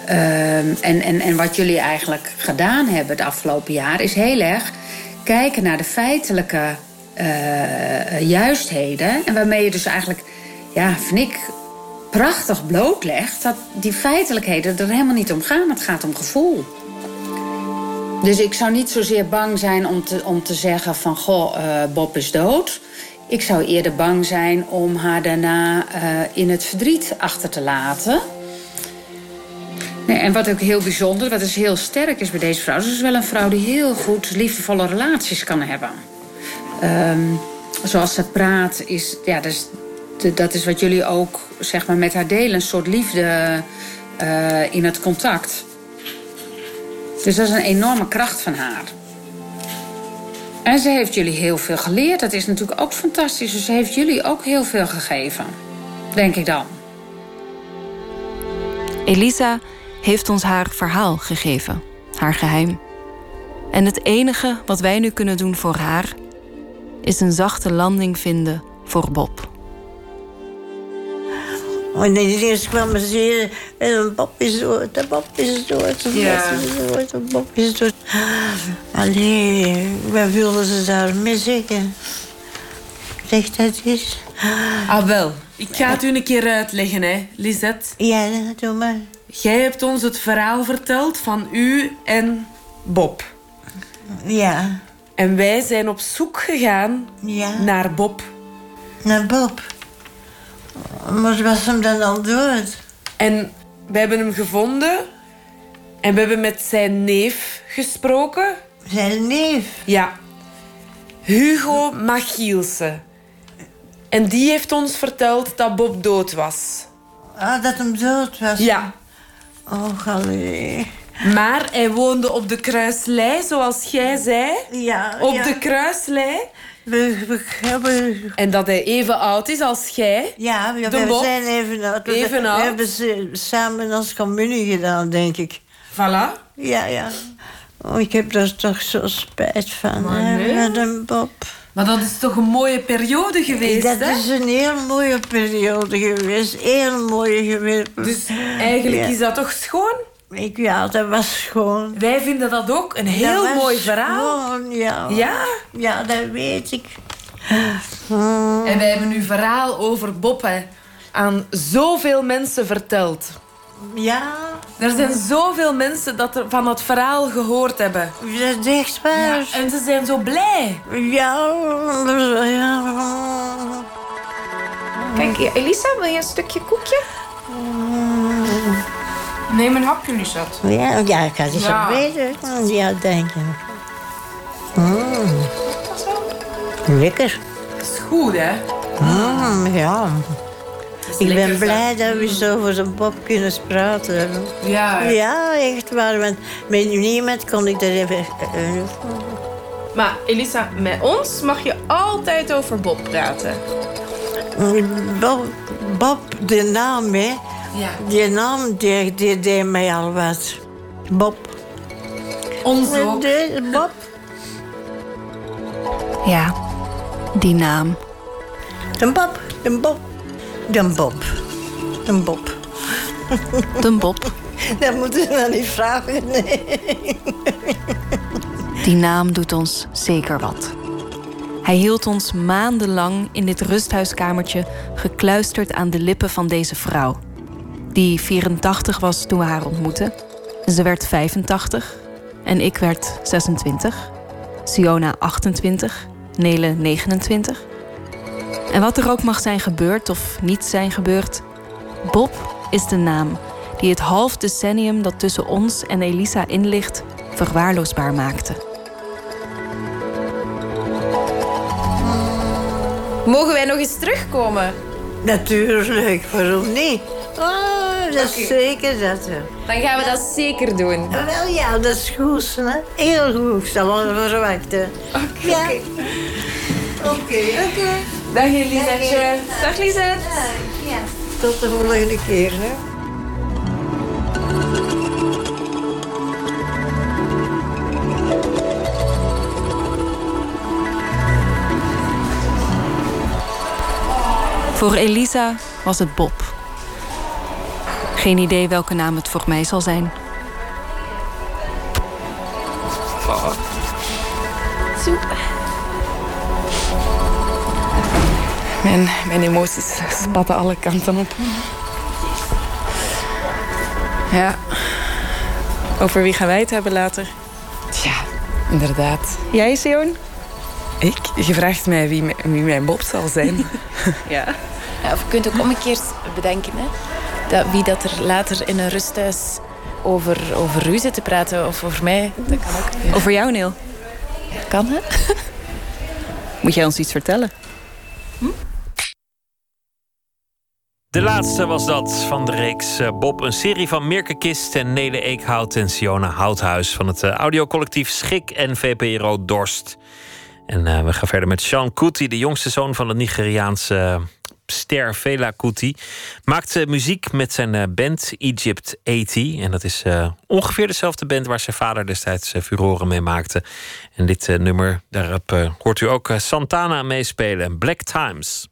Ehm, en, en, en wat jullie eigenlijk gedaan hebben het afgelopen jaar is heel erg kijken naar de feitelijke eh, juistheden. En waarmee je dus eigenlijk, ja, vind ik, prachtig blootlegt dat die feitelijkheden er helemaal niet om gaan. Het gaat om gevoel. Dus ik zou niet zozeer bang zijn om te, om te zeggen van... goh, eh, Bob is dood. Ik zou eerder bang zijn om haar daarna eh, in het verdriet achter te laten. En wat ook heel bijzonder, wat dus heel sterk is bij deze vrouw... ze is wel een vrouw die heel goed liefdevolle relaties kan hebben. Ehm, zoals ze praat, is, ja, dat, is, dat is wat jullie ook zeg maar, met haar delen. Een soort liefde eh, in het contact. Dus dat is een enorme kracht van haar. En ze heeft jullie heel veel geleerd. Dat is natuurlijk ook fantastisch. Dus ze heeft jullie ook heel veel gegeven. Denk ik dan. Elisa heeft ons haar verhaal gegeven, haar geheim. En het enige wat wij nu kunnen doen voor haar is een zachte landing vinden voor Bob. Wanneer de eerst kwam zeer en Bob is dood, de Bob is dood, Ja. Bob is dood, Bob is dood. Allee, wat wilden ze daarmee zeggen? Zeg dat eens. Ah, wel. Ik ga het u een keer uitleggen, hè, Lisette. Ja, doe maar. Jij hebt ons het verhaal verteld van u en Bob. Ja. En wij zijn op zoek gegaan Ja. naar Bob. Naar Bob? Maar was hem dan al dood? En we hebben hem gevonden. En we hebben met zijn neef gesproken. Zijn neef? Ja. Hugo Machielsen. En die heeft ons verteld dat Bob dood was. Ah, dat hem dood was? Ja. Oh, allee. Maar hij woonde op de Kruislei, zoals jij zei. Ja. Op ja. de Kruislei. We, we hebben... En dat hij even oud is als jij. Ja, we, we zijn even oud. We- Even we, oud. hebben ze samen als communie gedaan, denk ik. Voilà. Ja, ja. Oh, ik heb daar toch zo spijt van. Hè, nee. Met een Bob. Maar dat is toch een mooie periode geweest, Dat hè? is een heel mooie periode geweest. Heel mooie geweest. Dus eigenlijk Ja. is dat toch schoon? Ik, ja, dat was schoon. Wij vinden dat ook een heel Dat was mooi verhaal. schoon, ja. Ja? Ja, dat weet ik. En wij hebben uw verhaal over Bob hè, aan zoveel mensen verteld. Ja. Er zijn zoveel mensen dat er van het verhaal gehoord hebben. Dat is echt waar. Ja, en ze zijn zo blij. Ja, ja. Kijk, Elisa, wil je een stukje koekje? Neem een hapje, Lisette. Ja, ja, ik had het Ja. zo weten. Ja, denk ik. Mm. Lekker. Dat is goed, hè? Mm, ja. Ik lekker, ben blij dat we zo over zo'n pop kunnen praten. Ja? Ja, echt waar. Want met niemand kon ik dat even... eh, Maar Elisa, met ons mag je altijd over Bob praten. Bob, Bob, de naam, hè. Ja. Die naam, die, die deed mij al wat. Bob. Ons ook. De- Bob. Ja, die naam. Een Bob, een Bob. Een Bob. Een Bob. De Bob. Dat moeten ze nou niet vragen, nee. Die naam doet ons zeker wat. Hij hield ons maandenlang in dit rusthuiskamertje gekluisterd aan de lippen van deze vrouw. Die 84 was toen we haar ontmoetten. Ze werd 85 en ik werd 26. Siona 28, Nele 29. En wat er ook mag zijn gebeurd of niet zijn gebeurd, Bob is de naam die het half decennium dat tussen ons en Elisa in ligt verwaarloosbaar maakte. Mogen wij nog eens terugkomen? Natuurlijk, waarom niet? Oh, dat is zeker dat. hè. Dan gaan we dat zeker doen. Wel ja, dat is goed, hè? Heel goed, zal ons verwachten. Oké. Ja. Oké. Oké. Dag Elisabeth. Dag Lisette. Ja. Tot de volgende keer, hè? Voor Elisa was het Bob. Geen idee welke naam het voor mij zal zijn. Mijn, mijn emoties spatten alle kanten op. Ja. Over wie gaan wij het hebben later? Tja, inderdaad. Jij, Sion? Ik? Je vraagt mij wie, mijn- wie mijn Bob zal zijn. Ja. ja. Of je kunt ook omgekeerd bedenken, hè. Dat wie dat er later in een rusthuis over, over u zit te praten, of over mij, dat kan ook. Ja. Over jou, Neil. Kan, hè? Moet jij ons iets vertellen? De laatste was dat van de reeks eh, Bob. Een serie van Mirke Kist en Nele Eekhout en Siona Houthuis... van het eh, audiocollectief Schik en VPRO Dorst. En eh, we gaan verder met Sean Kuti, de jongste zoon van de Nigeriaanse ster Fela Kuti. Maakt muziek met zijn band Egypt 80. En dat is ongeveer dezelfde band waar zijn vader destijds furoren mee maakte. En dit nummer, daarop hoort u ook Santana meespelen. Black Times.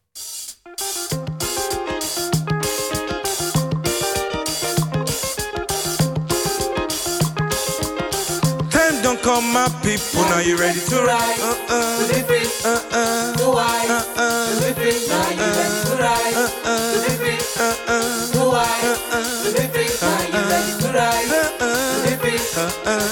Welcome, my people. Now you ready to ride? Uh uh. To the free. Uh uh. To why? Uh uh. To the free. Uh, uh, uh, now you ready to ride? Uh uh. To the free. Uh uh. To why? Uh uh. To the free. Now you ready to ride? Uh uh. To the free. Uh uh.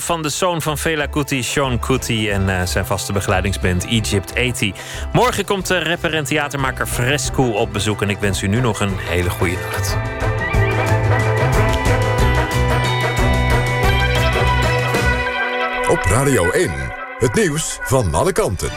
van de zoon van Vela Kuti, Sean Kuti... en eh, zijn vaste begeleidingsband Egypt 80. Morgen komt de rapper en theatermaker Fresco op bezoek... en ik wens u nu nog een hele goede nacht. Op Radio 1, het nieuws van alle kanten.